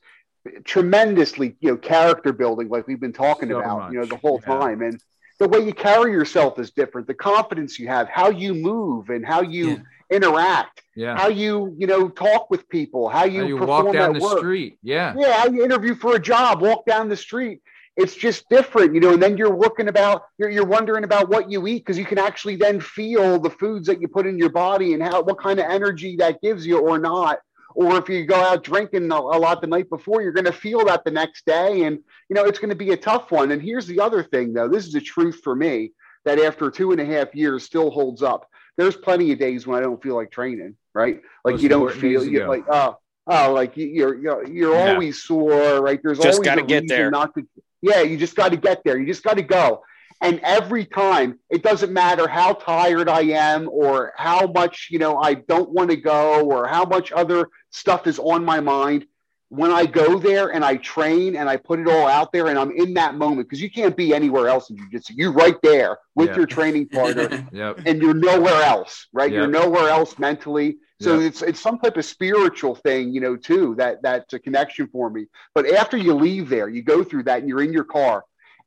tremendously you know character building, like we've been talking So about, you know, the whole Yeah. time, and the way you carry yourself is different. The confidence you have, how you move, and how you Yeah. interact, yeah how you you know talk with people, how you, How you perform walk down the work. street yeah Yeah, how you interview for a job, walk down the street. It's just different, you know. And then you're working about, you're, you're wondering about what you eat because you can actually then feel the foods that you put in your body and how what kind of energy that gives you or not. Or if you go out drinking a, lot the night before, you're going to feel that the next day, and you know it's going to be a tough one. And here's the other thing, though. This is the truth for me that after two and a half years still holds up. There's plenty of days when I don't feel like training, right? Like you don't feel you like oh oh like you- you're you're, you're Yeah. always sore, right? There's Just always gotta a get reason there. Not to, yeah, you just got to get there. You just got to go. And every time, it doesn't matter how tired I am or how much you know I don't want to go or how much other stuff is on my mind. When I go there and I train and I put it all out there and I'm in that moment because you can't be anywhere else in jujitsu. You're right there with Yeah. your training partner yep and you're nowhere else, right? You're nowhere else mentally. So Yep. it's it's some type of spiritual thing, you know, too. That that's a connection for me. But after you leave there, you go through that, and you're in your car.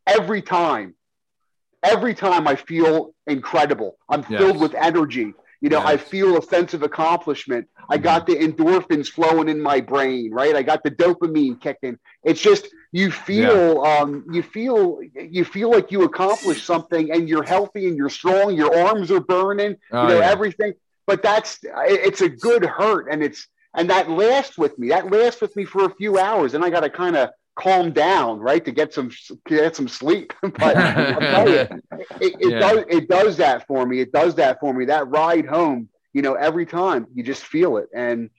Every time, every time I feel incredible. I'm Yes. filled with energy. You know, I feel a sense of accomplishment. I got the endorphins flowing in my brain, right? I got the dopamine kicking. It's just you feel, um, you feel, you feel like you accomplished something, and you're healthy and you're strong. Your arms are burning. Oh, you know yeah. everything. But that's it's a good hurt, and it's and that lasts with me. That lasts with me for a few hours, and I got to kind of calm down, right, to get some get some sleep. but you, it, it Yeah. does it does that for me. It does that for me. That ride home, you know, every time you just feel it, and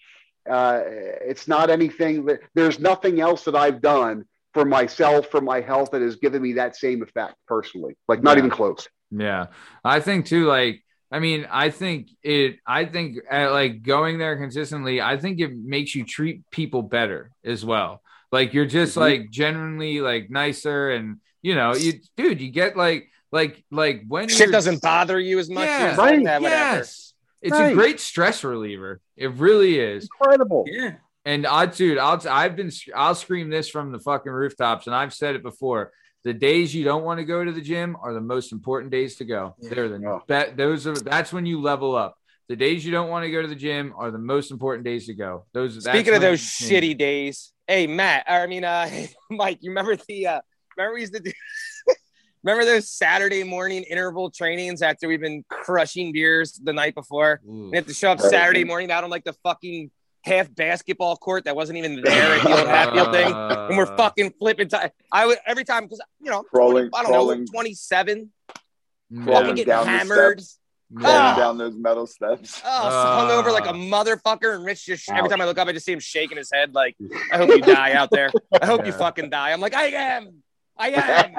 uh, it's not anything that there's nothing else that I've done for myself for my health that has given me that same effect personally. Like not Yeah. even close. Yeah, I think too. Like, I mean, I think it. I think uh, like going there consistently. I think it makes you treat people better as well. Like you're just Mhm. like genuinely like nicer, and you know, you dude, you get like like like when Shit doesn't bother you as much. Yeah, You're right, like, "Eh, whatever." Yes, it's a great stress reliever. It really is. Incredible. Yeah. And I, dude, I'll, I've been, I'll scream this from the fucking rooftops, and I've said it before. The days you don't want to go to the gym are the most important days to go. Yeah. They're the Yeah. bet. Those are that's when you level up. The days you don't want to go to the gym are the most important days to go. Those. that's Speaking of those you change. shitty days, hey Matt, I mean, uh, Mike, you remember the, uh, remember we used to do, remember those Saturday morning interval trainings after we've been crushing beers the night before? Ooh. We have to show up Saturday morning out on like the fucking half basketball court that wasn't even there at the old Hatfield thing. And we're fucking flipping time. I would every time because you know, I'm 20 Crawling- I don't crawling. know, 27. Crawling fucking getting down the hammered. steps. Crawling Ah. down those metal steps. Oh, hung over like a Ah. motherfucker, and Rich just every time I look up, I just see him shaking his head like, "I hope you die out there. I hope you fucking die." I'm like, "I am, I am."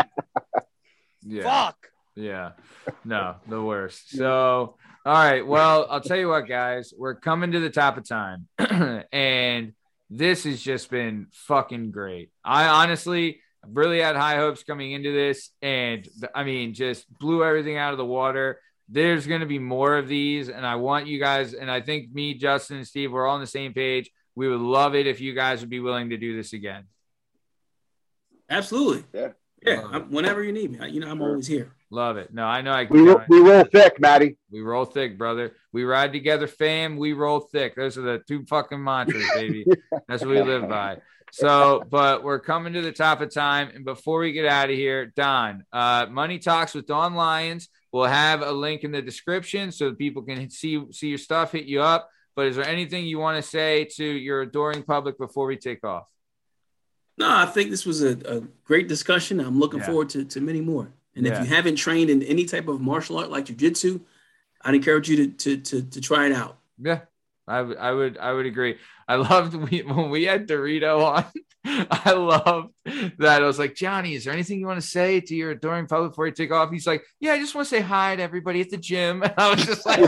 Yeah. Fuck. Yeah. No, the worst. So, all right. Well, I'll tell you what, guys, we're coming to the top of time. and this has just been fucking great. I honestly really had high hopes coming into this. And I mean, just blew everything out of the water. There's going to be more of these. And I want you guys, and I think me, Justin, and Steve, we're all on the same page. We would love it if you guys would be willing to do this again. Absolutely. Yeah. Yeah. Love whenever you need me, you know, I'm always here. Love it. No, I know I We roll, we roll thick, Maddie. We roll thick, brother. We ride together, fam. We roll thick. Those are the two fucking mantras, baby. That's what we live by. So, but we're coming to the top of time. And before we get out of here, Don, uh, Money Talks with Don Lyons. We'll have a link in the description so that people can see see your stuff, hit you up. But is there anything you want to say to your adoring public before we take off? No, I think this was a, a great discussion. I'm looking Yeah. forward to, to many more. And Yeah. if you haven't trained in any type of martial art like jujitsu, I'd encourage you to, to, to, to try it out. Yeah, I would, I would, agree. I loved we, when we had Dorito on. I loved that. I was like, Johnny, is there anything you want to say to your adoring public before you take off? He's like, Yeah, I just want to say hi to everybody at the gym. And I was just like,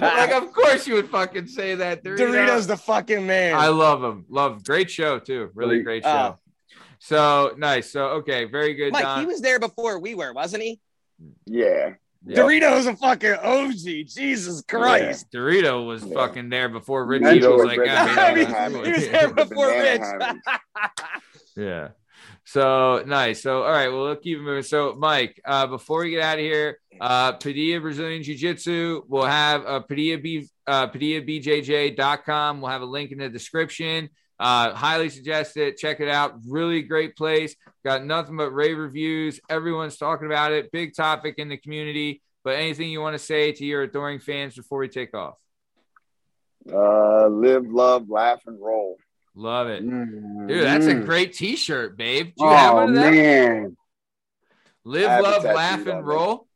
like, of course you would fucking say that, Dorito. Doritos the fucking man. I love him. Love great show too. Really great uh, show. Oh. So nice. So okay, very good. Mike, Don. he was there before we were, wasn't he? Yeah. Yep. Doritos a fucking OG. Jesus Christ. Dorito was Yeah. fucking there before Richie Menzo was was like, Rick "Ah, I mean, he was cool." there The before Rich. Yeah. So nice. So all right, well, we'll keep moving. So Mike, uh, before we get out of here, uh, Padilla Brazilian Jiu Jitsu, we'll have a Padilla B uh, PadillaBJJ.com. We'll have a link in the description. Uh, highly suggest it. Check it out. Really great place. Got nothing but rave reviews. Everyone's talking about it. Big topic in the community. But anything you want to say to your adoring fans before we take off? Uh, live, love, laugh, and roll. Love it. Mm. Dude, that's a Mm. great t-shirt, babe. Do you have Oh one of them? man, Live, have love, laugh, and roll.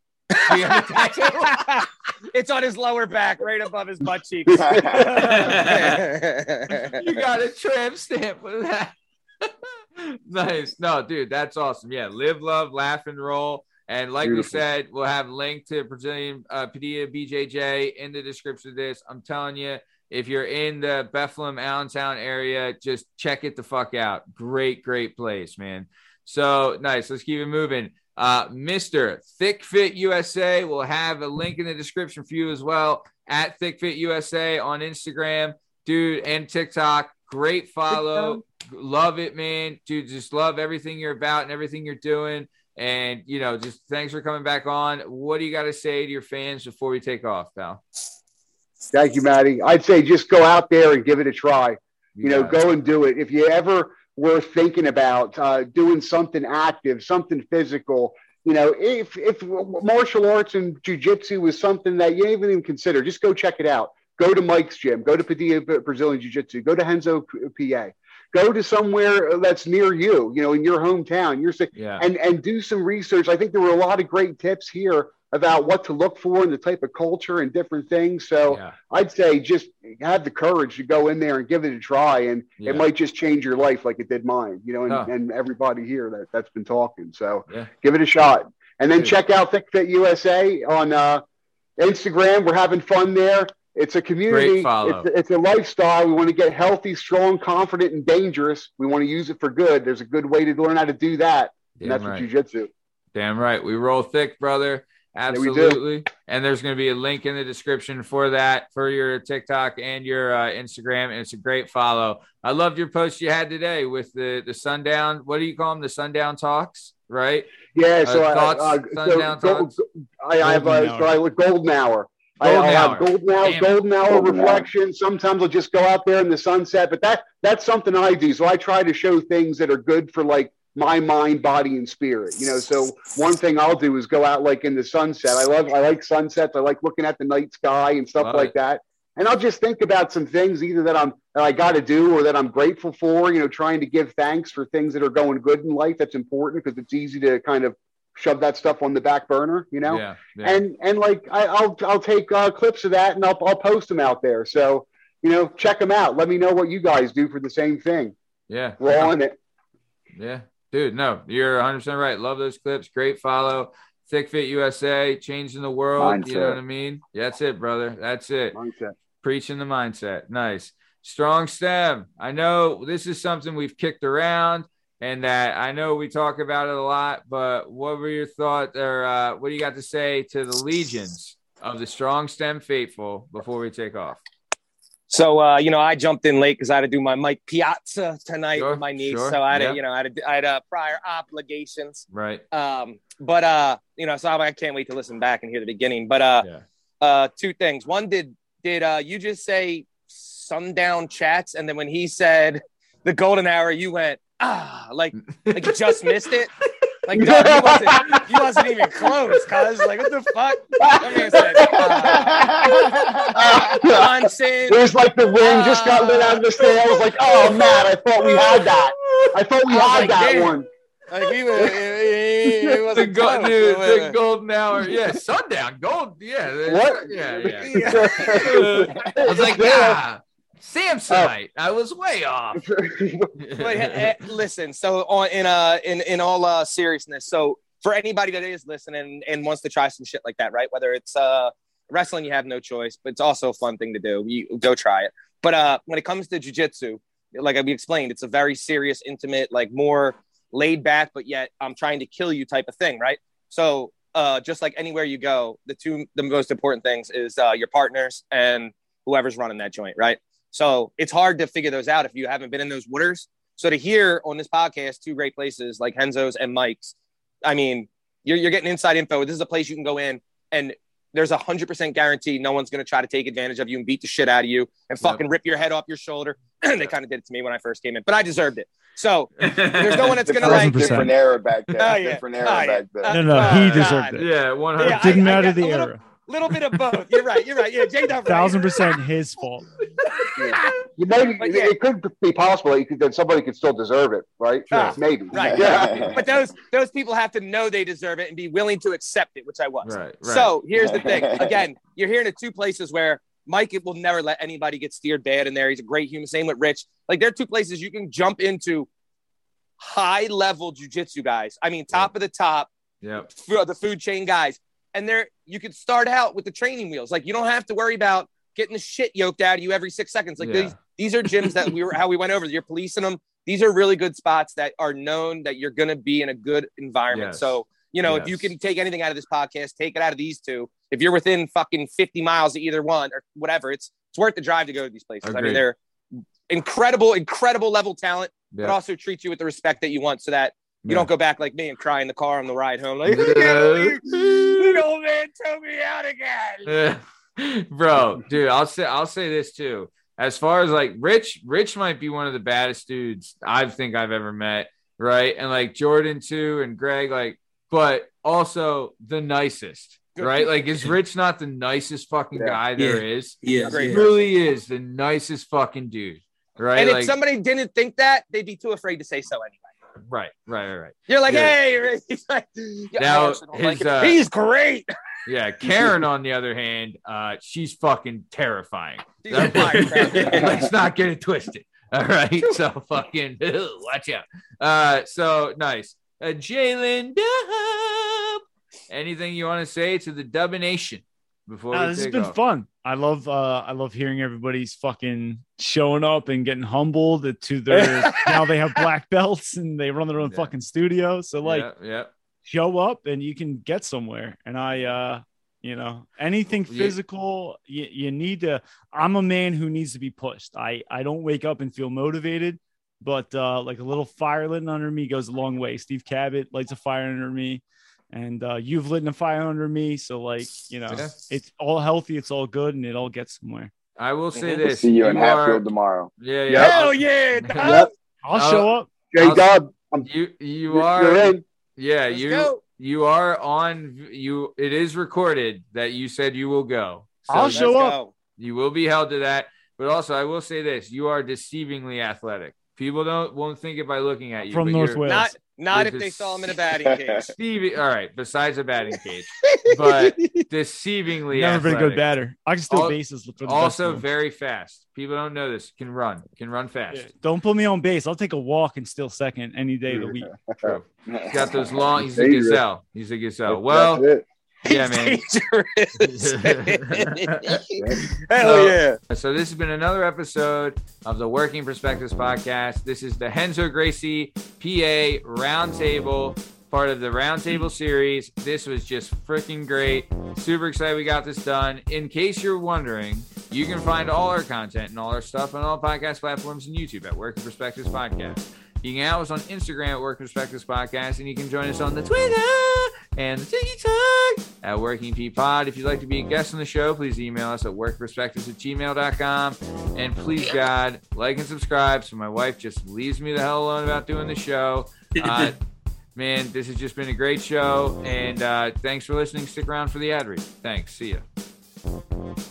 Do you have a tattoo? it's on his lower back, right above his butt cheeks. you got a tramp stamp with that. nice. No, dude, that's awesome. Yeah, live, love, laugh, and roll. And like Beautiful. we said, we'll have link to Brazilian uh, Padilla BJJ in the description of this. I'm telling you, if you're in the Bethlehem, Allentown area, just check it the fuck out. Great, great place, man. So nice. Let's keep it moving. Uh, Mr. Thick Fit USA will have a link in the description for you as well at Thick Fit USA on Instagram, dude, and TikTok. Great follow. Love it, man. Dude, just love everything you're about and everything you're doing. And, you know, just thanks for coming back on. What do you got to say to your fans before we take off, pal? thank you, Maddie. I'd say just go out there and give it a try. You know, go and do it. If you ever were thinking about uh, doing something active, something physical, you know, if if martial arts and jujitsu was something that you didn't even consider, just go check it out. Go to Mike's gym. Go to Padilla Brazilian Jiu Jitsu. Go to Renzo PA. Go to somewhere that's near you, you know, in your hometown. You're saying, Yeah. and and do some research. I think there were a lot of great tips here about what to look for and the type of culture and different things. So yeah. I'd say just have the courage to go in there and give it a try, and Yeah. it might just change your life like it did mine. You know, and, Huh. and everybody here that that's been talking. So Yeah. give it a shot, and then Dude. check out Thick Fit USA on uh, Instagram. We're having fun there. It's a community. It's, it's a lifestyle. We want to get healthy, strong, confident, and dangerous. We want to use it for good. There's a good way to learn how to do that, and that's right. what jujitsu. Damn right. We roll thick, brother. we do. Absolutely. And there's going to be a link in the description for that for your TikTok and your uh, Instagram. And it's a great follow. I loved your post you had today with the the sundown. What do you call them? The sundown talks, right? Yeah. So Uh, I, thoughts, uh, sundown so, thoughts? I, I have Golden uh, so I golden hour. I, Golden hour. have golden hour, Damn. golden hour Golden hour. reflection. Sometimes I'll just go out there in the sunset, but that that's something I do. So I try to show things that are good for like my mind, body, and spirit. You know, so one thing I'll do is go out like in the sunset. I love, I like sunsets. I like looking at the night sky and stuff Love like it. that. And I'll just think about some things either that I'm that I got to do or that I'm grateful for. You know, trying to give thanks for things that are going good in life. That's important because it's easy to kind of shove that stuff on the back burner. You know Yeah. yeah. and and like I, I'll I'll take uh, clips of that and I'll I'll post them out there. So you know, check them out. Let me know what you guys do for the same thing. yeah. We're all in it. Yeah, dude. No, you're 100 percent right. Love those clips. Great follow. Thick Fit USA, changing the world. You know what I mean? That's it, brother. That's it. Mindset. Preaching the mindset. Nice. Strong stem. I know this is something we've kicked around and that I know we talk about it a lot, but what were your thoughts or uh, what do you got to say to the legions of the strong stem faithful before we take off? So uh, you know, I jumped in late because I had to do my Mike Piazza tonight Sure, with my niece. sure, So I had, yeah. to, you know, I had, to, I had uh, prior obligations. Right. Um, but uh, you know, so I can't wait to listen back and hear the beginning. But uh, Yeah. uh, two things. One, did did uh, you just say sundown chats, and then when he said the golden hour, you went ah, like like you just missed it. Like dog, he wasn't, he wasn't even close, cuz like what the fuck? That man said, uh, Johnson. It was like the wind just got lit out of the sail. I was like, oh man, I thought we had that. I thought we I had like, that damn. one. Like he was, he, he The, wasn't go- dude, the golden hour. Yeah, sundown, gold. Yeah. What? Yeah, yeah. Yeah. I was like, Yeah. Samsonite. I was way off. But eh, listen, so on in uh in in all uh seriousness, so for anybody that is listening and wants to try some shit like that, right? Whether it's uh wrestling, you have no choice, but it's also a fun thing to do. You go try it. But uh when it comes to jujitsu, like we explained, it's a very serious, intimate, like more laid back, but yet I'm trying to kill you type of thing, right? So uh just like anywhere you go, the two the most important things is uh your partners and whoever's running that joint, right? So it's hard to figure those out if you haven't been in those waters. So to hear on this podcast two great places like Renzo's and Mike's, I mean, you're, you're getting inside info. This is a place you can go in and there's a hundred percent guarantee no one's going to try to take advantage of you and beat the shit out of you and fucking rip your head off your shoulder. they kind of did it to me when I first came in, but I deserved it. So there's no one that's going to like. 100%. different era back then. Oh, yeah. Different era Oh, yeah. back then. No, no, Oh, he God. deserved it. yeah, 100. Yeah, Didn't I- I matter got the a little- era. Little bit of both. You're right. You're right. Yeah, J Dub. Thousand percent his fault. You maybe yeah. it could be possible you could, that somebody could still deserve it, right? Ah, sure. Maybe. Right. Yeah. But those those people have to know they deserve it and be willing to accept it, which I was. Right, right. So here's the thing. Again, you're hearing it two places where Mike will never let anybody get steered bad in there. He's a great human. Same with Rich. Like there are two places you can jump into high level jujitsu guys. I mean, top of the top, Yeah. f- the food chain guys. And there you could start out with the training wheels. Like you don't have to worry about getting the shit yoked out of you every six seconds. Like Yeah. these these are gyms that we were how we went over. You're policing them. These are really good spots that are known that you're gonna be in a good environment. Yes. So you know, if you can take anything out of this podcast, take it out of these two. If you're within fucking 50 miles of either one or whatever, it's it's worth the drive to go to these places. I mean, they're incredible, incredible level talent, Yeah. but also treat you with the respect that you want so that you Yeah. don't go back like me and cry in the car on the ride home. Like, Yeah. old man took me out again. bro dude i'll say i'll say this too as far as like rich rich might be one of the baddest dudes i think i've ever met right and like jordan too and greg like but also the nicest right like is rich not the nicest fucking Yeah. guy there is? Yeah, Great. he really is the nicest fucking dude right? And if Like- somebody didn't think that, they'd be too afraid to say so anyway. Right, right, right, right. You're like, Yeah. hey, he's like, Now, I like uh, he's great. Yeah, Karen, on the other hand, uh, she's fucking terrifying. She's. Let's not get it twisted. All right, so fucking watch out. Uh, so nice, uh, Jalen Dub. Anything you want to say to the Dub Nation before Uh, this has been off? fun. I love uh I love hearing everybody's fucking showing up and getting humbled to their now they have black belts and they run their own Yeah. fucking studio. So like yeah, yeah. show up and you can get somewhere. And I uh you know anything physical you, you need to I'm a man who needs to be pushed. I I don't wake up and feel motivated, but uh like a little fire lit under me goes a long way. Steve Cabot lights a fire under me. And uh, you've lit a fire under me, so like you know, Yeah. it's all healthy, it's all good, and it all gets somewhere. I will say this: See you in are- Hatfield tomorrow. Yeah, yeah. Hell yeah. Yep. I'll Uh, show up. J I'll- Dub, I'm You you you're are in. yeah Let's you go. you are on you. It is recorded that you said you will go. So I'll show up. go. You will be held to that. But also, I will say this: you are deceivingly athletic. People don't won't think it by looking at you. From but North Wales. Not not if they saw him in a batting cage. Stevie, all right. Besides a batting cage, but deceivingly Never been a athletic. good batter. I can steal Al- bases for the Also, of very fast. People don't know this. Can run. Can run fast. Yeah, Don't put me on base. I'll take a walk and steal second any day of the week. True. He's got those long. He's a Dangerous. gazelle. He's a gazelle. That's Well, it. Yeah, man. Dangerous. So- Hell yeah. So this has been another episode of the Working Perspectives podcast. This is the Renzo Gracie PA Roundtable, part of the Roundtable series. This was just freaking great. Super excited we got this done. In case you're wondering, you can find all our content and all our stuff on all podcast platforms and YouTube at Working Perspectives Podcast. You can out us on Instagram at Working Perspectives Podcast, and you can join us on the Twitter and the TikTok at Working P Pod. If you'd like to be a guest on the show, please email us at workperspectives at gmail.com. And please, God, like and subscribe so my wife just leaves me the hell alone about doing the show. Uh, man, this has just been a great show. And uh, thanks for listening. Stick around for the ad read. Thanks. See ya.